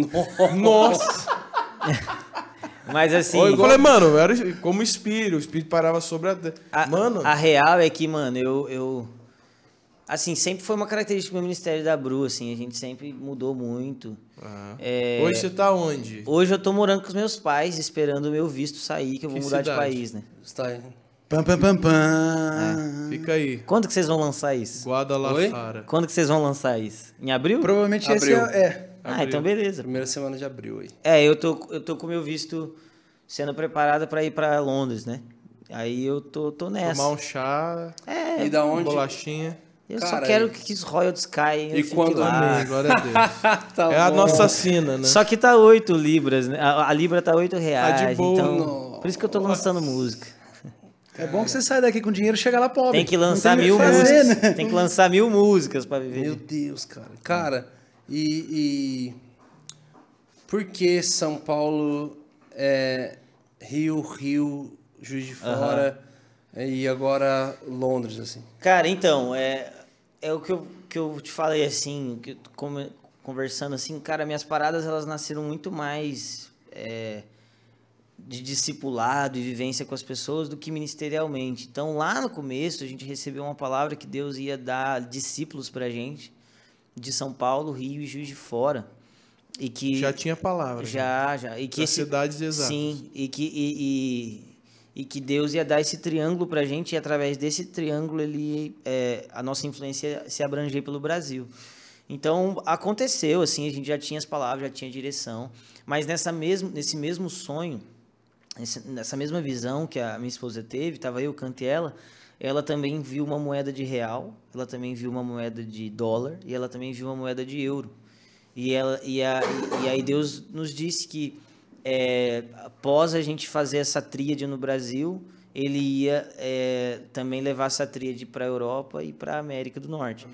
Nossa! Mas assim. eu falei, mano, eu era como espírito. O espírito parava sobre a... A, mano, a real é que, mano, eu, eu. Assim, sempre foi uma característica do meu ministério da Bru, assim, a gente sempre mudou muito. Ah. É, hoje você tá onde? Hoje eu tô morando com os meus pais, esperando o meu visto sair, que eu vou Que mudar de cidade? país, né? Está aí. Pam, pam, pam, pam. Fica aí. Quando que vocês vão lançar isso? Guadalajara. Quando que vocês vão lançar isso? Em abril? Provavelmente esse Abril. é... é. Ah, então beleza. Primeira semana de abril aí. É, eu tô, eu tô com o meu visto sendo preparado pra ir pra Londres, né? Aí eu tô, tô nessa. Tomar um chá, É, E da uma onde? bolachinha. Eu só Cara, quero e- que os royalties caem. E quando- lá. Amém, glória a Deus. Tá é a bom. nossa sina, né? Só que tá 8 libras, né? A, a libra tá 8 reais. Tá de boa. Então, Nossa. por isso que eu tô lançando música. É bom que você sai daqui com dinheiro e chega lá pobre. Tem que lançar tem mil fazer, músicas. né? Tem que lançar mil músicas pra viver. Meu Deus, cara. Cara, e, e por que São Paulo, é, Rio, Rio, Juiz de Fora? E agora Londres, assim. Cara, então, é, é o que eu, que eu te falei, assim, que come- conversando assim, cara, minhas paradas, elas nasceram muito mais é, de discipulado e vivência com as pessoas do que ministerialmente. Então, lá no começo, a gente recebeu uma palavra que Deus ia dar discípulos pra gente, de São Paulo, Rio e Juiz de Fora. E que Já tinha palavra. já, já. E que esse, cidades exatas. Sim, e que, e, e, e que Deus ia dar esse triângulo pra gente e através desse triângulo ele, é, a nossa influência ia se abranger pelo Brasil. Então, aconteceu, assim, a gente já tinha as palavras, já tinha direção, mas nessa mesmo, nesse mesmo sonho, nessa mesma visão que a minha esposa teve, estava eu, Cante e ela, ela também viu uma moeda de real, ela também viu uma moeda de dólar e ela também viu uma moeda de euro. E, ela, e, a, e aí Deus nos disse que é, após a gente fazer essa tríade no Brasil, ele ia é, também levar essa tríade para a Europa e para a América do Norte.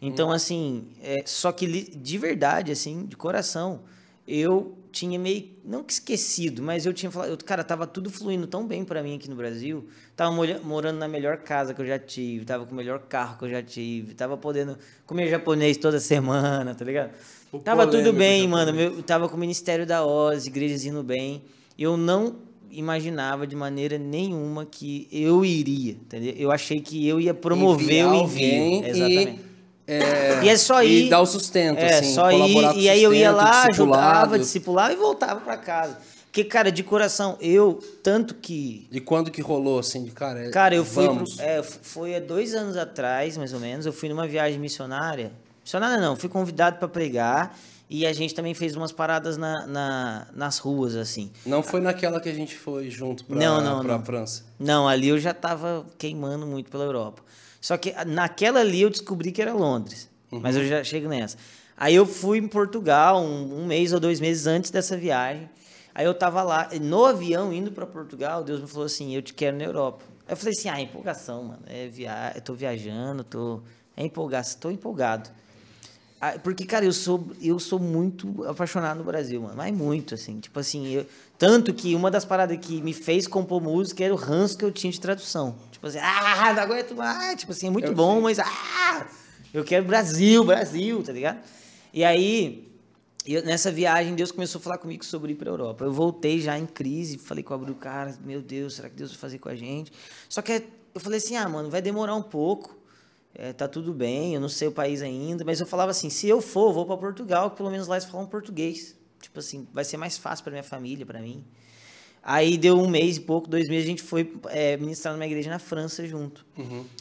Então, assim, é, só que de verdade, assim, de coração, eu tinha meio, não que esquecido, mas eu tinha falado, eu, cara, tava tudo fluindo tão bem para mim aqui no Brasil, tava morando na melhor casa que eu já tive, tava com o melhor carro que eu já tive, tava podendo comer japonês toda semana, tá ligado? O Tava tudo bem, mano, meu, tava com o Ministério da Oz, igrejas indo bem, eu não imaginava de maneira nenhuma que eu iria, entendeu? Eu achei que eu ia promover Enviar o envio, e, exatamente. É, E é só e ir. dar o sustento, É, assim, só ir. E aí eu ia lá, ajudava, discipulava e voltava pra casa. Porque, cara, de coração, eu, tanto que. E quando que rolou, assim, de cara? é, Cara, eu fui. vamos. Pro, é, foi há dois anos atrás, mais ou menos. Eu fui numa viagem missionária. Missionária não, fui convidado pra pregar. E a gente também fez umas paradas na, na- nas ruas, assim. Não foi naquela que a gente foi junto pra, Não, não, pra não. França. Não, ali eu já tava queimando muito pela Europa. Só que ah, naquela ali eu descobri que era Londres. Mas eu já chego nessa. Aí eu fui em Portugal um, um mês ou dois meses antes dessa viagem. Aí eu tava lá, no avião, indo para Portugal, Deus me falou assim, eu te quero na Europa. Aí eu falei assim, ah, empolgação, mano. É via... Eu tô viajando, tô... É empolgação, tô empolgado. Ah, Porque, cara, eu sou, eu sou muito apaixonado no Brasil, mano. Mas muito, assim. Tipo assim, eu- tanto que uma das paradas que me fez compor música era o ranço que eu tinha de tradução. Tipo assim, ah, não aguento mais. Tipo assim, é muito Eu bom, sei. mas ah, eu quero Brasil, Brasil, tá ligado? E aí, eu- nessa viagem, Deus começou a falar comigo sobre ir pra Europa. Eu voltei já em crise, falei com o Abril, cara, meu Deus, será que Deus vai fazer com a gente? Só que eu falei assim, ah, mano, vai demorar um pouco. É, tá tudo bem, eu não sei o país ainda, mas eu falava assim, se eu for, eu vou para Portugal, que pelo menos lá eles falam português. Tipo assim, vai ser mais fácil para minha família, para mim. Aí deu um mês e pouco, dois meses, a gente foi é, ministrar numa igreja na França junto.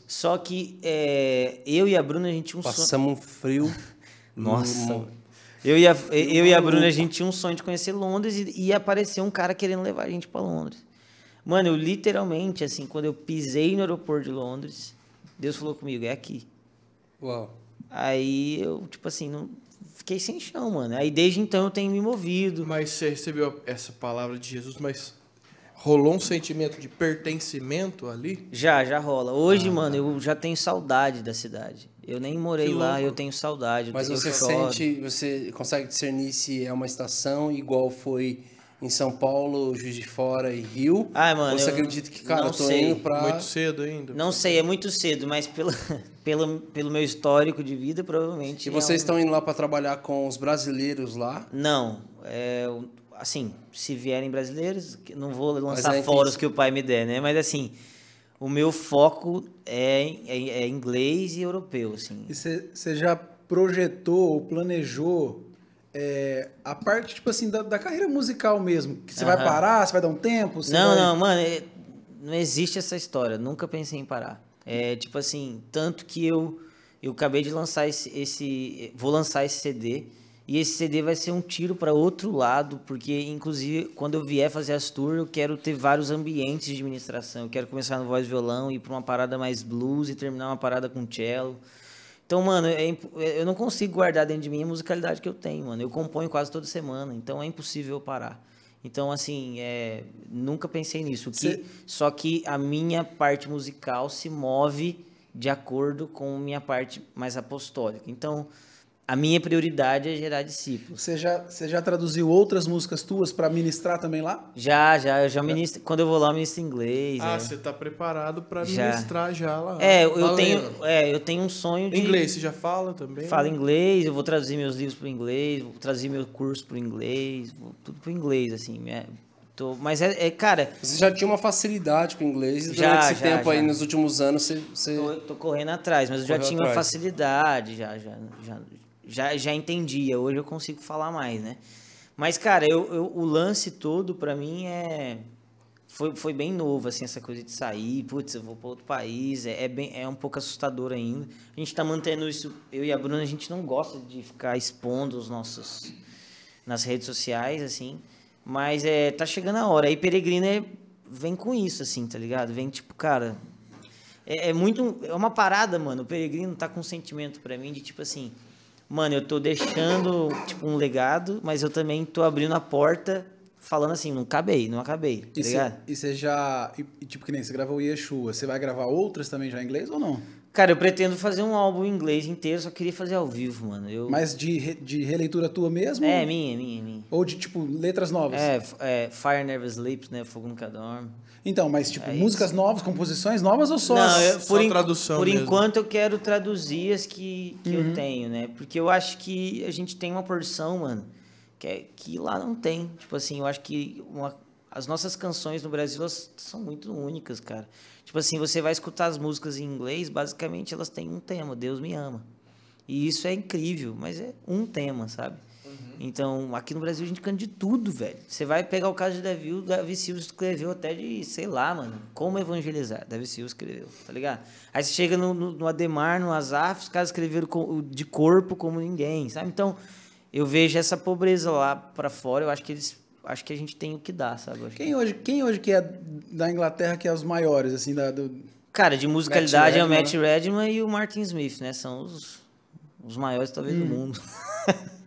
Só que é, eu e a Bruna, a gente tinha um sonho. Passamos um frio. Nossa. no- Eu e, a, eu e a Bruna, a gente tinha um sonho de conhecer Londres e ia aparecer um cara querendo levar a gente para Londres. Mano, eu literalmente, assim, quando eu pisei no aeroporto de Londres, Deus falou comigo, é aqui. Uau. Aí eu, tipo assim, não fiquei sem chão, mano. Aí desde então eu tenho me movido. Mas você recebeu essa palavra de Jesus, mas rolou um sentimento de pertencimento ali? Já, já rola. Hoje, mano, eu já tenho saudade da cidade. Eu nem morei lá, eu tenho saudade. eu Mas tenho- você choro. sente, você consegue discernir se é uma estação igual foi em São Paulo, Juiz de Fora e Rio? Ai, mano, Ou você eu acredita que, cara, não eu tô sei. indo pra... Muito cedo ainda? Não sei, é muito cedo, mas pelo, pelo, pelo meu histórico de vida, provavelmente. E é vocês um- estão indo lá pra trabalhar com os brasileiros lá? Não, é, assim, se vierem brasileiros, que não vou lançar é fora os que- que o pai me der, né? Mas assim, o meu foco é, em- é, é inglês e europeu, assim. E você já projetou ou planejou é, a parte, tipo assim, da, da carreira musical mesmo? Que você vai parar, você vai dar um tempo? você Não, vai- não, mano, é- não existe essa história. Nunca pensei em parar. É tipo assim, tanto que eu eu acabei de lançar esse, esse vou lançar esse CD e esse CD vai ser um tiro para outro lado, porque inclusive quando eu vier fazer as tours, eu quero ter vários ambientes de ministração. Eu quero começar no voz violão, ir para uma parada mais blues e terminar uma parada com cello. Então, mano, é imp- eu não consigo guardar dentro de mim a musicalidade que eu tenho, mano. Eu componho quase toda semana, então é impossível eu parar. Então, assim, é, nunca pensei nisso. Que, Cê- Só que a minha parte musical se move de acordo com minha parte mais apostólica. Então, A minha prioridade é gerar discípulos. Você já, você já traduziu outras músicas tuas pra ministrar também lá? Já, já, eu já ministro. Quando eu vou lá, eu ministro inglês. Ah, é. você tá preparado Já. ministrar já lá. É, eu tenho, é, eu tenho um sonho de. Inglês, você já fala também? Falo inglês, eu vou traduzir meus livros para inglês, vou traduzir meu curso para inglês, vou tudo para inglês, assim. né? Tô, mas é, é, cara, Você já tinha uma facilidade com o inglês e Já, durante esse já, tempo aí, já. nos últimos anos, você... você... tô, tô correndo atrás, mas eu já tinha uma atrás. facilidade, já, já, já, já, já entendia. Hoje eu consigo falar mais, né? Mas, cara, eu, eu- o lance todo para mim é. Foi, foi bem novo, assim, essa coisa de sair, putz, eu vou para outro país, é, é, bem, é um pouco assustador ainda. A gente tá mantendo isso, eu e a Bruna, a gente não gosta de ficar expondo os nossos, nas redes sociais, assim, mas é, tá chegando a hora. Aí Peregrina é- vem com isso, assim, tá ligado? Vem tipo, cara, é, é muito, é uma parada, mano, o Peregrino tá com um sentimento pra mim de tipo assim, mano, eu tô deixando, tipo, um legado, mas eu também tô abrindo a porta falando assim, não acabei, não acabei, tá E você, e já. e- tipo que nem você gravou o Yeshua, você vai gravar outras também já em inglês ou não? Cara, eu pretendo fazer um álbum em inglês inteiro, só queria fazer ao vivo, mano. Eu... Mas de, re- de releitura tua mesmo? É, minha, minha, minha. Ou de, tipo, letras novas? É, é, Fire Never Sleeps, né? Fogo Nunca Dorme. Então, mas, tipo, É músicas novas, composições novas ou só Não, as- eu, só por, en- tradução por mesmo. enquanto eu quero traduzir as que, que Uhum. eu tenho, né? Porque eu acho que a gente tem uma porção, mano, que, é, que lá não tem. Tipo assim, eu acho que uma- as nossas canções no Brasil elas são muito únicas, cara. Tipo assim, você vai escutar as músicas em inglês, basicamente elas têm um tema, Deus me ama. E isso é incrível, mas é um tema, sabe? Então, aqui no Brasil a gente canta de tudo, velho. Você vai pegar o caso de Davi, o Davi Silva escreveu até de, sei lá, mano, como evangelizar. Davi Silva escreveu, tá ligado? Aí você chega no, no, no Ademar, no Azaf, os caras escreveram de corpo como ninguém, sabe? Então, eu vejo essa pobreza lá pra fora, eu acho que eles. Acho que a gente tem o que dar, sabe? Acho que- Quem hoje, quem hoje que é da Inglaterra que é os maiores, assim, da, do... Cara, de musicalidade é o Redman, Matt Redman e o Martin Smith, né? São os, os maiores, talvez, do mundo.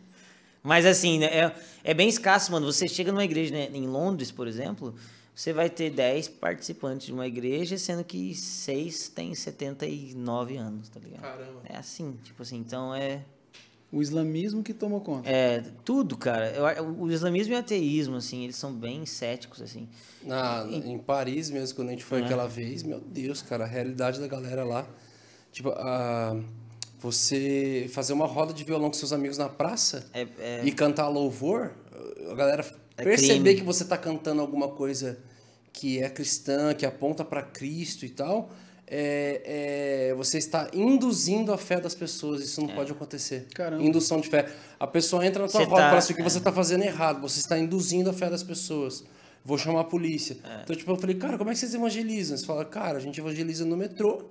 Mas, assim, né, é, é bem escasso, mano. Você chega numa igreja né, em Londres, por exemplo, você vai ter 10 participantes de uma igreja, sendo que 6 têm 79 anos, tá ligado? Caramba. É assim, tipo assim, então é... o islamismo que tomou conta. É, tudo, cara. Eu- o islamismo e o ateísmo, assim, eles são bem céticos, assim. Na, em Paris mesmo, quando a gente foi É. aquela vez, meu Deus, cara, a realidade da galera lá. Tipo, a, você fazer uma roda de violão com seus amigos na praça É- é- e cantar louvor, a galera É perceber crime. que você tá cantando alguma coisa que é cristã, que aponta para Cristo e tal, é, é, você está induzindo a fé das pessoas. Isso não pode acontecer. Caramba. Indução de fé. A pessoa entra na Você roda e tá- fala assim, o que você é. está fazendo errado. Você está induzindo a fé das pessoas. Vou chamar a polícia. É. Então, tipo, eu falei, cara, como é que vocês evangelizam? Você fala, cara, a gente evangeliza no metrô,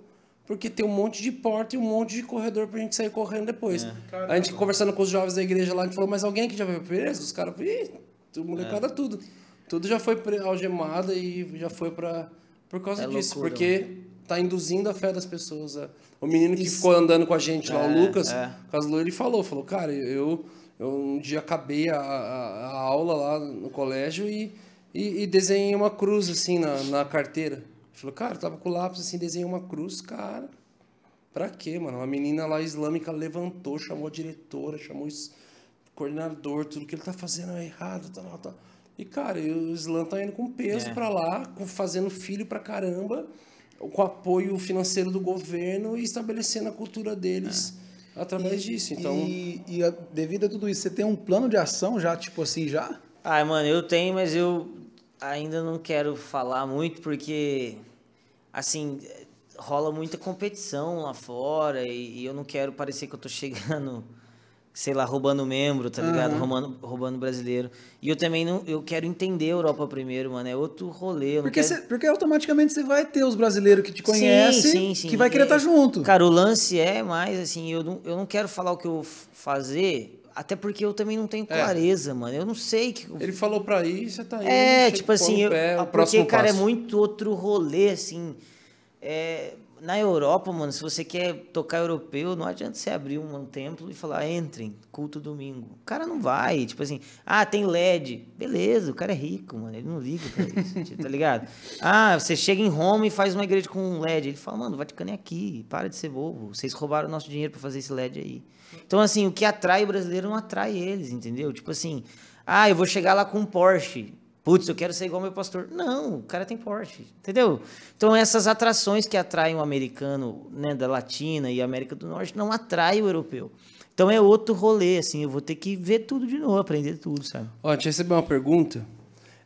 porque tem um monte de porta e um monte de corredor pra gente sair correndo depois. É. A gente conversando com os jovens da igreja lá, a gente falou, mas alguém que já foi preso? Os caras falaram, ih, molecada É. tudo. Tudo já foi algemada e já foi pra... Por causa É disso, loucura, porque tá induzindo a fé das pessoas. O menino que Isso- ficou andando com a gente lá, o É, Lucas, é. Caslu, ele falou, falou, cara, eu, eu um dia acabei a, a, a aula lá no colégio e, e, e desenhei uma cruz, assim, na, na carteira. Ele falou, cara, eu tava com o lápis, assim, desenhei uma cruz, cara. Pra quê, mano? Uma menina lá islâmica levantou, chamou a diretora, chamou o coordenador, tudo que ele tá fazendo é errado, tal, tal, tal. E, cara, e o Islã tá indo com peso É. pra lá, com- fazendo filho pra caramba, com apoio financeiro do governo e estabelecendo a cultura deles através disso. Então, E, e a- devido a tudo isso, você tem um plano de ação já, tipo assim, já? Ah, mano, eu tenho, mas eu ainda não quero falar muito porque, assim, rola muita competição lá fora e, e eu não quero parecer que eu tô chegando, sei lá, roubando membro, tá ligado? Aham. Roubando, roubando brasileiro. E eu também não, eu quero entender a Europa primeiro, mano, é outro rolê. Porque, quero... você- porque automaticamente você vai ter os brasileiros que te conhecem, Sim, sim, sim. que vai querer estar É, junto. Cara, o lance é mais assim, eu não, eu não quero falar o que eu vou fazer, até porque eu também não tenho clareza, mano. Eu não sei que. ele falou pra ir, você tá indo. É, chega, tipo assim, no eu, pé, o porque, próximo cara, passo. é muito outro rolê, assim. É, na Europa, mano, se você quer tocar europeu, não adianta você abrir um, um templo e falar, entrem, culto domingo. O cara não vai, tipo assim, ah, tem LED. Beleza, o cara é rico, mano, ele não liga pra isso, tipo, tá ligado? Ah, você chega em Roma e faz uma igreja com um LED. Ele fala, mano, o Vaticano é aqui, para de ser bobo. Vocês roubaram o nosso dinheiro pra fazer esse LED aí. Então, assim, o que atrai o brasileiro não atrai eles, entendeu? Tipo assim, ah, eu vou chegar lá com um Porsche. Putz, eu quero ser igual meu pastor. Não, o cara tem Porsche, entendeu? Então essas atrações que atraem o americano, né, da Latina e América do Norte, não atraem o europeu. Então é outro rolê, assim, eu vou ter que ver tudo de novo, aprender tudo, sabe? Ó, a gente recebeu uma pergunta.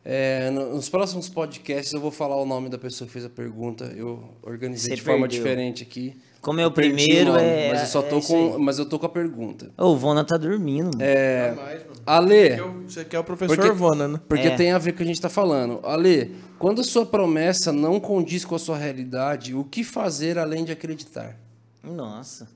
É, no- nos próximos podcasts eu vou falar o nome da pessoa que fez a pergunta. Eu organizei Você de forma perdeu. diferente aqui. Como é o primeiro, nome, é- Mas eu só é tô isso com. aí. Mas eu tô com a pergunta. Ô, o Vona tá dormindo. mano. É, Jamais, mano. Ale, Você quer o- Você quer o professor Porque- Vona, né? porque É. tem a ver com o que a gente tá falando. Ale, quando a sua promessa não condiz com a sua realidade, o que fazer além de acreditar? Nossa.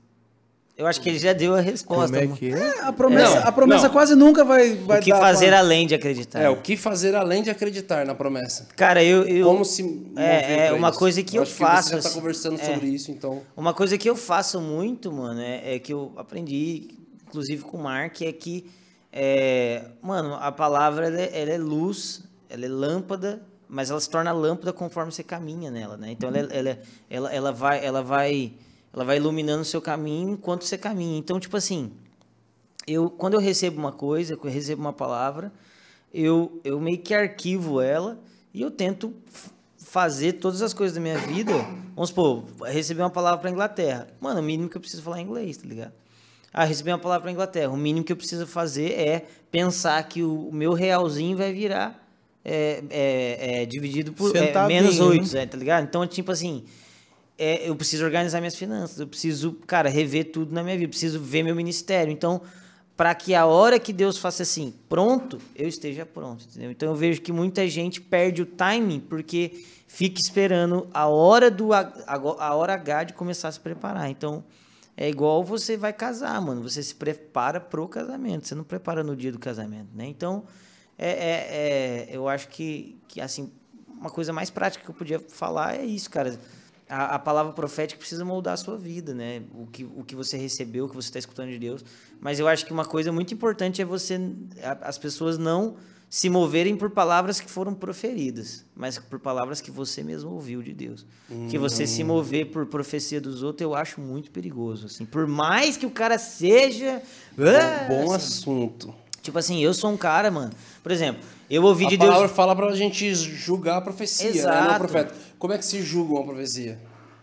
Eu acho que ele já deu a resposta. Como é que é? A promessa, Não, a promessa não. quase nunca vai, vai O que dar fazer pra- além de acreditar? É, o que fazer além de acreditar na promessa? Cara, eu. eu Como se é pra uma isso? coisa que eu acho faço, Que você já tá assim, conversando é. sobre isso, então. Uma coisa que eu faço muito, mano, é, é que eu aprendi, inclusive com o Mark, é que, é, mano, a palavra ela é, ela é luz, ela é lâmpada, mas ela se torna lâmpada conforme você caminha nela, né? Então ela, é- ela, é- ela, ela vai, ela vai, ela vai iluminando o seu caminho enquanto você caminha. Então, tipo assim, eu quando eu recebo uma coisa, quando eu recebo uma palavra, eu, eu meio que arquivo ela e eu tento fazer todas as coisas da minha vida. Vamos supor, receber uma palavra para Inglaterra. Mano, o mínimo que eu preciso falar é inglês, tá ligado? Ah, recebi uma palavra para Inglaterra. O mínimo que eu preciso fazer é pensar que o meu realzinho vai virar é, é, é, dividido por é, menos né? oito, é, tá ligado? Então, tipo assim, é, eu preciso organizar minhas finanças, eu preciso, cara, rever tudo na minha vida, eu preciso ver meu ministério. Então, para que a hora que Deus faça assim, pronto, eu esteja pronto, entendeu? Então eu vejo que muita gente perde o timing porque fica esperando a hora do a, hora H de começar a se preparar. Então, é igual você vai casar, mano, você se prepara pro casamento, você não prepara no dia do casamento, né? Então, é, é- é- eu acho que, que assim, uma coisa mais prática que eu podia falar é isso, cara. A, a palavra profética precisa moldar a sua vida, né? O que, o que você recebeu, o que você está escutando de Deus. Mas eu acho que uma coisa muito importante é você, a- as pessoas não se moverem por palavras que foram proferidas, mas por palavras que você mesmo ouviu de Deus. Que você se mover por profecia dos outros, eu acho muito perigoso. Assim, por mais que o cara seja. ah, Bom assim, assunto. Tipo assim, eu sou um cara, mano. Por exemplo, eu ouvi A de palavra Deus. fala pra gente julgar a profecia, né? Não Exato. o profeta. Como é que se julga uma profecia?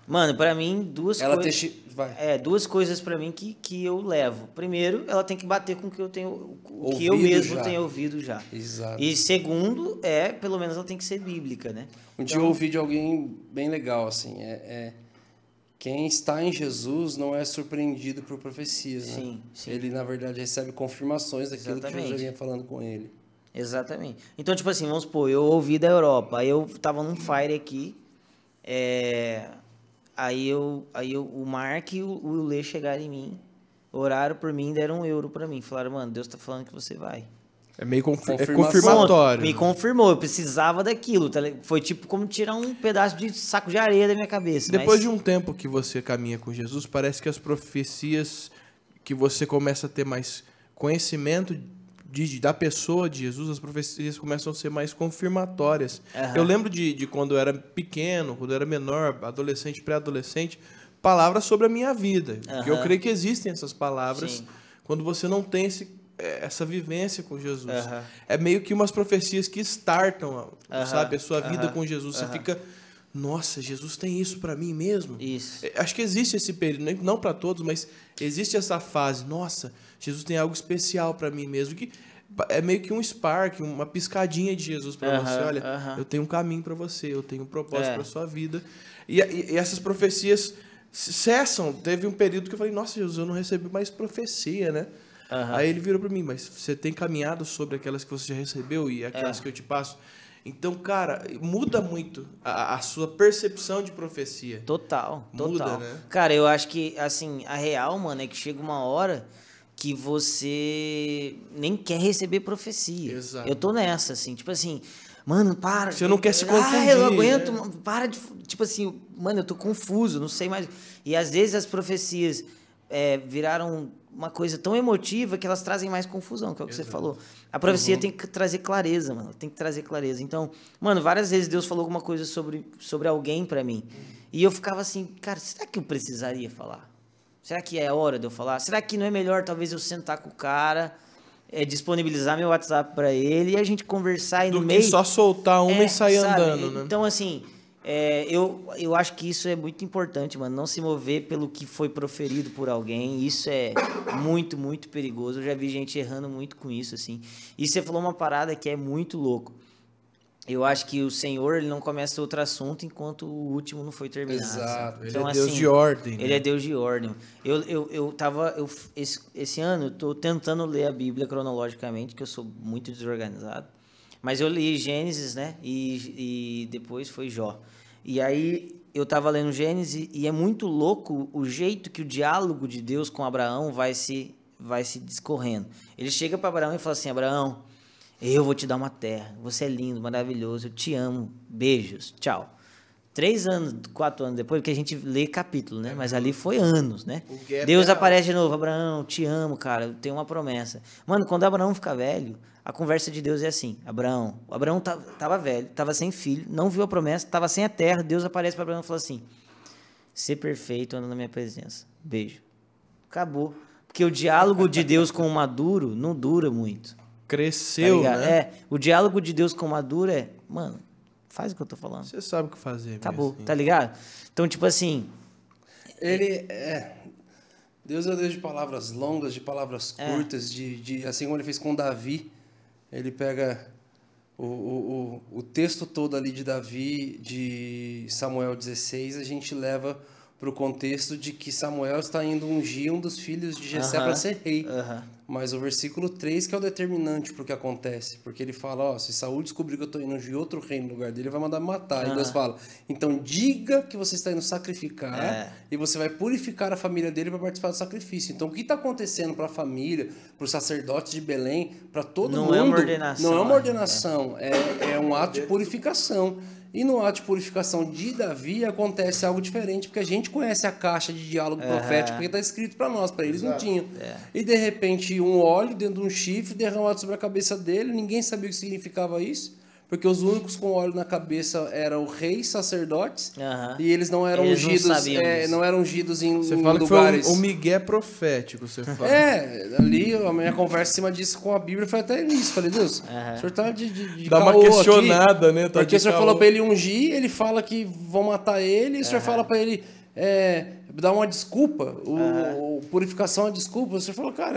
Mano, pra mim, duas Ela coisas. testi- vai. É, duas coisas pra mim que, que eu levo. Primeiro, ela tem que bater com o que eu tenho, o que eu mesmo já. tenho ouvido já. Exato. E segundo, é, pelo menos ela tem que ser bíblica, né? Um dia eu ouvi de alguém bem legal, assim, é, é, quem está em Jesus não é surpreendido por profecias, né? Sim, sim. Ele, na verdade, recebe confirmações daquilo que Exatamente. Deus já vinha falando com ele. Exatamente. Então, tipo assim, vamos supor, eu ouvi da Europa, aí eu tava num fire aqui, é, aí eu, aí eu, o Mark e o, o Lê chegaram em mim, oraram por mim, deram um euro pra mim, falaram, mano, Deus tá falando que você vai. É meio confir- é confirmatório. Me confirmou, eu precisava daquilo. tá? Foi tipo como tirar um pedaço de saco de areia da minha cabeça. Depois mas- de um tempo que você caminha com Jesus, parece que as profecias que você começa a ter mais conhecimento de, da pessoa de Jesus, as profecias começam a ser mais confirmatórias. Aham. Eu lembro de, de quando eu era pequeno, quando eu era menor, adolescente, pré-adolescente, palavras sobre a minha vida. Porque eu Aham. creio que existem essas palavras Sim. quando você não tem esse- eh, essa vivência com Jesus. Aham. É meio que umas profecias que startam, sabe, a sua vida com Jesus. Você fica, nossa, Jesus tem isso pra mim mesmo? Isso. É, Acho que existe esse período, não para todos, mas existe essa fase. Nossa, Jesus tem algo especial para mim mesmo. Que é meio que um spark, uma piscadinha de Jesus para Aham, você. Olha, aham. eu tenho um caminho para você, eu tenho um propósito É. para sua vida. E, e- e essas profecias cessam. Teve um período que eu falei, nossa, Jesus, eu não recebi mais profecia, né? Aham. Aí ele virou para mim, mas você tem caminhado sobre aquelas que você já recebeu e aquelas É. que eu te passo? Então, cara, muda muito a, a sua percepção de profecia. Total, total. Muda, né? Cara, eu acho que, assim, a real, mano, é que chega uma hora que você nem quer receber profecia. Exato. Eu tô nessa, assim, tipo assim, Mano, para. Você não quer se Ah, confundir, eu não aguento. né? Para de. Tipo assim, mano, eu tô confuso, não sei mais. E às vezes as profecias é, viraram uma coisa tão emotiva que elas trazem mais confusão, que é o que você falou. A profecia Uhum. tem que trazer clareza, mano. Tem que trazer clareza. Então, mano, várias vezes Deus falou alguma coisa sobre, sobre alguém pra mim. E eu ficava assim, cara, será que eu precisaria falar? Será que é hora de eu falar? Será que não é melhor talvez eu sentar com o cara, é, disponibilizar meu WhatsApp pra ele e a gente conversar e Do no meio só soltar uma é, e sair sabe? andando, né? Então, assim, é, eu, eu acho que isso é muito importante, mano. Não se mover pelo que foi proferido por alguém. Isso é muito, muito perigoso. Eu já vi gente errando muito com isso, assim. E você falou uma parada que é muito louco. Eu acho que o Senhor ele não começa outro assunto enquanto o último não foi terminado. Exato. Ele é Deus de ordem, né? Ele é Deus de ordem. Eu, eu, eu tava. Eu, esse, esse ano eu tô tentando ler a Bíblia cronologicamente, que eu sou muito desorganizado. Mas eu li Gênesis, né? E, e depois foi Jó. E aí eu tava lendo Gênesis e é muito louco o jeito que o diálogo de Deus com Abraão vai se, vai se discorrendo. Ele chega para Abraão e fala assim: Abraão, eu vou te dar uma terra. Você é lindo, maravilhoso. Eu te amo. Beijos. Tchau. Três anos, quatro anos depois, porque a gente lê capítulo, né? Mas ali foi anos, né? Deus é aparece de novo. Abraão, te amo, cara. Eu tenho uma promessa. Mano, quando Abraão fica velho, a conversa de Deus é assim. Abraão, o Abraão ta- tava velho, tava sem filho, não viu a promessa, tava sem a terra. Deus aparece para Abraão e fala assim: Ser perfeito, anda na minha presença. Beijo. Acabou. Porque o diálogo de Deus com o maduro não dura muito. Tá Cresceu, ligado? né? É, o diálogo de Deus com o maduro é, mano, faz o que eu tô falando. Você sabe o que fazer. Acabou, mesmo, tá ligado? Então, tipo assim, Ele é. Deus é o Deus de palavras longas, de palavras É. curtas, de, de assim como ele fez com Davi. Ele pega o, o, o, o texto todo ali de Davi, de Samuel 16, a gente leva para o contexto de que Samuel está indo ungir um dos filhos de Jessé para ser rei. Mas o versículo 3 que é o determinante para o que acontece. Porque ele fala, ó, se Saúl descobrir que eu estou indo ungir outro rei no lugar dele, ele vai mandar me matar. E Deus fala, então diga que você está indo sacrificar É. e você vai purificar a família dele para participar do sacrifício. Então o que está acontecendo para a família, para os sacerdotes de Belém, para todo Não mundo? é uma ordenação, Não é uma é. ordenação, é, é um ato de purificação. E no ato de purificação de Davi acontece algo diferente, porque a gente conhece a caixa de diálogo profético que está escrito para nós, para eles não tinham. E de repente um óleo dentro de um chifre derramado sobre a cabeça dele, ninguém sabia o que significava isso, porque os únicos com óleo na cabeça eram reis, sacerdotes, e eles não eram Eles não ungidos, sabiam é, não eram ungidos em, Você em fala lugares. que foi o, o Miguel profético, você fala. É, ali a minha conversa em cima disso com a Bíblia foi até nisso. Falei, Deus, Aham. o senhor tá de, de, de Dá uma caô aqui, questionada, né? Tá porque de o senhor caô. falou pra ele ungir, ele fala que vão matar ele, e o senhor fala pra ele é, dar uma desculpa, o, o- purificação é uma desculpa. O senhor falou, cara,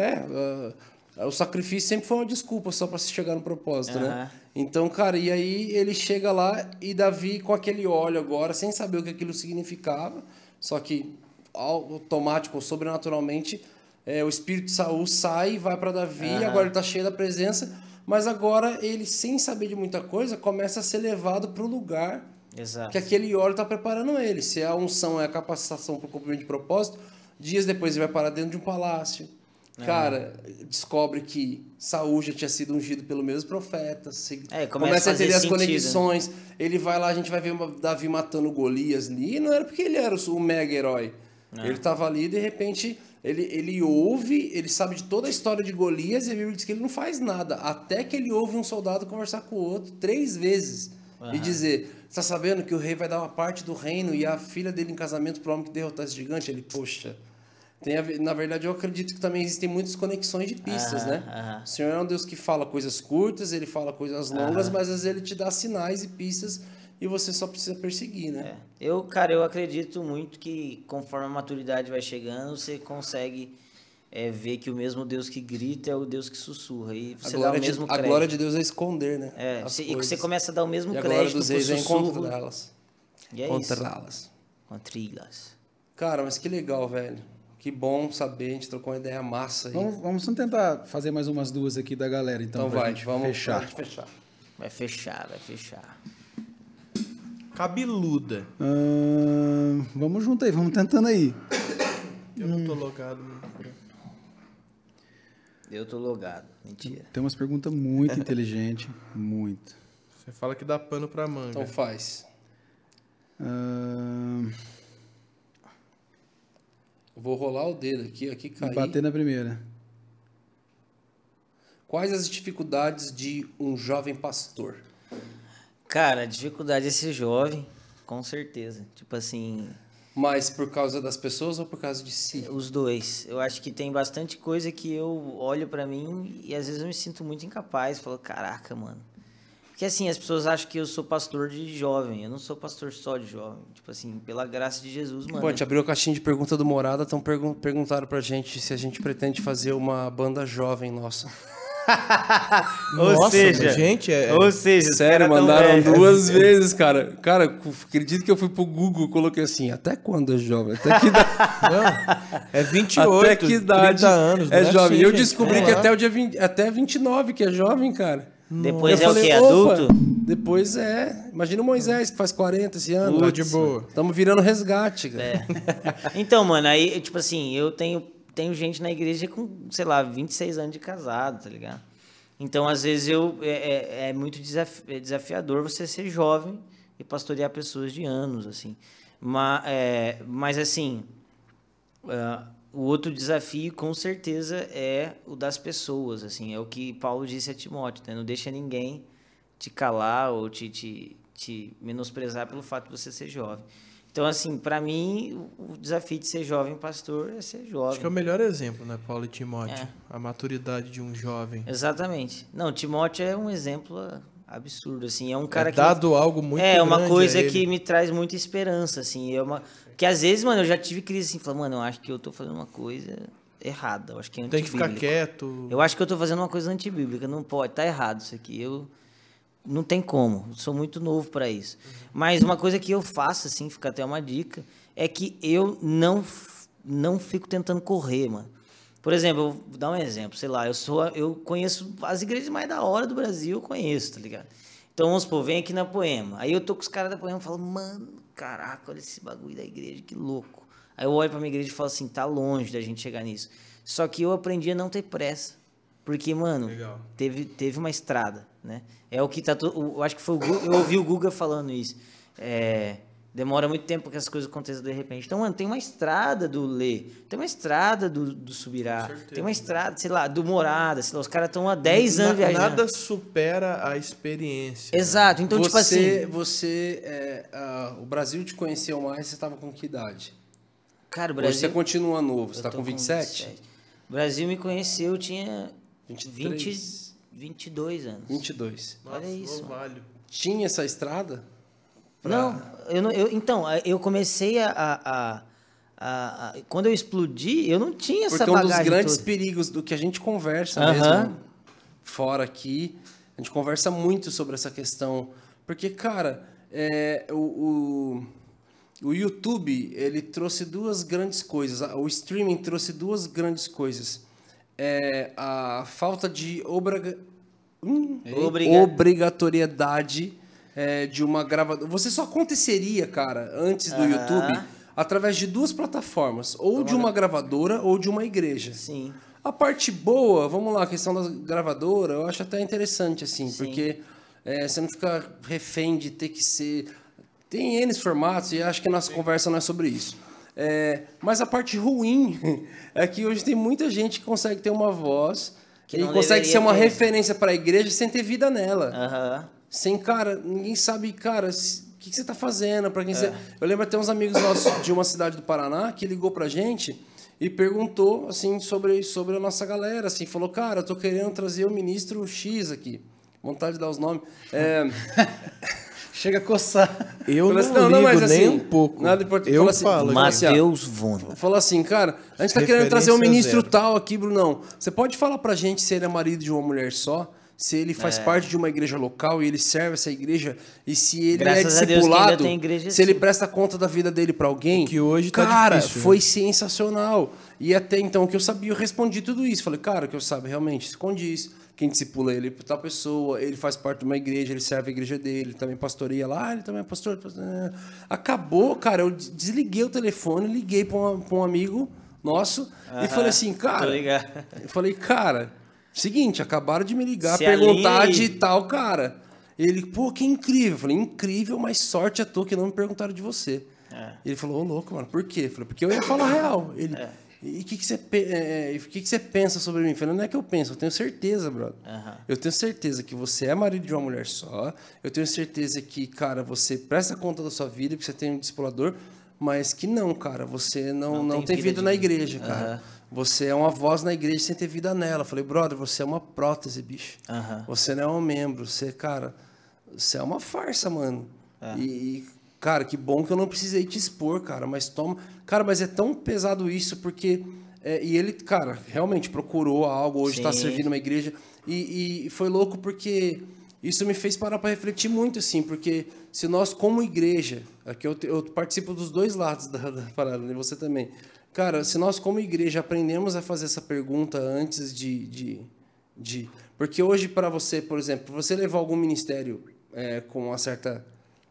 é. o sacrifício sempre foi uma desculpa só pra se chegar no propósito, né? Então, cara, e aí ele chega lá e Davi com aquele óleo agora, sem saber o que aquilo significava, só que automático, sobrenaturalmente, é, o espírito de Saul sai e vai para Davi, agora ele está cheio da presença, mas agora ele, sem saber de muita coisa, começa a ser levado para o lugar Exato. que aquele óleo está preparando ele. Se a unção é a capacitação para o cumprimento de propósito, dias depois ele vai parar dentro de um palácio. Cara, descobre que Saul já tinha sido ungido pelo mesmo profeta. É, começa começa, a ter as sentido, né? conexões. Ele vai lá, a gente vai ver Davi matando Golias ali. E não era porque ele era o, mega herói. Ele estava ali e de repente ele, ele ouve, ele sabe de toda a história de Golias e a Bíblia diz que ele não faz nada. Até que ele ouve um soldado conversar com o outro três vezes e dizer: Você tá sabendo que o rei vai dar uma parte do reino e a filha dele em casamento para o homem que derrotar esse gigante? Ele, poxa. Tem a ver- na verdade, eu acredito que também existem muitas conexões de pistas, Aham, né? aham. O Senhor é um Deus que fala coisas curtas, ele fala coisas longas, mas às vezes ele te dá sinais e pistas e você só precisa perseguir, né? É. Eu, cara, eu acredito muito que conforme a maturidade vai chegando, você consegue é, ver que o mesmo Deus que grita é o Deus que sussurra. E A você dá o glória, de, mesmo a crédito. glória de Deus é esconder, né? É, você- e você começa a dar o mesmo E a glória crédito dos reis é encontrá-las. E é isso. Encontrá-las. Contrilhas. Cara, mas que legal, velho. Que bom saber, a gente trocou uma ideia massa aí. Vamos, vamos tentar fazer mais umas duas aqui da galera, então, então pra vai, gente vamos fechar. pra gente fechar. Vai fechar, vai fechar. Cabeluda. Vamos junto aí, vamos tentando aí. Eu não tô logado. mano. Eu tô logado. Mentira. Tem umas perguntas muito inteligentes, muito. Você fala que dá pano pra manga. Então faz. Ah, Vou rolar o dedo aqui, aqui cair. bater na primeira. Quais as dificuldades de um jovem pastor? Cara, a dificuldade é ser jovem, com certeza. Tipo assim, Mas por causa das pessoas ou por causa de si? os dois. Eu acho que tem bastante coisa que eu olho pra mim e às vezes eu me sinto muito incapaz. Falo, caraca, mano. Porque assim, as pessoas acham que eu sou pastor de jovem. Eu não sou pastor só de jovem. Tipo assim, pela graça de Jesus, mano. Bom, a gente abriu a caixinha de pergunta do Morada, então pergun perguntaram pra gente se a gente pretende fazer uma banda jovem nossa. Ou Nossa, seja, gente, é- ou seja, Sério, mandaram duas vezes, cara. Cara, acredito que eu fui pro Google, coloquei assim, até quando é jovem? Até que idade? Não, é 28, até que idade 30 anos. é não jovem? assim, eu gente. descobri Vamos que lá. até o dia 20, até 29 que é jovem, cara. Depois Eu é falei, o que? Adulto? Depois é. Imagina o Moisés, que faz 40 esse ano. Pô, de boa. Estamos virando resgate, cara. É. Então, mano, aí, tipo assim, eu tenho, tenho gente na igreja com, sei lá, 26 anos de casado, tá ligado? Então, às vezes, eu, é, é- é muito desafi- é desafiador você ser jovem e pastorear pessoas de anos, assim. Mas, mas assim, ah, o outro desafio, com certeza, é o das pessoas, assim. É o que Paulo disse a Timóteo, né? Não deixa ninguém te calar ou te, te, te menosprezar pelo fato de você ser jovem. Então, assim, para mim, o desafio de ser jovem pastor é ser jovem. Acho que é o melhor exemplo, né, Paulo e Timóteo? É. A maturidade de um jovem. Exatamente. Não, Timóteo é um exemplo absurdo, assim. É um cara é que... dado algo muito é uma coisa que me traz muita esperança, assim. É uma... Que às vezes, mano, eu já tive crise assim, falando, mano, eu acho que eu tô fazendo uma coisa errada. Eu acho que é Tem que ficar quieto. Eu acho que eu tô fazendo uma coisa antibíblica. Não pode, tá errado isso aqui. Eu não tem como. Eu sou muito novo para isso. Mas uma coisa que eu faço, assim, fica até uma dica, é que eu não, não fico tentando correr, mano. Por exemplo, vou dar um exemplo, sei lá, eu sou, eu conheço as igrejas mais da hora do Brasil, eu conheço, tá ligado? Então, vamos supor, vem aqui na Poema. Aí eu tô com os caras da Poema e falo, mano, caraca, olha esse bagulho da igreja, que louco. Aí eu olho pra minha igreja e falo assim, tá longe da gente chegar nisso. Só que eu aprendi a não ter pressa. Porque, mano, Legal. teve, teve uma estrada, né? É o que tá. To... Eu acho que foi o Guga, eu ouvi o Guga falando isso. É, demora muito tempo que as coisas aconteçam de repente. Então, mano, tem uma estrada do Lê, tem uma estrada do, do Subirá, tem uma estrada, sei lá, do Morada, sei lá, os caras estão há 10 anos viajando. Nada supera a experiência. É. Exato, então, tipo você, assim. você é, ah, o Brasil te conheceu mais, você estava com que idade? Cara, o Hoje você Brasil. continua novo, você está com 27? O Brasil me conheceu, eu tinha 23. 20, 22 anos. 22. Nossa, Olha isso. Tinha essa estrada? Não, eu não, eu, então, eu comecei a, a, a- a- Quando eu explodi, eu não tinha essa Porque um dos bagagem grandes toda. perigos do que a gente conversa Aham. mesmo fora aqui, a gente conversa muito sobre essa questão. Porque, cara, é, o, o, o YouTube, ele trouxe duas grandes coisas. O streaming trouxe duas grandes coisas. É, a falta de obriga... hum, Obriga- obrigatoriedade é, de uma gravadora. Você só aconteceria, cara, antes do Aham. YouTube, através de duas plataformas, ou de uma gravadora ou de uma igreja. Sim. A parte boa, vamos lá, a questão da gravadora, eu acho até interessante, assim, porque é, você não fica refém de ter que ser. Tem N formatos, e acho que a nossa conversa não é sobre isso. É, mas a parte ruim é que hoje tem muita gente que consegue ter uma voz Que e consegue ser uma ter. referência para a igreja sem ter vida nela. Aham. Sem, cara, ninguém sabe, cara, o que, que você tá fazendo, para quem É. você... Eu lembro até uns amigos nossos de uma cidade do Paraná que ligou pra gente e perguntou, assim, sobre, sobre a nossa galera, assim, falou, cara, eu tô querendo trazer o ministro X aqui. Vontade de dar os nomes. É, Chega a coçar. Eu Falou não, assim, não, não, ligo mas nem assim, um pouco. nada importante. Eu Fala assim, falo. Mateus Vono. falou assim, cara, a gente tá querendo trazer um Referência ministro zero. tal aqui, Brunão. Você pode falar pra gente se ele é marido de uma mulher só? Se ele É. faz parte de uma igreja local e ele serve essa igreja e se ele Graças é que ainda discipulado, igreja se ele presta conta da vida dele pra alguém. O que hoje tá cara, difícil, né? foi sensacional. E até então o que eu sabia, eu respondi tudo isso. Falei, cara, o que eu sabe realmente se condiz. Quem discipula ele é tal pessoa, ele faz parte de uma igreja, ele serve a igreja dele, ele também pastoreia lá, ele também é pastor. pastor. Acabou, cara, eu des- desliguei o telefone, liguei pra, uma- pra um amigo nosso e falei assim, cara, eu falei, cara, seguinte, acabaram de me ligar, Se perguntar aí. de tal cara. Ele, pô, que incrível. Eu falei, incrível, mas sorte à toa que não me perguntaram de você. É. Ele falou, ô louco, mano, por quê? Eu falei, porque eu ia falar a real. Ele, É. e o que, que, você, é, o que, que você pensa sobre mim? Eu falei, não é que eu penso, eu tenho certeza, brother. Aham. Eu tenho certeza que você é marido de uma mulher só. Eu tenho certeza que, cara, você presta conta da sua vida, que você tem um discipulador, mas que não, cara, você não, Não não, tem tem, vida vida, na igreja, cara. Aham. Você é uma voz na igreja sem ter vida nela. Eu falei, brother, você é uma prótese, bicho. Aham. Você não é um membro. Você, cara, você é uma farsa, mano. É. E, cara, que bom que eu não precisei te expor, cara. Mas toma. Cara, mas é tão pesado isso, porque. é, e ele, cara, realmente procurou algo, hoje está servindo uma igreja. E, e foi louco porque isso me fez parar para refletir muito, assim, porque se nós, como igreja, aqui eu, eu participo dos dois lados da, da parada, e você também. Cara, se nós, como igreja, aprendemos a fazer essa pergunta antes de. de, de porque hoje, para você, por exemplo, você levar algum ministério é, com uma certa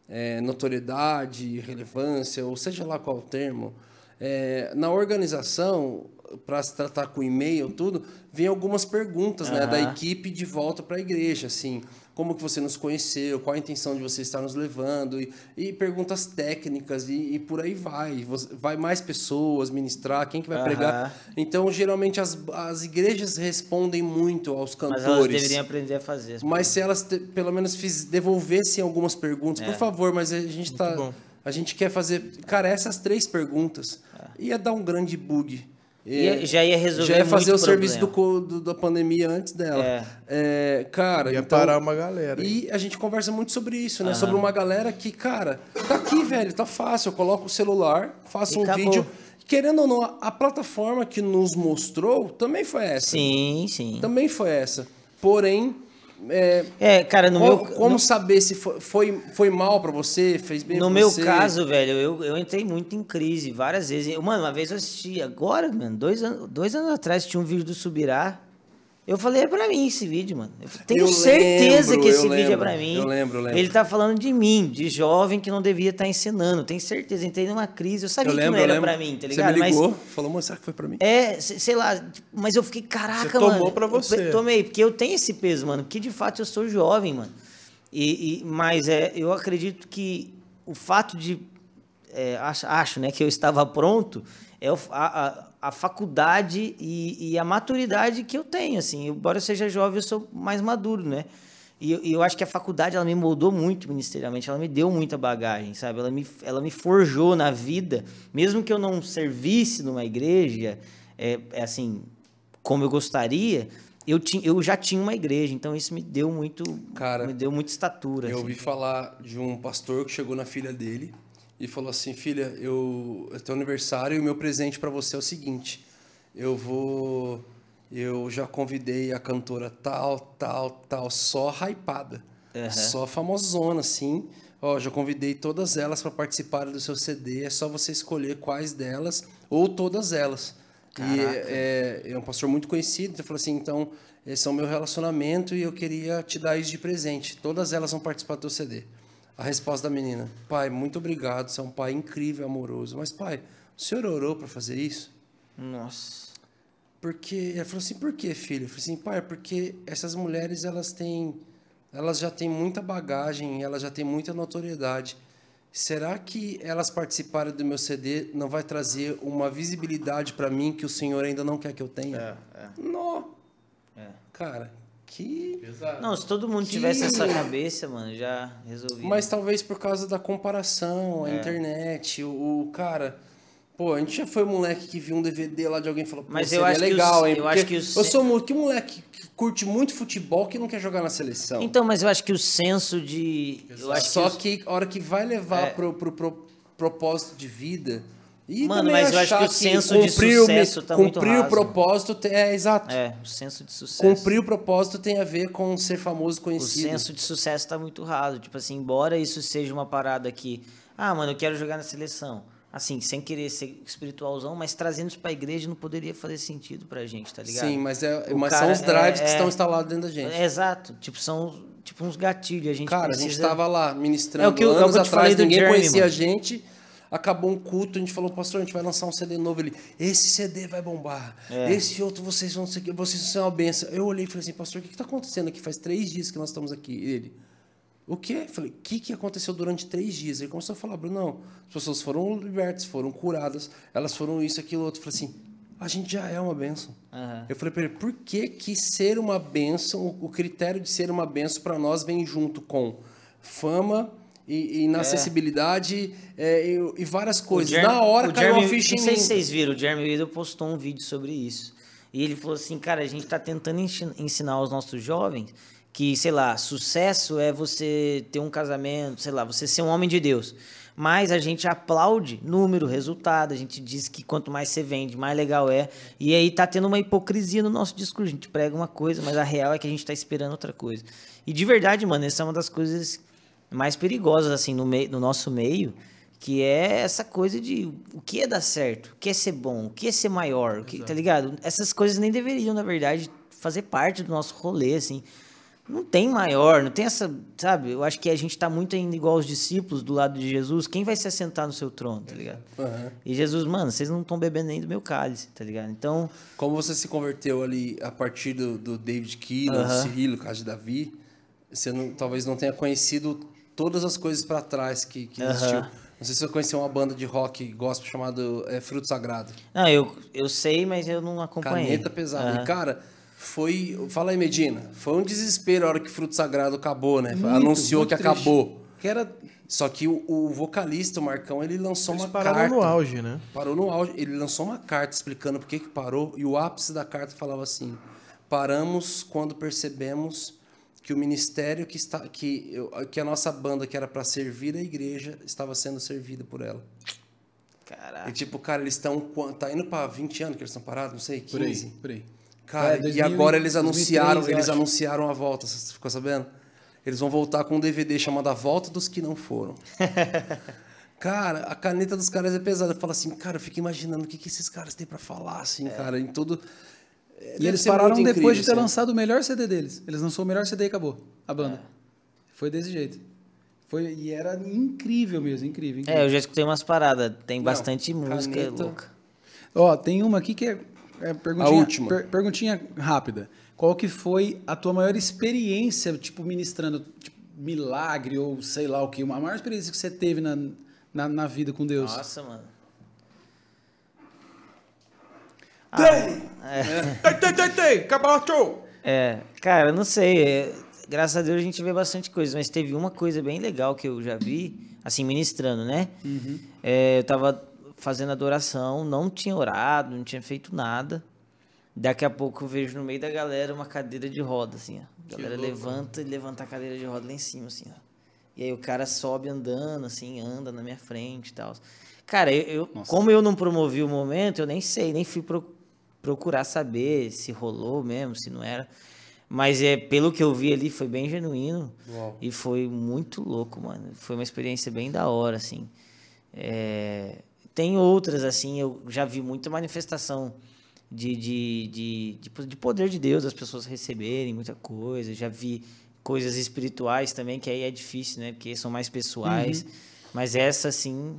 é, notoriedade, relevância, ou seja lá qual o termo, é, na organização, para se tratar com e-mail, tudo, vem algumas perguntas né, da equipe de volta para a igreja, assim, como que você nos conheceu, qual a intenção de você estar nos levando, e, e perguntas técnicas, e, e por aí vai. Vai mais pessoas ministrar, quem que vai Aham. pregar. Então, geralmente, as, as igrejas respondem muito aos Mas cantores. elas deveriam aprender a fazer. Mas se elas te- pelo menos fiz, devolvessem algumas perguntas, É. por favor, mas a gente tá. bom. A gente quer fazer. Cara, essas três perguntas ia dar um grande bug. Ia- já ia resolver Já ia fazer muito o serviço do, do- da pandemia antes dela. É. É, cara, Ia então, parar uma galera. E a gente conversa muito sobre isso, né? Sobre uma galera que, cara, tá aqui, velho, tá fácil. Eu coloco o celular, faço E um acabou. vídeo. Querendo ou não, a- a plataforma que nos mostrou também foi essa. Sim, sim. Também foi essa. Porém, é, É, cara, no como, meu, como no, saber se foi, foi, foi mal pra você, fez bem no meu você? caso, velho, eu, eu entrei muito em crise várias vezes. Eu, mano, uma vez eu assisti, agora, mano, dois, anos, dois anos atrás, tinha um vídeo do Subirá. Eu falei, é pra mim esse vídeo, mano. Eu tenho Eu certeza lembro, que esse vídeo é pra mim. eu lembro, eu lembro. Ele tá falando de mim, de jovem que não devia estar ensinando. Tenho certeza, entrei numa crise. Eu sabia Eu que lembro, não eu era pra mim, tá Você ligado? me Mas ligou, falou, mano, será que foi pra mim? É, se- sei lá, tipo, mas eu fiquei, caraca, Você tomou mano. pra eu você. tomei, porque eu tenho esse peso, mano, porque de fato eu sou jovem, mano. E, e- mas é, eu acredito que o fato de. é, acho, acho, né, que eu estava pronto é o- a, a, a faculdade e, e a maturidade que eu tenho, assim. Embora eu seja jovem, eu sou mais maduro, né? E eu, e eu acho que a faculdade, ela me moldou muito ministerialmente, ela me deu muita bagagem, sabe? Ela me, ela me forjou na vida, mesmo que eu não servisse numa igreja, é, é assim, como eu gostaria, eu, tinha, eu já tinha uma igreja, então isso me deu muito, Cara, me deu muita estatura. Eu assim. ouvi falar de um pastor que chegou na filha dele e falou assim: Filha, eu, é teu aniversário e o meu presente pra você é o seguinte: eu vou. Eu já convidei a cantora tal, tal, tal, só hypada, Aham. só famosona, assim. Ó, já convidei todas elas para participarem do seu CD. É só você escolher quais delas ou todas elas. E é, é um pastor muito conhecido. Então falou assim: então, esse é o meu relacionamento e eu queria te dar isso de presente. Todas elas vão participar do teu CD. A resposta da menina: Pai, muito obrigado. Você é um pai incrível, amoroso. Mas, pai, o senhor orou para fazer isso? Nossa. Porque ela falou assim, por que, filho? Eu falei assim, pai, porque essas mulheres elas têm, elas já têm muita bagagem, elas já têm muita notoriedade. Será que elas participarem do meu CD não vai trazer uma visibilidade para mim que o Senhor ainda não quer que eu tenha? É, Não. é. Cara, que Não, se todo mundo Que- tivesse essa cabeça, mano, já resolvia. Mas talvez por causa da comparação, a É. internet, o, o cara. Pô, a gente já foi moleque que viu um DVD lá de alguém e falou, Mas eu acho que legal, os- hein? eu acho que os- eu sou que moleque que curte muito futebol que não quer jogar na seleção. Então, mas eu acho que o senso de. Eu acho Só que. os- que, a hora que vai levar É. pro, pro, pro propósito de vida. E Mano, mas eu acho que o senso de o sucesso tá muito Cumprir o propósito é exato. É, o senso de sucesso. Cumprir o propósito tem a ver com ser famoso, O conhecido. senso de sucesso tá muito raso. Tipo assim, embora isso seja uma parada que. Ah, mano, eu quero jogar na seleção. Assim, sem querer ser espiritualzão, mas trazendo isso pra igreja não poderia fazer sentido pra gente, tá ligado? Sim, mas, é, O mas cara são os drives é- que é- estão instalados dentro da gente. É, exato. Tipo, são tipo uns gatilhos. A gente Cara, a precisa... gente estava lá ministrando É o que eu- é o que eu anos atrás, ninguém Jeremy, conhecia a mano. gente. Acabou um culto, a gente falou, pastor, a gente vai lançar um CD novo. Ele, esse CD vai bombar. É. Esse outro, vocês vão ser, vocês vão ser uma benção. Eu olhei e falei assim, pastor, o que está acontecendo aqui? Faz três dias que nós estamos aqui. Ele, O quê? Falei, o que, que aconteceu durante três dias? Ele começou a falar, Bruno, não, as pessoas foram libertas, foram curadas, elas foram isso, aquilo, outro. Eu falei assim, a gente já é uma benção. Aham. Eu falei para ele, por que que ser uma benção, o critério de ser uma benção para nós vem junto com fama e, inacessibilidade é, e, e várias coisas. Jeremy- Na hora caiu Jeremy- uma ficha em Não sei mim. se vocês viram, o Jeremy Riddle postou um vídeo sobre isso. E ele falou assim, cara, a gente tá tentando ensi- ensinar aos nossos jovens que, sei lá, sucesso é você ter um casamento, sei lá, você ser um homem de Deus. Mas a gente aplaude número, resultado, a gente diz que quanto mais você vende, mais legal é. E aí tá tendo uma hipocrisia no nosso discurso. A gente prega uma coisa, mas a real é que a gente tá esperando outra coisa. E de verdade, mano, essa é uma das coisas mais perigosas, assim, no, meio, no nosso meio, que é essa coisa de o que é dar certo, o que é ser bom, o que é ser maior, o que, tá ligado? Essas coisas nem deveriam, na verdade, fazer parte do nosso rolê, assim. Não tem maior, não tem essa, sabe? Eu acho que a gente tá muito ainda igual os discípulos do lado de Jesus. Quem vai se assentar no seu trono, tá ligado? Aham. E Jesus, mano, vocês não estão bebendo nem do meu cálice, tá ligado? Então, Como você se converteu ali a partir do, do David Keelan, do Aham. Cirilo, caso de Davi, você não- talvez não tenha conhecido todas as coisas para trás que, que existiu. Não sei se você conheceu uma banda de rock gospel chamado é, Fruto Sagrado. não, eu, eu sei, mas eu não acompanhei. Caneta pesada. Aham. E, cara, foi. Fala aí, Medina. Foi um desespero a hora que Fruto Sagrado acabou, né? Muito, Anunciou muito que triste. acabou. Que era Só que o, o vocalista, o Marcão, ele lançou Eles uma pararam carta. no auge, né? Parou no auge. Ele lançou uma carta explicando por que que parou. E o ápice da carta falava assim: Paramos quando percebemos que o ministério que está que, eu- que a nossa banda que era para servir a igreja estava sendo servida por ela. Caraca. E tipo, cara, eles estão tá indo para 20 anos que eles estão parados, não sei, 15. por aí, por aí. Cara, É, 2000 e agora eles 2003, anunciaram, eu eles acho. anunciaram a volta, você ficou sabendo? Eles vão voltar com um DVD chamado A Volta dos que não foram. cara, a caneta dos caras é pesada. Eu falo assim, cara, eu fico imaginando o que, que esses caras têm pra falar, assim, cara, em todo. É, E eles pararam depois de incrível, ter assim. lançado o melhor CD deles. Eles lançou o melhor CD e acabou. A banda. É. Foi desse jeito. Foi, e era incrível mesmo, incrível. incrível. É, eu já escutei umas paradas. Tem Não, bastante música caneta. louca. Ó, tem uma aqui que é, é perguntinha, A última. per- perguntinha rápida. Qual que foi a tua maior experiência, tipo, ministrando tipo, milagre ou sei lá o que? Uma maior experiência que você teve na, na, na vida com Deus? Nossa, mano. Tem, tem, tem, tem! Acabou, É, cara, não sei. é, graças a Deus a gente vê bastante coisa, mas teve uma coisa bem legal que eu já vi, assim, ministrando, né? É, eu tava fazendo adoração, não tinha orado, não tinha feito nada. Daqui a pouco eu vejo no meio da galera uma cadeira de roda, assim, ó. A galera levanta e levanta a cadeira de roda lá em cima, assim, ó. E aí o cara sobe andando, assim, anda na minha frente e tal. Cara, eu, eu- como eu não promovi o momento, eu nem sei, nem fui pro- procurar saber se rolou mesmo, se não era. Mas é, pelo que eu vi ali, foi bem genuíno. Uau. E foi muito louco, mano. Foi uma experiência bem da hora, assim. É, Tem outras, assim, eu já vi muita manifestação de, de, de, de, de poder de Deus, das pessoas receberem muita coisa. Já vi coisas espirituais também, que aí é difícil, né? Porque são mais pessoais. Mas essa, assim,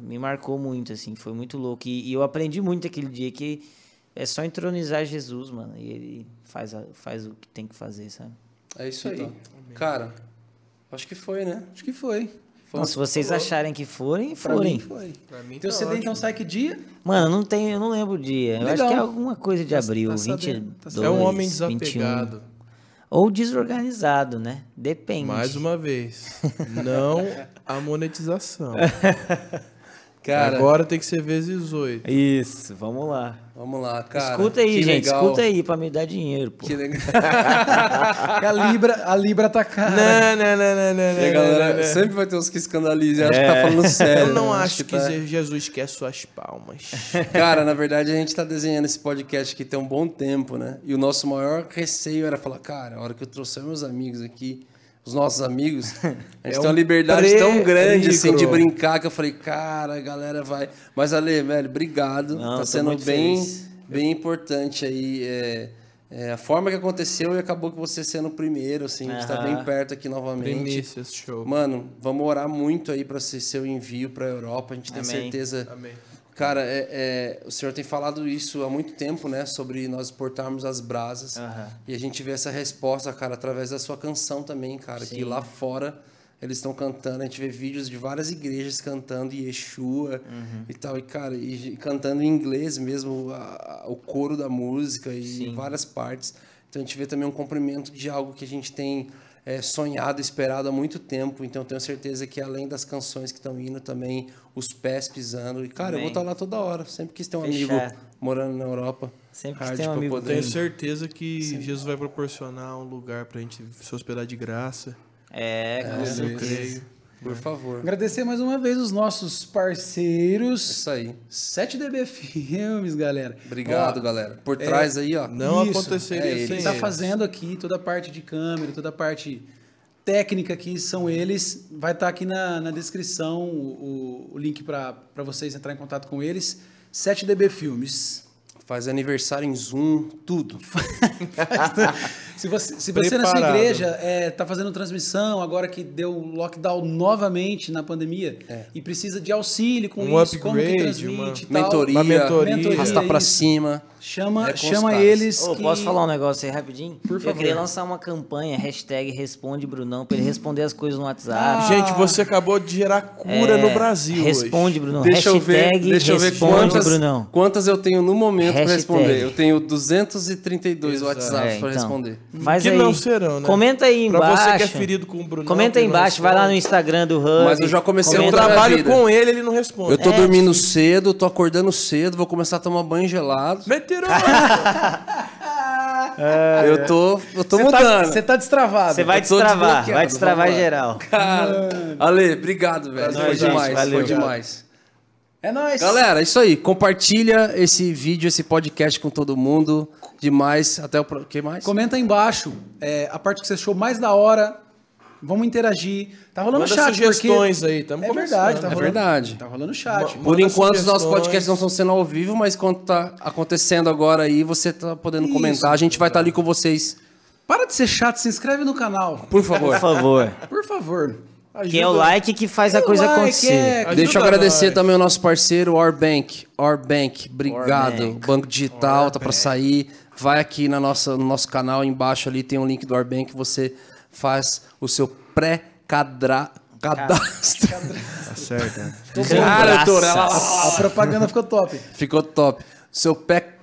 me marcou muito, assim. Foi muito louco. E, e eu aprendi muito aquele dia que é só entronizar Jesus, mano. E ele faz, a- faz o que tem que fazer, sabe? É isso aí. Cara, acho que foi, né? Acho que foi. Foi Então, se vocês acharem que forem, Pra forem. mim foi. Pra mim Teu tá CD ótimo. então sai que dia? Mano, não tem, eu não lembro o dia. Eu acho Legal. que é alguma coisa de Tá- abril, tá 22, sabendo, tá É um homem 21. desapegado. Ou desorganizado, né? Depende. Mais uma vez. Não a monetização. Cara, Agora tem que ser vezes oito. Isso, vamos lá. vamos lá, cara. escuta aí, que gente. legal. Escuta aí pra me dar dinheiro, pô. Que legal. a Libra, a Libra tá cara. Não, não, não, não, não, E a galera não, não. sempre vai ter uns que escandalizam. Eu acho que tá falando sério. Eu não né? acho que tá- Jesus quer suas palmas. Cara, na verdade, a gente tá desenhando esse podcast aqui tem um bom tempo, né? E o nosso maior receio era falar, cara, a hora que eu trouxer meus amigos aqui, os nossos amigos, a gente É tem uma um liberdade tão grande, assim, de brincar, que eu falei, cara, a galera vai... Mas, Ale, velho, obrigado. Não, tá sendo bem, feliz. bem importante aí, é, é, a forma que aconteceu e acabou que você sendo o primeiro, assim, a gente tá Aham. bem perto aqui novamente. Primícias, show. Mano, vamos orar muito aí pra ser seu envio pra Europa. A gente tem certeza Amém. Cara, é, é, o senhor tem falado isso há muito tempo, né? Sobre nós exportarmos as brasas. Aham. E a gente vê essa resposta, cara, através da sua canção também, cara. Que Sim. lá fora eles estão cantando. A gente vê vídeos de várias igrejas cantando Yeshua Uhum. e tal. E, cara, e cantando em inglês mesmo, a- a- o coro da música e Sim. várias partes. Então a gente vê também um cumprimento de algo que a gente tem é, sonhado, esperado há muito tempo. Então eu tenho certeza que além das canções que estão indo, também os pés pisando. E, cara, eu vou estar lá toda hora. Sempre quis ter um Fechado. amigo morando na Europa. Sempre quis Hard ter um amigo poder- Tenho certeza que Jesus vai proporcionar um lugar pra gente se hospedar de graça. É, com eu certeza. Por favor. Agradecer mais uma vez os nossos parceiros. Isso aí. 7DB Filmes, galera. Obrigado, Ó, galera. Por trás aí, ó. Não Isso, aconteceria é sem tá fazendo aqui toda a parte de câmera, toda a parte técnica aqui são eles. Vai estar aqui na, na descrição o, o- o link para vocês entrar em contato com eles. 7DB Filmes. Faz aniversário em Zoom, tudo. Se você, se você na sua Preparado. igreja é, tá fazendo transmissão, agora que deu lockdown novamente na pandemia, e precisa de auxílio com Um isso, como que upgrade, transmite e tal, Mentoria, Uma mentoria. arrastar pra isso. cima. Chama, É chama eles. Ô, que- posso falar um negócio aí rapidinho? Por Eu favor. queria lançar uma campanha, hashtag Responde Brunão, pra ele responder as coisas no WhatsApp. Ah, Gente, você acabou de gerar cura É, no Brasil Responde, hoje. Brunão. Deixa eu ver, hashtag deixa eu ver Responde, quantas, Brunão. quantas eu tenho no momento pra Hashtag. responder. Eu tenho 232 Exato. WhatsApps É, pra então. responder. Faz Que aí. não serão, né? Comenta aí Pra embaixo. você que é ferido com o Brunão, Comenta aí embaixo, vai lá no. Instagram do Hub. Mas eu já comecei Eu comenta- trabalho com ele, ele não responde. Eu tô É, dormindo cedo, tô acordando cedo, vou começar a tomar banho gelado. Meteram. eu tô, eu tô Você tá, mudando. você tá destravado. Você vai destravar, vai destravar geral. Cara, Ale, obrigado, velho. Foi gente, demais, valeu. foi demais. É nóis. Galera, isso aí. Compartilha esse vídeo, esse podcast com todo mundo. Demais. Até o. que mais? Comenta aí embaixo é, a parte que você achou mais da hora. Vamos interagir. Tá rolando Manda chat, sugestões porque... aí, tamo É verdade, tá É rolando, verdade. Tá rolando chat. Por Manda enquanto, os nossos podcasts não estão sendo ao vivo, mas quando tá acontecendo agora aí, você tá podendo Isso, comentar. A gente vai estar ali com vocês. Para de ser chato, se inscreve no canal. Por favor. Por favor. Por favor. Que é o like que faz a É o coisa like, acontecer. é. Ajuda Deixa eu agradecer nós. também o nosso parceiro, Orbank. Orbank, obrigado. Orbank. Banco digital, tá para sair. Vai aqui na nossa, no nosso canal embaixo ali, tem um link do Orbank. Você faz o seu pré-cadastro. Tá certo, né? Cara, ela A propaganda ficou top. ficou top. Seu pé.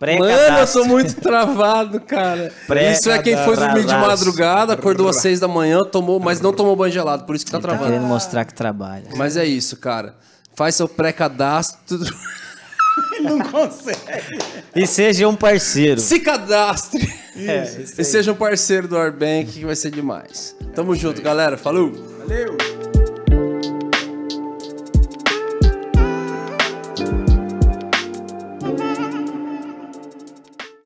Mano, eu tô muito travado, cara. Isso é quem foi dormir de madrugada, acordou às seis da manhã, tomou, mas não tomou banho gelado, por isso que tá Tá travando. querendo mostrar que trabalha. Mas é isso, cara. Faz seu pré-cadastro. Não consegue. E seja um parceiro. Se cadastre. e seja um parceiro do Orbank, que vai ser demais. Tamo junto, galera. Falou! Valeu.